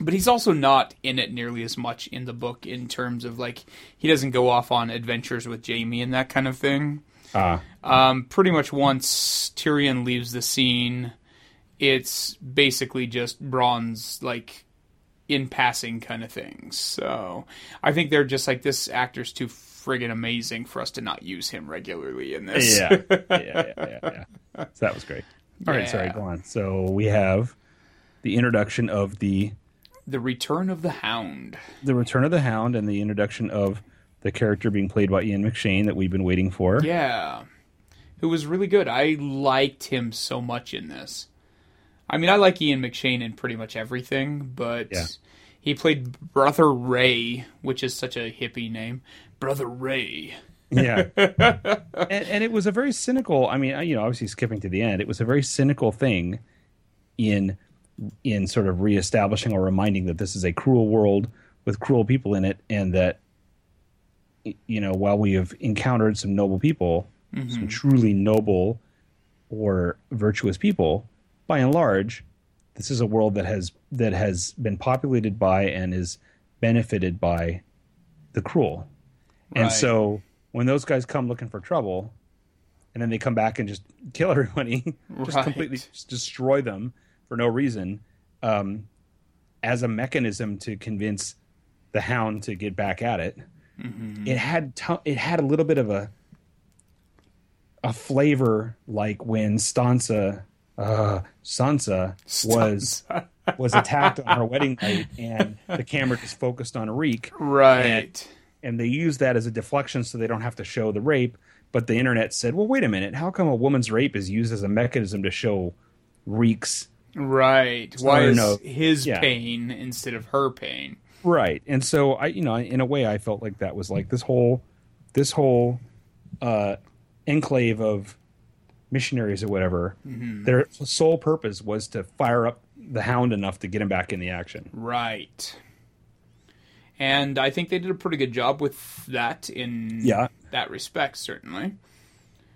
but he's also not in it nearly as much in the book in terms of like he doesn't go off on adventures with Jaime and that kind of thing. Ah, Um, pretty much once Tyrion leaves the scene, it's basically just Bronze like in passing kind of things. So I think they're just like this actor's too friggin' amazing for us to not use him regularly in this. yeah, yeah, yeah, yeah, yeah. So that was great. All right, sorry, go on. So we have the introduction of the the Return of the Hound. the return of the Hound and the introduction of the character being played by Ian McShane that we've been waiting for. Yeah. Who was really good. I liked him so much in this. I mean, I like Ian McShane in pretty much everything, but Yeah. he played Brother Ray, which is such a hippie name. Brother Ray. yeah and, and it was a very cynical i mean you know obviously skipping to the end it was a very cynical thing in in sort of reestablishing or reminding that this is a cruel world with cruel people in it and that you know while we have encountered some noble people mm-hmm. some truly noble or virtuous people by and large this is a world that has that has been populated by and is benefited by the cruel. And Right. so when those guys come looking for trouble, and then they come back and just kill everybody, just Right. completely destroy them for no reason, um, as a mechanism to convince the Hound to get back at it. Mm-hmm. It had to- it had a little bit of a a flavor like when Stanza uh, Sansa was was attacked on her wedding night, and the camera just focused on Reek, Right. and they used that as a deflection so they don't have to show the rape. But the internet said, "Well, wait a minute, how come a woman's rape is used as a mechanism to show Reek's Right. Why is no. his Yeah. pain instead of her pain? right?" And so I, you know, in a way, I felt like that was like this whole this whole uh, enclave of missionaries or whatever. Their sole purpose was to fire up the Hound enough to get him back in the action. Right. And I think they did a pretty good job with that in Yeah. that respect, certainly.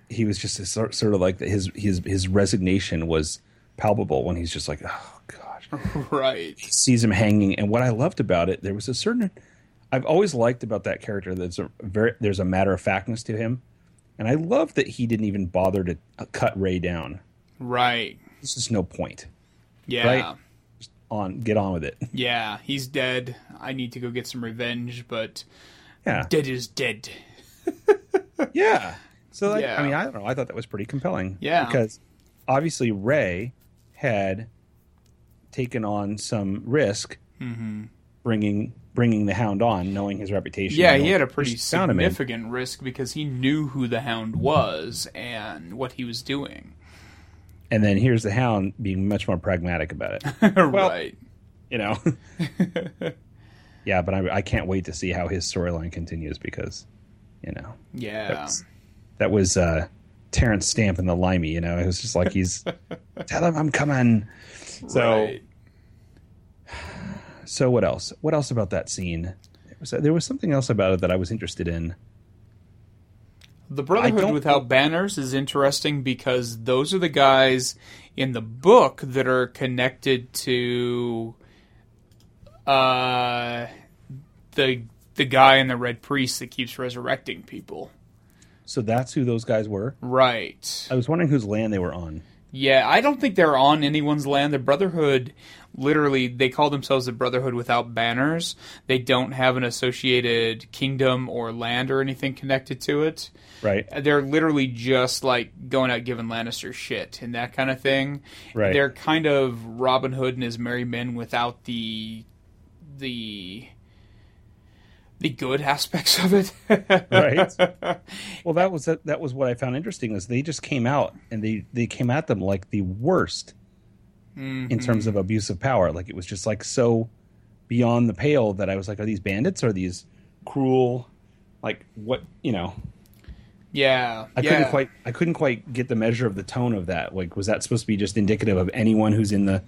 he was just a sort of like his his his resignation was palpable when he's just like oh gosh Right. he sees him hanging and what i loved about it there was a certain i've always liked about that character there's a very there's a matter of factness to him and i love that he didn't even bother to cut ray down Right. there's just no point Yeah. Right. on get on with it Yeah. He's dead. I need to go get some revenge, but yeah dead is dead. yeah so like, Yeah. i mean i don't know i thought that was pretty compelling Yeah. because obviously ray had taken on some risk bringing bringing the hound on knowing his reputation Yeah, he had a pretty found him in. significant risk because he knew who the hound was and what he was doing. and then here's the hound being much more pragmatic about it right. you know yeah but I, I can't wait to see how his storyline continues because you know Yeah. That's- that was uh Terence Stamp in the limey you know it was just like he's tell him i'm coming so Right. So what else? What else about that scene? There was, there was something else about it that I was interested in. The Brotherhood Without Banners is interesting because those are the guys in the book that are connected to uh, the the guy in the Red Priest that keeps resurrecting people. So that's who those guys were. Right. I was wondering whose land they were on. Yeah, I don't think they're on anyone's land. The Brotherhood, literally, they call themselves the Brotherhood without banners. They don't have an associated kingdom or land or anything connected to it. Right. They're literally just like going out giving Lannister shit and that kind of thing. Right. They're kind of Robin Hood and his merry men without the the the good aspects of it. Right. well, that was that, that was what I found interesting was they just came out and they they came at them like the worst in mm-hmm. terms of abuse of power. Like it was just like so beyond the pale that I was like, are these bandits? Are these cruel? Like what you know? yeah. I yeah. couldn't quite I couldn't quite get the measure of the tone of that. Like was that supposed to be just indicative of anyone who's in the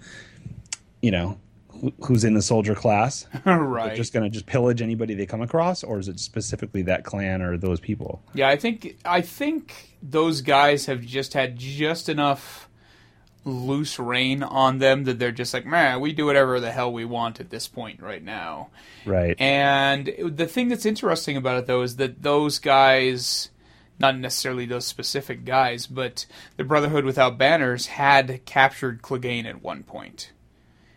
you know who- who's in the soldier class? They're right. just going to just pillage anybody they come across or is it specifically that clan or those people? Yeah, I think I think those guys have just had just enough loose rein on them that they're just like, man, we do whatever the hell we want at this point right now. Right. And the thing that's interesting about it though is that those guys not necessarily those specific guys, but the Brotherhood Without Banners had captured Clegane at one point.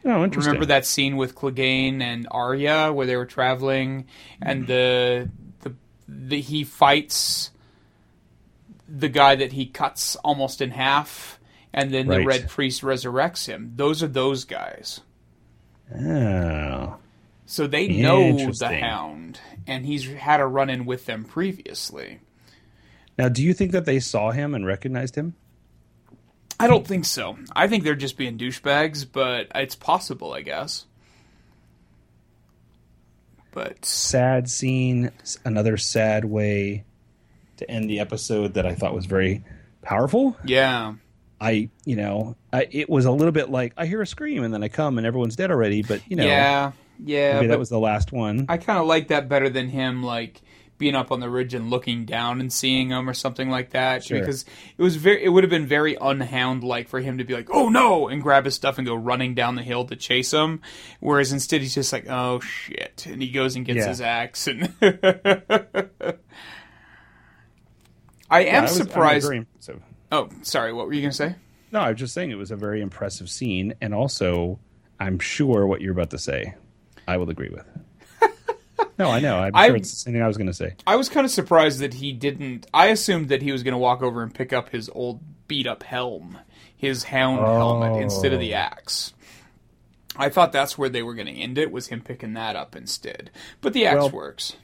Oh, interesting. Remember that scene with Clegane and Arya where they were traveling and mm-hmm. the the, the he fights the guy that he cuts almost in half and then the red priest resurrects him. Those are those guys. Oh. So they know the hound and he's had a run in with them previously. Now, do you think that they saw him and recognized him? I don't think so. I think they're just being douchebags, but it's possible, I guess. But Sad scene, another sad way to end the episode that I thought was very powerful. yeah, I, you know, I, it was a little bit like I hear a scream and then I come and everyone's dead already, but you know, yeah, yeah. maybe that was the last one. I kind of like that better than him like being up on the ridge and looking down and seeing him or something like that Sure. because it was very it would have been very unhound like for him to be like oh no and grab his stuff and go running down the hill to chase him whereas instead he's just like oh shit and he goes and gets Yeah. his axe and I am Yeah, I was- surprised impressive. oh sorry what were you going to say No, I was just saying it was a very impressive scene, and also I'm sure what you're about to say, I will agree with. No, I know. I'm I- sure it's the same thing I was going to say. I was kind of surprised that he didn't. I assumed that he was going to walk over and pick up his old beat up helm, his hound helmet, instead of the Oh. axe. I thought that's where they were going to end it, was him picking that up instead. But the axe Well, works.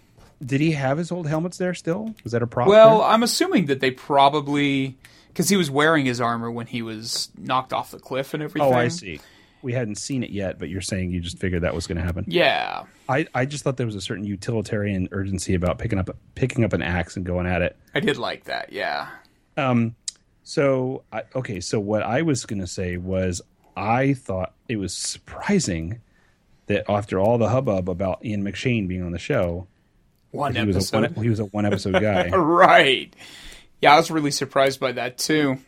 Did he have his old helmets there still? Was that a problem? Well, there? I'm assuming that they probably. Because he was wearing his armor when he was knocked off the cliff and everything. oh, I see. We hadn't seen it yet, but you're saying you just figured that was going to happen. Yeah. I, I just thought there was a certain utilitarian urgency about picking up picking up an axe and going at it. I did like that, yeah. Um. So, I, okay, so what I was going to say was I thought it was surprising that after all the hubbub about Ian McShane being on the show, One he was episode. one, he was a one episode guy. right. Yeah, I was really surprised by that too.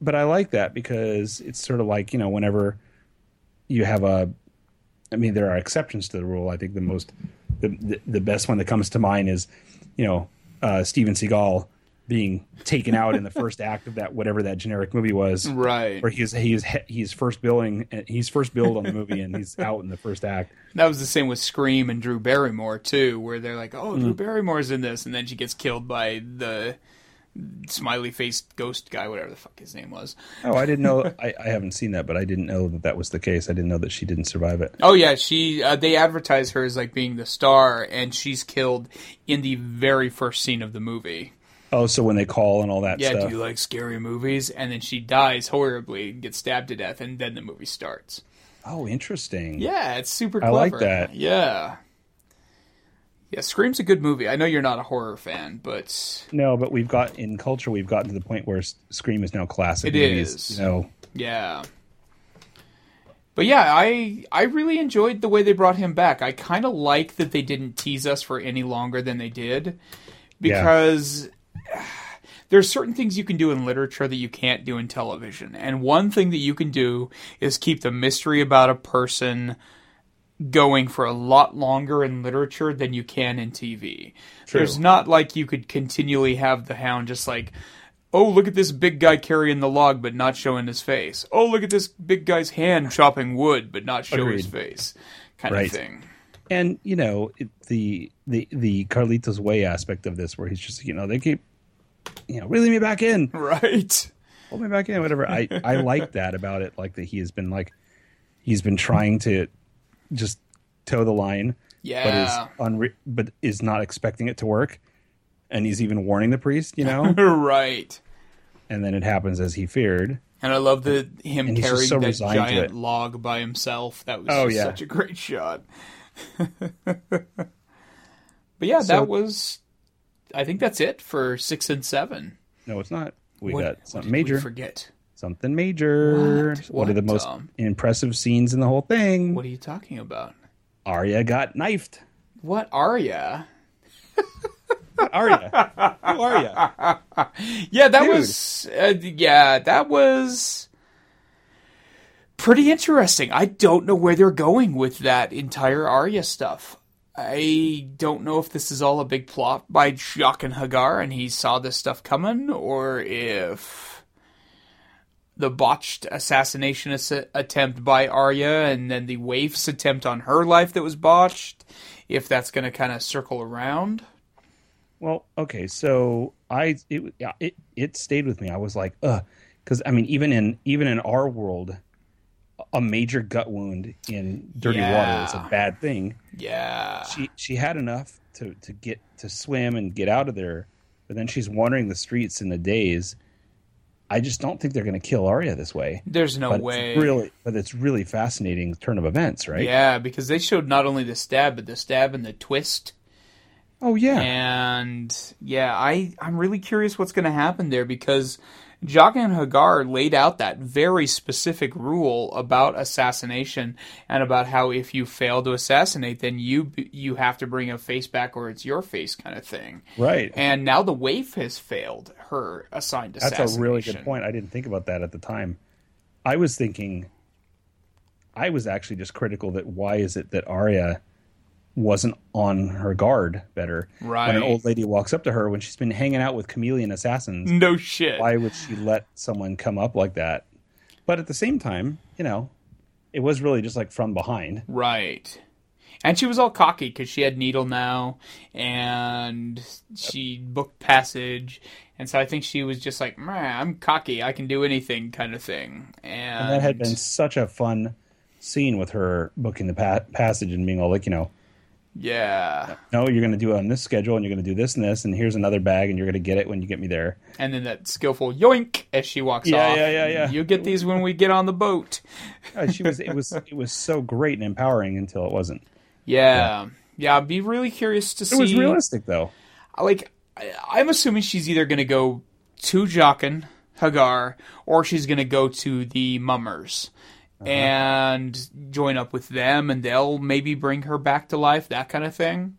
but I like that because it's sort of like you know whenever you have a, I mean there are exceptions to the rule. I think the most the the, best one that comes to mind is you know uh, Steven Seagal being taken out in the first act of that whatever that generic movie was. Right. Where he's he's he's first billing he's first billed on the movie and he's out in the first act. That was the same with Scream and Drew Barrymore too, where they're like, "Oh, Mm. Drew Barrymore's in this," and then she gets killed by the smiley faced ghost guy, whatever the fuck his name was. Oh, I didn't know. I, I haven't seen that, but I didn't know that that was the case. I didn't know that she didn't survive it. Oh yeah, she. Uh, they advertise her as like being the star, and she's killed in the very first scene of the movie. Oh, so when they call and all that Yeah, stuff. do you like scary movies? And then she dies horribly, gets stabbed to death, and then the movie starts. oh, interesting. Yeah, it's super I like that. Yeah. Yeah, Scream's a good movie. I know you're not a horror fan, but No, but we've got in culture, we've gotten to the point where Scream is now classic. It movies, is. You know, yeah. But yeah, I I really enjoyed the way they brought him back. I kind of like that they didn't tease us for any longer than they did because there's certain things you can do in literature that you can't do in television. And one thing that you can do is keep the mystery about a person going for a lot longer in literature than you can in TV. There's not like you could continually have the hound just like, oh, look at this big guy carrying the log but not showing his face. Oh, look at this big guy's hand chopping wood but not show his face. Kind Right. of thing. and you know it, the the the Carlito's Way aspect of this, where he's just you know they keep you know reeling me back in, Right. Hold me back in, whatever. I I like that about it, like that he has been like he's been trying to just toe the line, Yeah. but is unre- but is not expecting it to work, and he's even warning the priest, you know, right. and then it happens as he feared. And I love the him And carrying so that giant log by himself. That was Oh, yeah. such a great shot. but yeah, So- that was. I think that's it for six and seven. No, it's not. We What- got something major. forget. Something major. What? One of the most Tom? impressive scenes in the whole thing. What are you talking about? Arya got knifed. What are ya? Arya. Who are you? Yeah, that Dude. was. Uh, yeah, that was pretty interesting. I don't know where they're going with that entire Arya stuff. I don't know if this is all a big plot by Jaqen and H'ghar and he saw this stuff coming, or if the botched assassination ass- attempt by Arya and then the waif's attempt on her life that was botched, if that's going to kind of circle around. Well, okay, so I it yeah, it it stayed with me. I was like, ugh, because I mean, even in even in our world, a major gut wound in dirty water is a bad thing. Yeah. She she had enough to to get to swim and get out of there, but then she's wandering the streets in the days. I just don't think they're going to kill Arya this way. There's no but way. Really, but it's really fascinating turn of events, right? Yeah, because they showed not only the stab, but the stab and the twist. Oh yeah. And yeah, I I'm really curious what's going to happen there because Jaqen H'ghar laid out that very specific rule about assassination and about how if you fail to assassinate, then you you have to bring a face back or it's your face kind of thing. Right. And now the waif has failed her assigned That's assassination. a really good point. I didn't think about that at the time. I was thinking, I was actually just critical that why is it that Arya wasn't on her guard better? When an old lady walks up to her when she's been hanging out with chameleon assassins, No shit. why would she let someone come up like that? But at the same time, you know, it was really just like from behind. Right. And she was all cocky because she had Needle now, and she booked Passage, and so I think she was just like, "I'm cocky, I can do anything," kind of thing. And, And that had been such a fun scene with her booking the pa- passage and being all like, you know, yeah. no, you're going to do it on this schedule and you're going to do this and this, and here's another bag and you're going to get it when you get me there. And then that skillful yoink as she walks Yeah, off. yeah, yeah, yeah. You get these when we get on the boat. Uh, she was, it was, it was so great and empowering until it wasn't. Yeah. Yeah, I'd be really curious to It see. It was realistic though. like I- I'm assuming she's either going to go to Jaqen H'ghar or she's going to go to the Mummers Uh-huh. and join up with them, and they'll maybe bring her back to life, that kind of thing.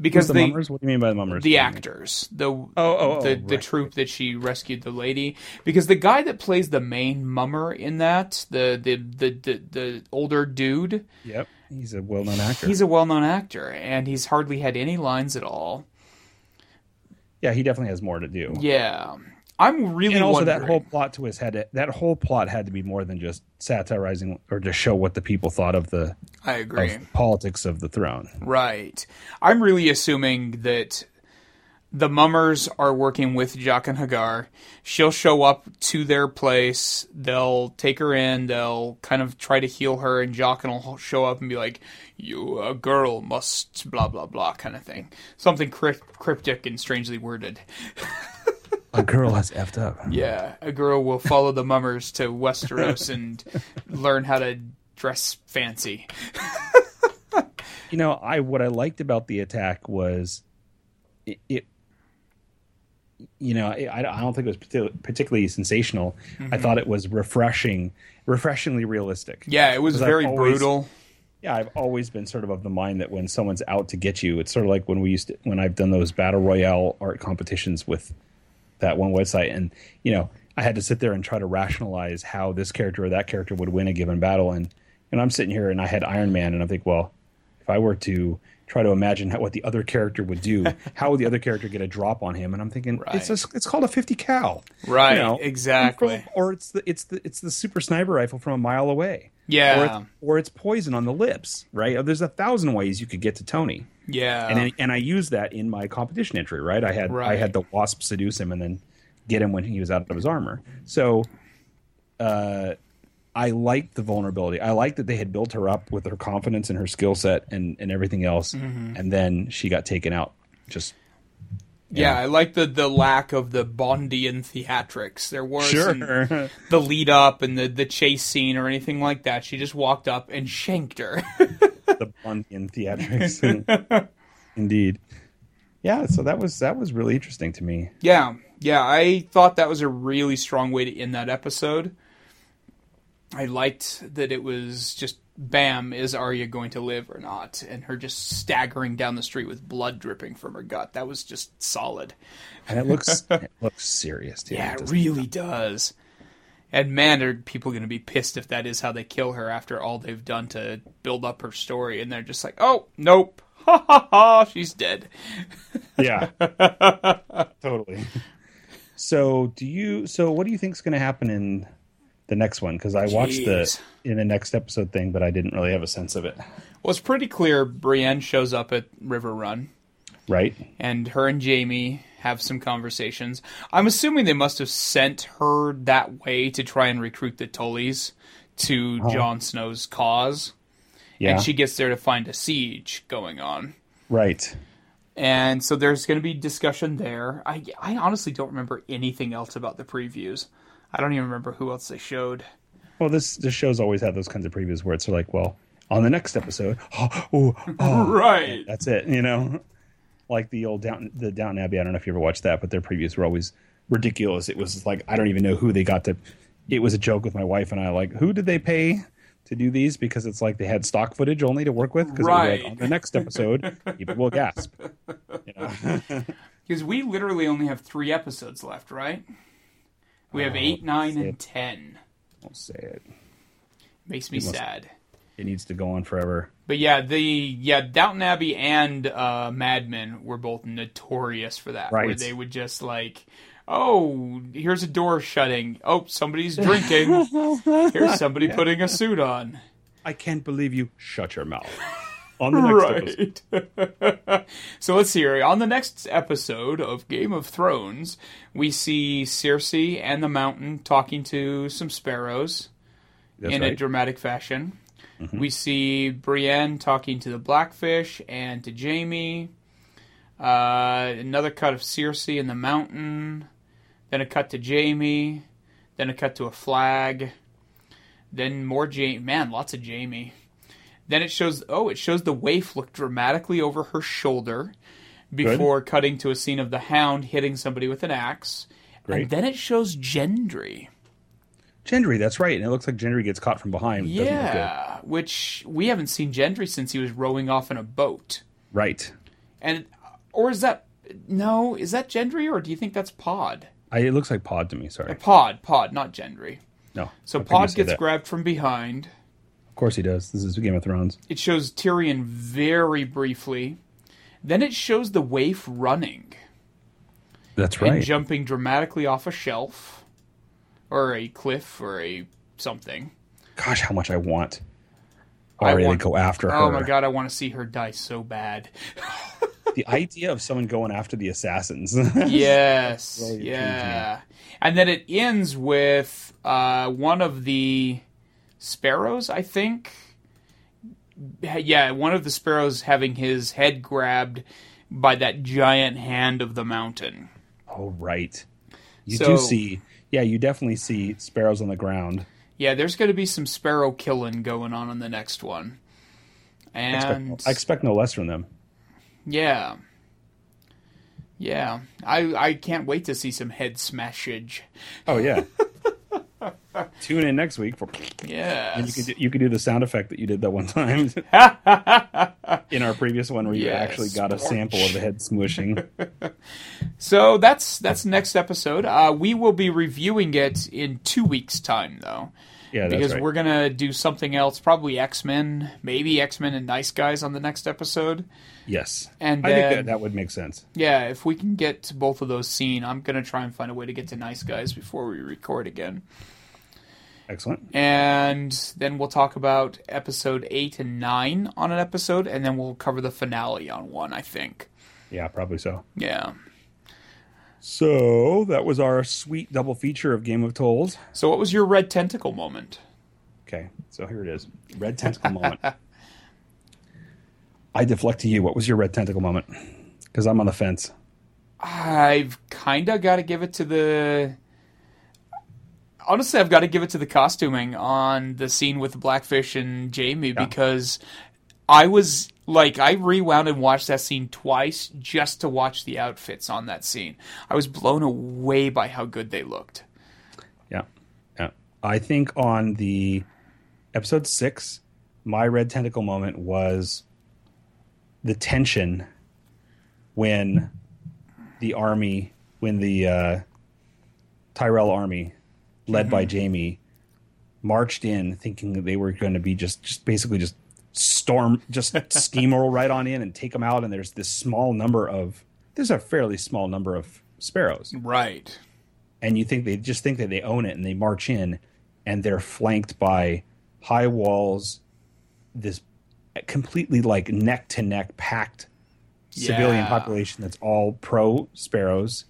Because Who's the they, mummers? What do you mean by the mummers? the actors, the oh, oh, the the right. troop that she rescued the lady, because the guy that plays the main mummer in that, the the the the, the older dude, Yep, he's a well-known actor. he's a well known actor, and he's hardly had any lines at all. yeah, he definitely has more to do. Yeah, I'm really and also wondering. that whole plot twist had to, that whole plot had to be more than just satirizing or just show what the people thought of the I agree. of politics of the throne. Right. I'm really assuming that the mummers are working with Jaqen H'ghar. She'll show up to their place. They'll take her in. They'll kind of try to heal her, and Jock will show up and be like, "You, a girl, must blah blah blah," kind of thing. Something crypt- cryptic and strangely worded. A girl has effed up. Yeah, a girl will follow the mummers to Westeros and learn how to dress fancy. You know, I what I liked about the attack was it. it you know, I, I don't think it was partic- particularly sensational. I mm-hmm. thought it was refreshing, refreshingly realistic. Yeah, it was very always- brutal. Yeah, I've always been sort of of the mind that when someone's out to get you, it's sort of like when we used to, when I've done those battle royale art competitions with that one website, and you know, I had to sit there and try to rationalize how this character or that character would win a given battle, and and I'm sitting here and I had Iron Man, and I think, well, if I were to try to imagine how, what the other character would do, how would the other character get a drop on him? And I'm thinking, it's a, it's called a 50 cal, Right, You know, exactly. from- or it's the it's the it's the super sniper rifle from a mile away. Yeah. Or it's, or it's poison on the lips, right? There's a thousand ways you could get to Tony, Yeah. and I, and I used that in my competition entry, right? I had I had the wasp seduce him and then get him when he was out of his armor. So, uh, I liked the vulnerability. I liked that they had built her up with her confidence and her skill set and and everything else, Mm-hmm. and then she got taken out. Just Yeah, I like the the lack of the Bondian theatrics. There was sure. the lead up and the the chase scene or anything like that. She just walked up and shanked her. the Bondian theatrics. Indeed. Yeah, so that was that was really interesting to me. yeah, yeah. I thought that was a really strong way to end that episode. I liked that it was just bam, is Arya going to live or not? And her just staggering down the street with blood dripping from her gut. That was just solid. And it looks it looks serious too. Yeah, it doesn't really does. And man, are people going to be pissed if that is how they kill her after all they've done to build up her story, and they're just like, "Oh, nope, ha ha ha, she's dead." Yeah. totally. So, do you so what do you think's going to happen in the next one cuz I watched the in the next episode thing but I didn't really have a sense of it. Well, it's pretty clear Brienne shows up at Riverrun, Right? and her and Jaime have some conversations. I'm assuming they must have sent her that way to try and recruit the Tullys to uh-huh. Jon Snow's cause, Yeah. and she gets there to find a siege going on. right. And so there's going to be discussion there. I, I honestly don't remember anything else about the previews. I don't even remember who else they showed. Well, this this show's always had those kinds of previews where it's like, well, on the next episode, oh, oh, oh, Right. that's it, you know. Like the old Downton the Downton Abbey, I don't know if you ever watched that, but their previews were always ridiculous. It was like I don't even know who they got to. It was a joke with my wife and I. Like, who did they pay to do these? Because it's like they had stock footage only to work with. Because Right. like, on the next episode, people will gasp. You know? Because we literally only have three episodes left, right? We have eight, nine, and ten. I'll say it. Makes me must- sad. It needs to go on forever. But yeah, the yeah Downton Abbey and uh, Mad Men were both notorious for that, where Right. they would just like, oh, here's a door shutting. Oh, somebody's drinking. here's somebody putting a suit on. I can't believe you. Shut your mouth. On the next episode. So let's see here. On the next episode of Game of Thrones, we see Cersei and the Mountain talking to some sparrows That's in a right. Mm-hmm. dramatic fashion. We see Brienne talking to the Blackfish and to Jaime. Uh, another cut of Cersei in the mountain. Then a cut to Jaime. Then a cut to a flag. Then more Jaime. Man, lots of Jaime. Then it shows. Oh, it shows the waif look dramatically over her shoulder before cutting to a scene of the Hound hitting somebody with an axe. Great. And then it shows Gendry. Gendry, that's right. And it looks like Gendry gets caught from behind. Good. Yeah, which we haven't seen Gendry since he was rowing off in a boat. Right. And or is that no? Is that Gendry or do you think that's Pod? I, it looks like Pod to me. Sorry. Uh, Pod, Pod, not Gendry. No. So Pod gets grabbed from behind. Of course he does. This is Game of Thrones. It shows Tyrion very briefly. Then it shows the waif running That's and right. jumping dramatically off a shelf or a cliff or a something. Gosh, how much I want I Arya want- to go after her. Oh my god, I want to see her die so bad. The idea of someone going after the assassins. Yes. really yeah. And then it ends with uh, one of the sparrows, I think. Yeah, one of the sparrows having his head grabbed by that giant hand of the mountain. oh, right. You So- do see, yeah, you definitely see sparrows on the ground. Yeah, there's going to be some sparrow killing going on in the next one. I And expect, I expect no less from them. yeah. Yeah. I I can't wait to see some head smashage. Oh yeah. Tune in next week for. Yeah. And you could you could do the sound effect that you did that one time in our previous one where you Yes. actually got a sample of the head smooshing. So that's that's next episode. Uh, we will be reviewing it in two weeks' time, though, Yeah, that's because right. we're gonna do something else. Probably X Men, maybe X Men and Nice Guys on the next episode. yes, And I think that that would make sense. Yeah, if we can get to both of those seen, I'm gonna try and find a way to get to Nice Guys before we record again. Excellent. And then we'll talk about episode eight and nine on an episode, and then we'll cover the finale on one. I think. Yeah, probably so. Yeah. So that was our sweet double feature of Game of Tolls. So, what was your red tentacle moment? Okay, so here it is. Red tentacle moment. I deflect to you. What was your red tentacle moment? Because I'm on the fence. I've kind of got to give it to the. Honestly, I've got to give it to the costuming on the scene with Blackfish and Jaime because I was like, I rewound and watched that scene twice just to watch the outfits on that scene. I was blown away by how good they looked. Yeah, yeah. I think on the episode six, my red tentacle moment was the tension when the army, when the uh, Tyrell army, led by mm-hmm. Jaime, marched in, thinking that they were going to be just, just basically just storm, just steamroll right on in and take them out. And there's this small number of, there's a fairly small number of sparrows Right. and you think they just think that they own it and they march in and they're flanked by high walls this completely like neck to neck packed civilian Yeah. population that's all pro sparrows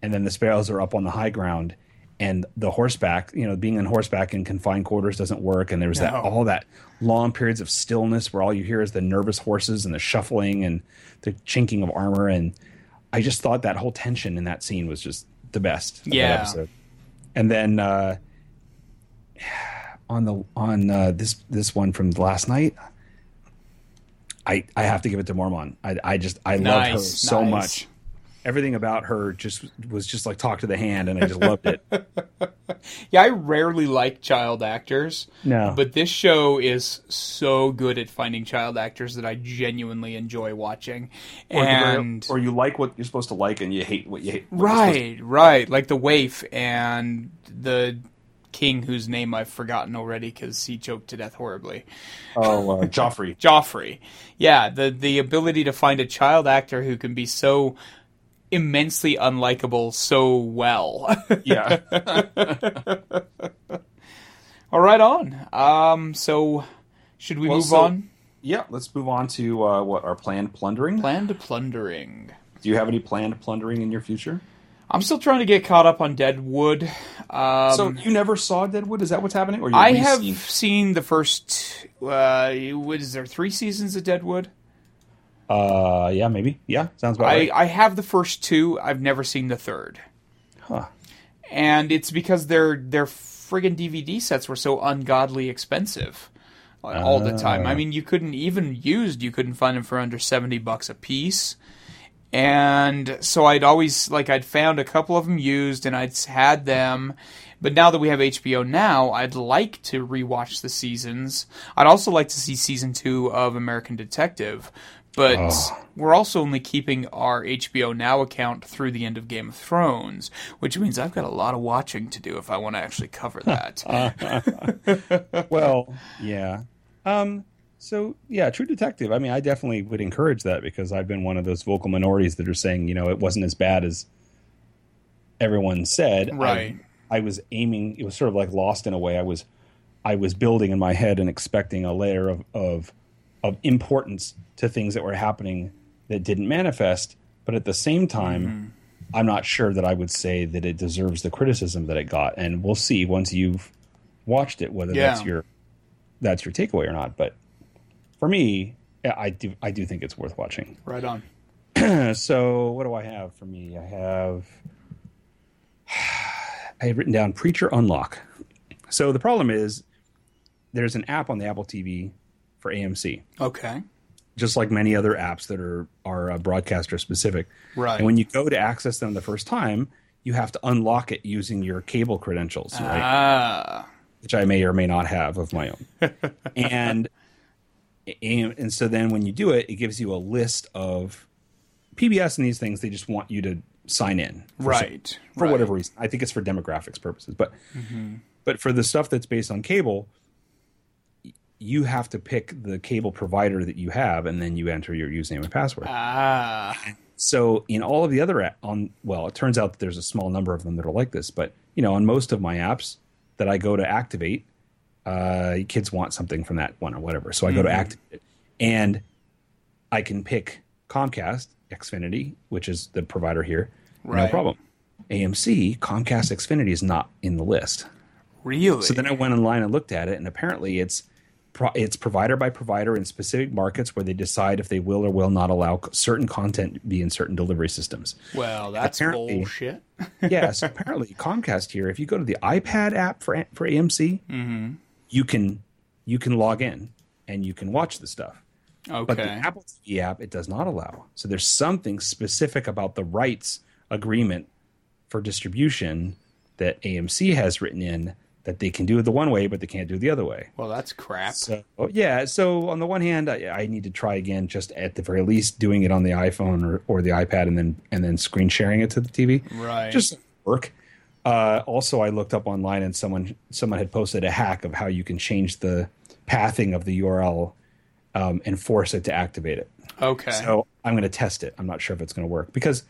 and then the sparrows are up on the high ground and the horseback you know being on horseback in confined quarters doesn't work and there's that No. all that long periods of stillness where all you hear is the nervous horses and the shuffling and the chinking of armor and i just thought that whole tension in that scene was just the best Yeah. that episode and then uh on the on uh this this one from last night I, I have to give it to Mormont. I, I just I love her so nice. much. Everything about her just was just like talk to the hand, and I just loved it. Yeah, I rarely like child actors. No. But this show is so good at finding child actors that I genuinely enjoy watching. Or, and or you like what you're supposed to like, and you hate what you hate. what you're to- right, right, like the waif and the king whose name I've forgotten already because he choked to death horribly. Oh, uh, Joffrey. Joffrey. Yeah, the the ability to find a child actor who can be so immensely unlikable so well. Yeah. All right, on. Um, so should we Well, move so- on? yeah. Let's move on to uh, what our planned plundering. Planned plundering. Do you have any planned plundering in your future? I'm still trying to get caught up on Deadwood. Um, so you never saw Deadwood? Is that what's happening? Or you I have seen the first. Uh, what is there? Three seasons of Deadwood. Uh, yeah, maybe. Yeah, sounds about I, right. I have the first two. I've never seen the third. Huh. And it's because their their friggin' DVD sets were so ungodly expensive uh, all the time. Ah. I mean, you couldn't even used. You couldn't find them for under seventy bucks a piece. And so I'd always like I'd found a couple of them used, and I'd had them. But now that we have HBO now, I'd like to rewatch the seasons. I'd also like to see season two of American Detective. But Oh. we're also only keeping our HBO Now account through the end of Game of Thrones, which means I've got a lot of watching to do if I want to actually cover that. well, yeah. Um, so yeah, True Detective. I mean, I definitely would encourage that because I've been one of those vocal minorities that are saying, you know, it wasn't as bad as everyone said. I- Right. I, was aiming. It was sort of like lost in a way. I was, I was building in my head and expecting a layer of of of importance to things that were happening that didn't manifest. But at the same time, mm-hmm. I'm not sure that I would say that it deserves the criticism that it got. And we'll see once you've watched it whether that's your that's your takeaway or not. But for me, I do I do think it's worth watching. right on. So what do I have for me? I have I have written down Preacher Unlock. So the problem is there's an app on the Apple TV for AMC, Okay. just like many other apps that are are uh, broadcaster specific. Right. And when you go to access them the first time, you have to unlock it using your cable credentials, right? Ah. which I may or may not have of my own. and, and and so then when you do it, it gives you a list of PBS and these things. They just want you to sign in, for some- Right. for right. whatever reason. I think it's for demographics purposes, but but for the stuff that's based on cable, you have to pick the cable provider that you have, and then you enter your username and password. Ah. So in all of the other on well, it turns out that there's a small number of them that are like this, but you know, on most of my apps that I go to activate, uh, kids want something from that one or whatever, so I go to activate it, and I can pick Comcast, Xfinity, which is the provider here, no problem. AMC, Comcast, Xfinity is not in the list. Really? So then I went online and looked at it, and apparently it's pro- it's provider by provider in specific markets where they decide if they will or will not allow certain content be in certain delivery systems. well, that's apparently- bullshit. yeah, so apparently Comcast here, if you go to the iPad app for for AMC, Mm-hmm. you can you can log in and you can watch the stuff. Okay. But the Apple TV app, it does not allow. So there's something specific about the rights agreement for distribution that AMC has written in that they can do it the one way, but they can't do it the other way. Well, that's crap. So yeah, so on the one hand, I, I need to try again, just at the very least, doing it on the iPhone or, or the iPad, and then and then screen sharing it to the TV. Right. Just work. Uh, also, I looked up online, and someone someone had posted a hack of how you can change the pathing of the URL um, and force it to activate it. okay. So I'm going to test it. I'm not sure if it's going to work because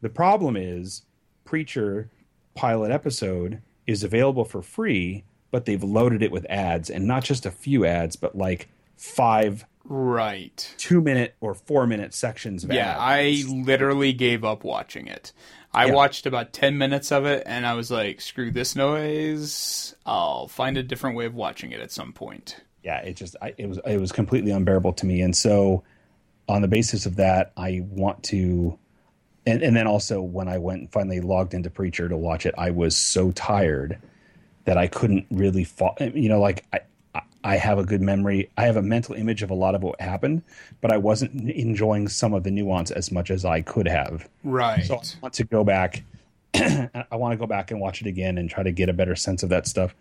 the problem is Preacher pilot episode is available for free, but they've loaded it with ads and not just a few ads, but like five right. two minute or four minute sections of ads. Yeah, ads. I literally gave up watching it. I Yeah. watched about 10 minutes of it and I was like, screw this noise. I'll find a different way of watching it at some point. yeah, it just I, it was it was completely unbearable to me, and so on the basis of that, I want to, and and then also when I went and finally logged into Preacher to watch it, I was so tired that I couldn't really, fo- you know, like I. I- I have a good memory. I have a mental image of a lot of what happened, but I wasn't enjoying some of the nuance as much as I could have. Right. So I want to go back. I want to go back and watch it again and try to get a better sense of that stuff.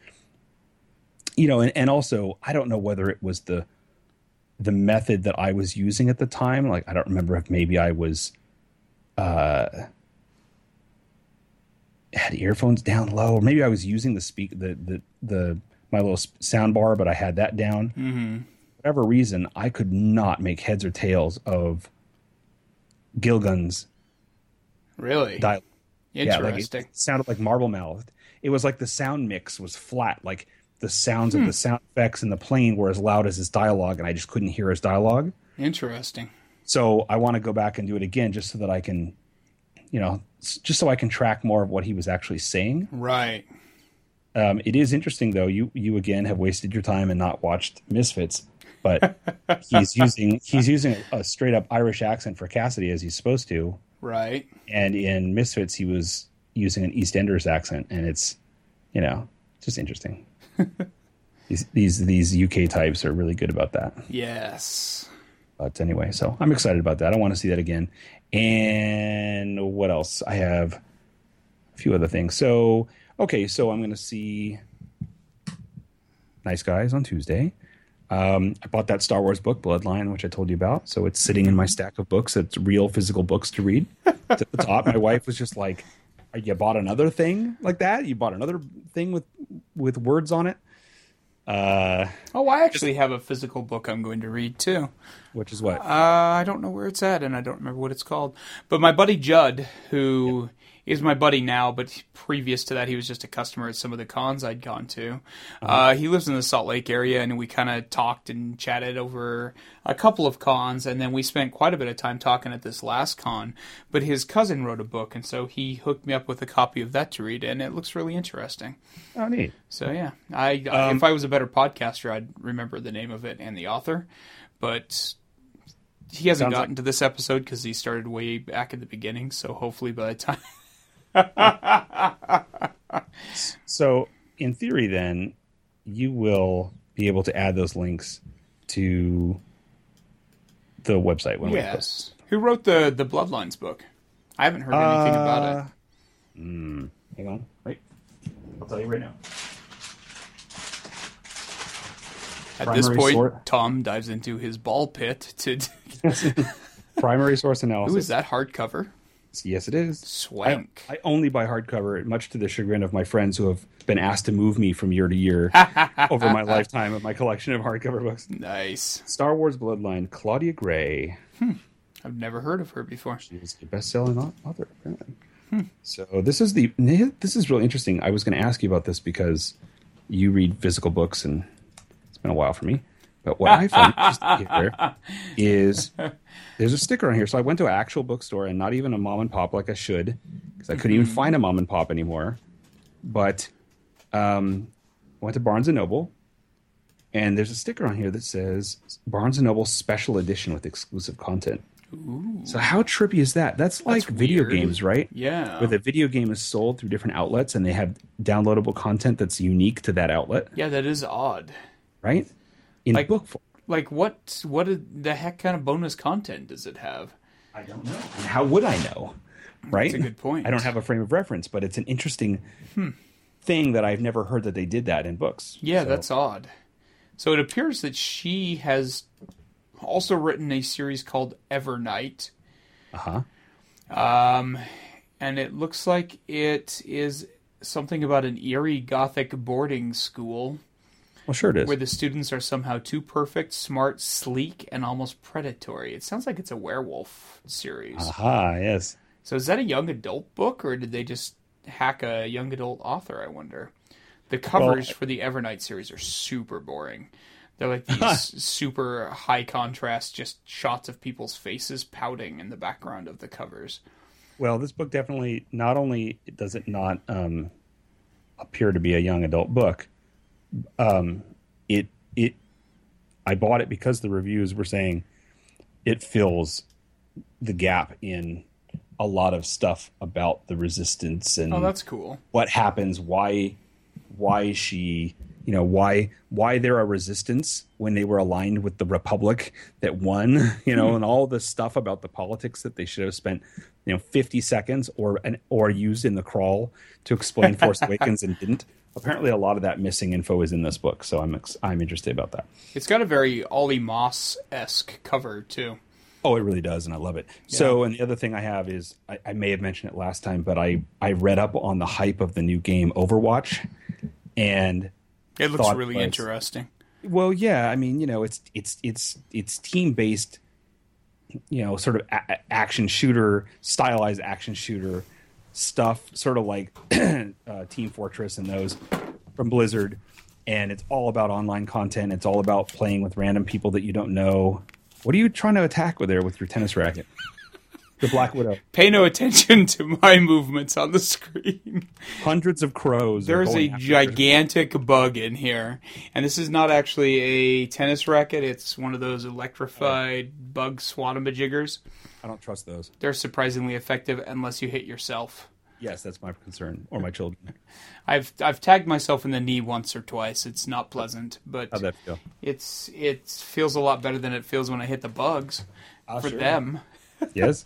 You know, and, and also I don't know whether it was the the method that I was using at the time. Like I don't remember if maybe I was uh had earphones down low, or maybe I was using the speak the the the my little sound bar, but I had that down. Mm-hmm. Whatever reason, I could not make heads or tails of Gilgun's really? dialogue. Yeah, like Interesting. it sounded like marble mouthed. It was like the sound mix was flat, like the sounds of the sound effects in the plane were as loud as his dialogue, and I just couldn't hear his dialogue. Interesting. So I want to go back and do it again just so that I can, you know, just so I can track more of what he was actually saying. Right. Um, it is interesting though. You you again have wasted your time and not watched Misfits, but he's using he's using a straight up Irish accent for Cassidy as he's supposed to, Right. and in Misfits he was using an EastEnders accent, and it's you know just interesting. these these these UK types are really good about that. Yes. But anyway, so I'm excited about that. I want to see that again. And what else? I have a few other things. So, okay, so I'm going to see Nice Guys on Tuesday. Um, I bought that Star Wars book, Bloodline, which I told you about. So it's sitting in my stack of books. It's real physical books to read. It's at the top. My wife was just like, "You bought another thing like that? You bought another thing with with words on it?" Uh, Oh, I actually have a physical book I'm going to read too. which is what? Uh, I don't know where it's at, and I don't remember what it's called. But my buddy Judd, who is my buddy now, but previous to that, he was just a customer at some of the cons I'd gone to. uh he lives in the Salt Lake area, and we kind of talked and chatted over a couple of cons, and then we spent quite a bit of time talking at this last con. But his cousin wrote a book, and so he hooked me up with a copy of that to read, and it looks really interesting. oh, neat. So yeah, I if I was a better podcaster, I'd remember the name of it and the author, but he hasn't gotten like- to this episode because he started way back at the beginning. So hopefully by the time, So, in theory, then you will be able to add those links to the website when we post. who wrote the the Bloodlines book? I haven't heard anything about it. Uh, mm, hang on, wait. I'll tell you right now. At this point, sort- Tom dives into his ball pit to. Primary source analysis. Who is that hardcover? Yes, it is. Swank. I, I only buy hardcover, much to the chagrin of my friends who have been asked to move me from year to year over my lifetime of my collection of hardcover books. nice. Star Wars Bloodline, Claudia Gray. Hmm. I've never heard of her before. She was a best-selling author, apparently. So this is the this is really interesting. I was going to ask you about this because you read physical books, and it's been a while for me. But what I found here is there's a sticker on here. So I went to an actual bookstore and not even a mom and pop like I should because I couldn't even find a mom and pop anymore. But um, I went to Barnes and Noble, and there's a sticker on here that says Barnes and Noble Special Edition with exclusive content. So how trippy is that? That's like video weird. games, right? Yeah. Where the video game is sold through different outlets and they have downloadable content that's unique to that outlet, Yeah, that is odd. right? In Like- book form. Like what? What the heck kind of bonus content does it have? I don't know. How would I know? Right? That's a good point. I don't have a frame of reference, but it's an interesting thing that I've never heard that they did that in books. Yeah, So- that's odd. So it appears that she has also written a series called Evernight. uh-huh. Um, and it looks like it is something about an eerie gothic boarding school Well, sure it is. where the students are somehow too perfect, smart, sleek, and almost predatory. It sounds like it's a werewolf series. Aha, yes. So is that a young adult book, or did they just hack a young adult author? I wonder. The covers for the Evernight series are super boring. They're like these super high contrast, just shots of people's faces pouting in the background of the covers. Well, this book definitely not only does it not um, appear to be a young adult book, um, it it I bought it because the reviews were saying it fills the gap in a lot of stuff about the resistance and Oh, that's cool. what happens, why why she you know why why they're a resistance when they were aligned with the republic that won you know and all this stuff about the politics that they should have spent you know 50 seconds or an, or used in the crawl to explain force awakens and didn't apparently a lot of that missing info is in this book so i'm ex- i'm interested about that It's got a very Olly Moss esque cover too. Oh, it really does, and I love it. So, and the other thing I have is I, I may have mentioned it last time, but I I read up on the hype of the new game Overwatch, and It looks really was- interesting. well, yeah, I mean, you know, it's it's it's it's team based, you know, sort of a- action shooter, stylized action shooter stuff, sort of like uh, Team Fortress and those from Blizzard, and it's all about online content. It's all about playing with random people that you don't know. What are you trying to attack with there with your tennis racket? The Black Widow. Pay no attention to my movements on the screen. Hundreds of crows. There's a gigantic bug in here, and this is not actually a tennis racket. It's one of those electrified bug swatamajiggers. I don't trust those. They're surprisingly effective unless you hit yourself. Yes, that's my concern, or my children. I've I've tagged myself in the knee once or twice. It's not pleasant, but How'd that feel? it's it feels a lot better than it feels when I hit the bugs ah, for sure. them. Yes.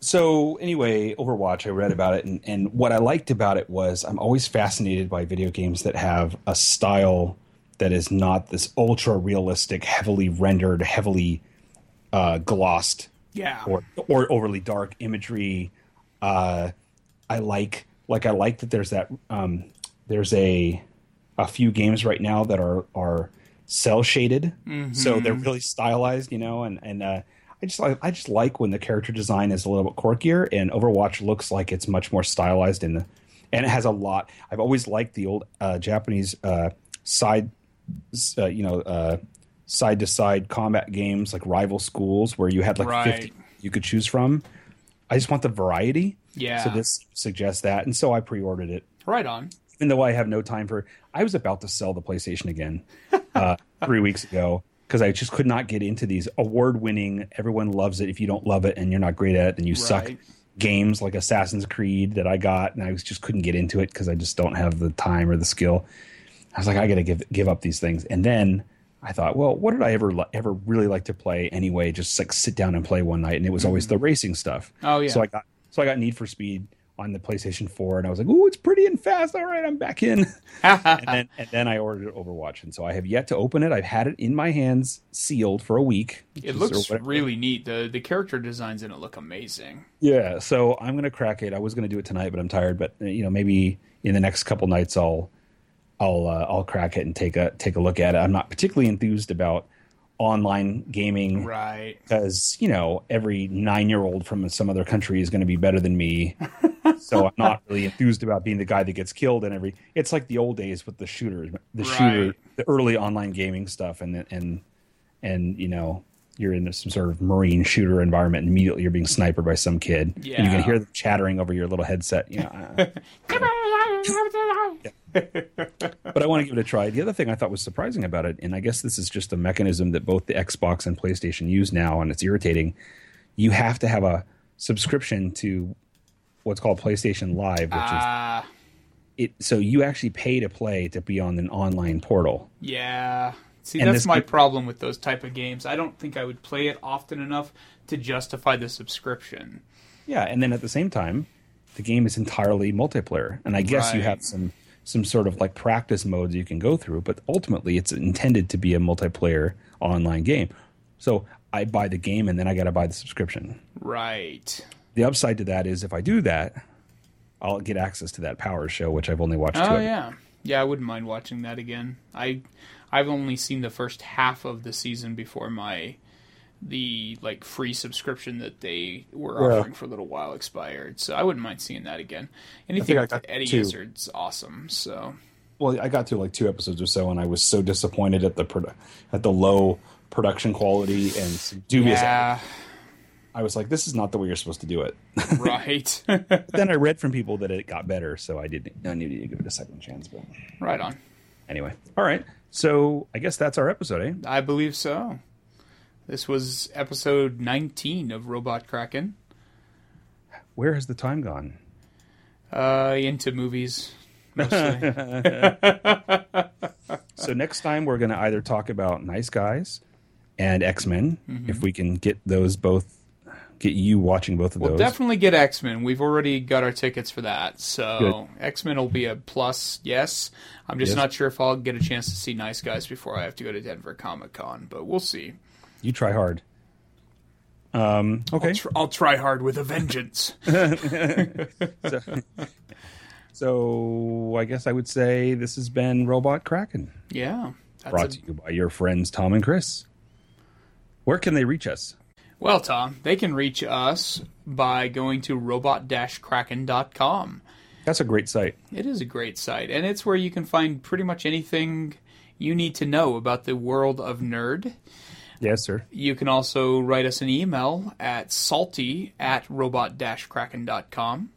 so anyway, Overwatch, I read about it, and, and what I liked about it was I'm always fascinated by video games that have a style that is not this ultra realistic, heavily rendered, heavily uh, glossed Yeah. or or overly dark imagery. Uh, I like like I like that there's that um, there's a a few games right now that are are cel shaded, so they're really stylized, you know, and and uh, I just like I just like when the character design is a little bit quirkier, and Overwatch looks like it's much more stylized in the and it has a lot. I've always liked the old uh, Japanese uh, side, uh, you know, uh, side to side combat games like Rival Schools, where you had like Right. fifty you could choose from. I just want the variety. Yeah. So this suggests that, and so I pre-ordered it. Right on. Even though I have no time for, I was about to sell the PlayStation again uh, three weeks ago because I just could not get into these award-winning. Everyone loves it. If you don't love it and you're not great at it, then you suck. Games like Assassin's Creed that I got, and I was just couldn't get into it because I just don't have the time or the skill. I was like, I got to give give up these things, and then I thought, well, what did I ever ever really like to play anyway? Just like sit down and play one night, and it was always the mm-hmm. racing stuff. Oh, yeah. So I got so I got Need for Speed on the PlayStation 4, and I was like, "Ooh, it's pretty and fast. All right, I'm back in." and then and then I ordered Overwatch, and so I have yet to open it. I've had it in my hands, sealed for a week. It looks really neat. The the character designs in it look amazing. yeah. So I'm gonna crack it. I was gonna do it tonight, but I'm tired. But you know, maybe in the next couple nights, I'll I'll uh, I'll crack it and take a take a look at it. I'm not particularly enthused about online gaming Right. because you know every nine year old from some other country is going to be better than me so i'm not really enthused about being the guy that gets killed and every it's like the old days with the shooters the shooter the early online gaming stuff and and and you know you're in some sort of marine shooter environment and immediately you're being sniped by some kid yeah. and you can hear them chattering over your little headset you know uh, but I want to give it a try. The other thing I thought was surprising about it, and I guess this is just a mechanism that both the Xbox and PlayStation use now, and it's irritating. You have to have a subscription to what's called PlayStation Live, which Ah, is it. So you actually pay to play to be on an online portal. yeah. See, And that's my could- problem with those type of games. I don't think I would play it often enough to justify the subscription. Yeah, and then at the same time, the game is entirely multiplayer, and I guess you have some some sort of like practice modes you can go through, but ultimately it's intended to be a multiplayer online game. So I buy the game and then I got to buy the subscription. Right. The upside to that is if I do that, I'll get access to that Powers show, which I've only watched. Oh, two Oh yeah, yeah. I wouldn't mind watching that again. I, I've only seen the first half of the season before my, the like free subscription that they were Yeah. offering for a little while expired. So I wouldn't mind seeing that again. Anything with Eddie two. Izzard's awesome. So Well, I got through like two episodes or so, and I was so disappointed at the produ- at the low production quality and dubious. yeah, I was like, this is not the way you're supposed to do it. right, then I read from people that it got better, so I didn't. I needed to give it a second chance. But right on. anyway, all right. So I guess that's our episode, eh? I believe so. This was episode 19 of Robot Kraken. Where has the time gone? Uh, into movies. mostly. So next time we're going to either talk about Nice Guys and X Men, Mm-hmm. if we can get those both, get you watching both of those. We'll those. definitely get X Men. We've already got our tickets for that. So X Men will be a plus, yes. I'm just Yes. not sure if I'll get a chance to see Nice Guys before I have to go to Denver Comic Con, but we'll see. You try hard. Um, okay. I'll, tr- I'll try hard with a vengeance. So I guess I would say this has been Robot Kraken, yeah. That's brought a- to you by your friends Tom and Chris. Where can they reach us? Well, Tom, they can reach us by going to robot-kraken.com. That's a great site. It is a great site, and it's where you can find pretty much anything you need to know about the world of nerd. Yes, sir. You can also write us an email at salty at robot-kraken.com.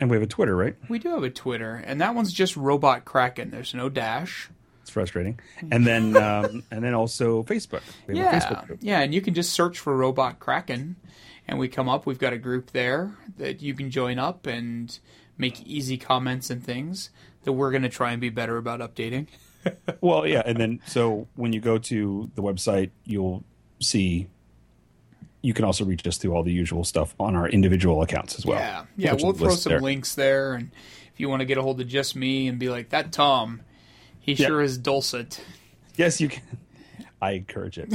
And we have a Twitter, right? We do have a Twitter, and that one's just Robot Kraken. There's no dash. It's frustrating. And then, um, and then also Facebook. We have a Yeah, Facebook yeah, and you can just search for Robot Kraken, and we come up. We've got a group there that you can join up and make easy comments and things that we're going to try and be better about updating. Well, yeah, and then so when you go to the website, you'll see. You can also reach us through all the usual stuff on our individual accounts as well. yeah, yeah, we'll throw some there. links there, and if you want to get a hold of just me and be like that Tom, he sure is dulcet. Yes, you can. I encourage it.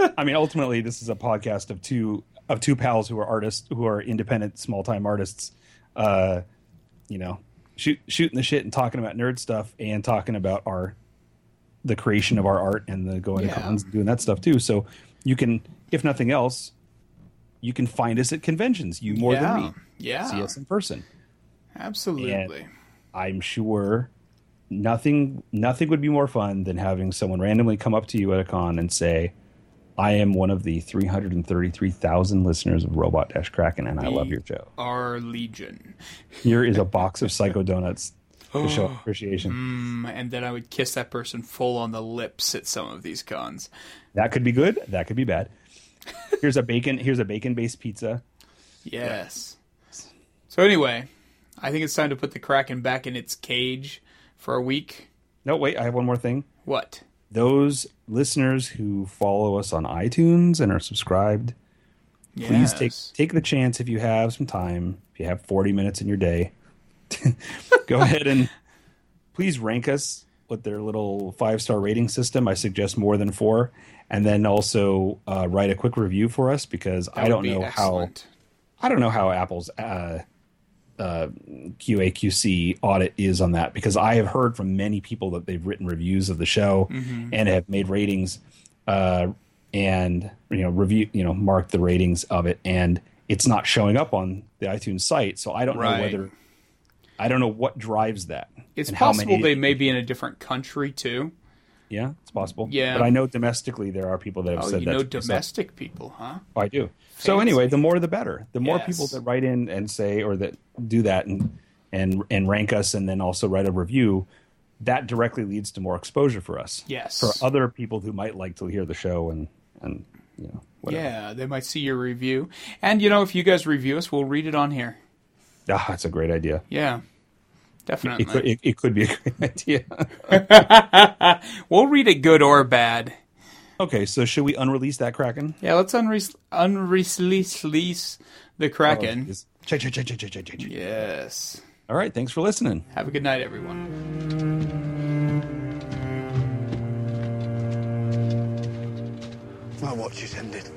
I mean, ultimately, this is a podcast of two of two pals who are artists, who are independent, small time artists. Uh, you know, shoot, shooting the shit and talking about nerd stuff and talking about our the creation of our art and the going Yeah. to cons and doing that stuff too. So you can, if nothing else, you can find us at conventions. You more yeah, than me. yeah, See us in person. absolutely. I'm sure nothing nothing would be more fun than having someone randomly come up to you at a con and say, "I am one of the 333,000 listeners of Robot Dash Kraken, and I love your show. Our Legion, Here is a box of Psycho Donuts to show appreciation." Mm, and then I would kiss that person full on the lips at some of these cons. That could be good. That could be bad. Here's a bacon. Here's a bacon based pizza. Yes. So anyway, I think it's time to put the Kraken back in its cage for a week. No, wait. I have one more thing. What? Those listeners who follow us on iTunes and are subscribed, please take take the chance if you have some time if you have 40 minutes in your day go ahead and please rank us with their little five star rating system i suggest more than four and then also uh, write a quick review for us because That i don't know excellent. how i don't know how apple's uh, uh, QAQC audit is on that because I have heard from many people that they've written reviews of the show Mm-hmm. and have made ratings uh, and you know review you know marked the ratings of it and it's not showing up on the iTunes site so I don't Right. know whether I don't know what drives that. It's possible they may be in a different country too. Yeah, it's possible. Yeah. but I know domestically there are people that have Oh, said you that. know me, so- domestic people, huh? Oh, I do. So anyway, the more the better. The more Yes. people that write in and say or that do that and and and rank us and then also write a review, that directly leads to more exposure for us. Yes. For other people who might like to hear the show and and you know whatever. Yeah, they might see your review. And you know, if you guys review us, we'll read it on here. Ah, that's a great idea. Yeah. Definitely. It could it, it could be a great idea. we'll read it good or bad. okay, so should we unrelease that Kraken? Yeah, let's unre- unrelease the oh, Kraken. Just- check, check, check, check, check, check, check. yes. All right, thanks for listening. Have a good night, everyone. My watch is ended.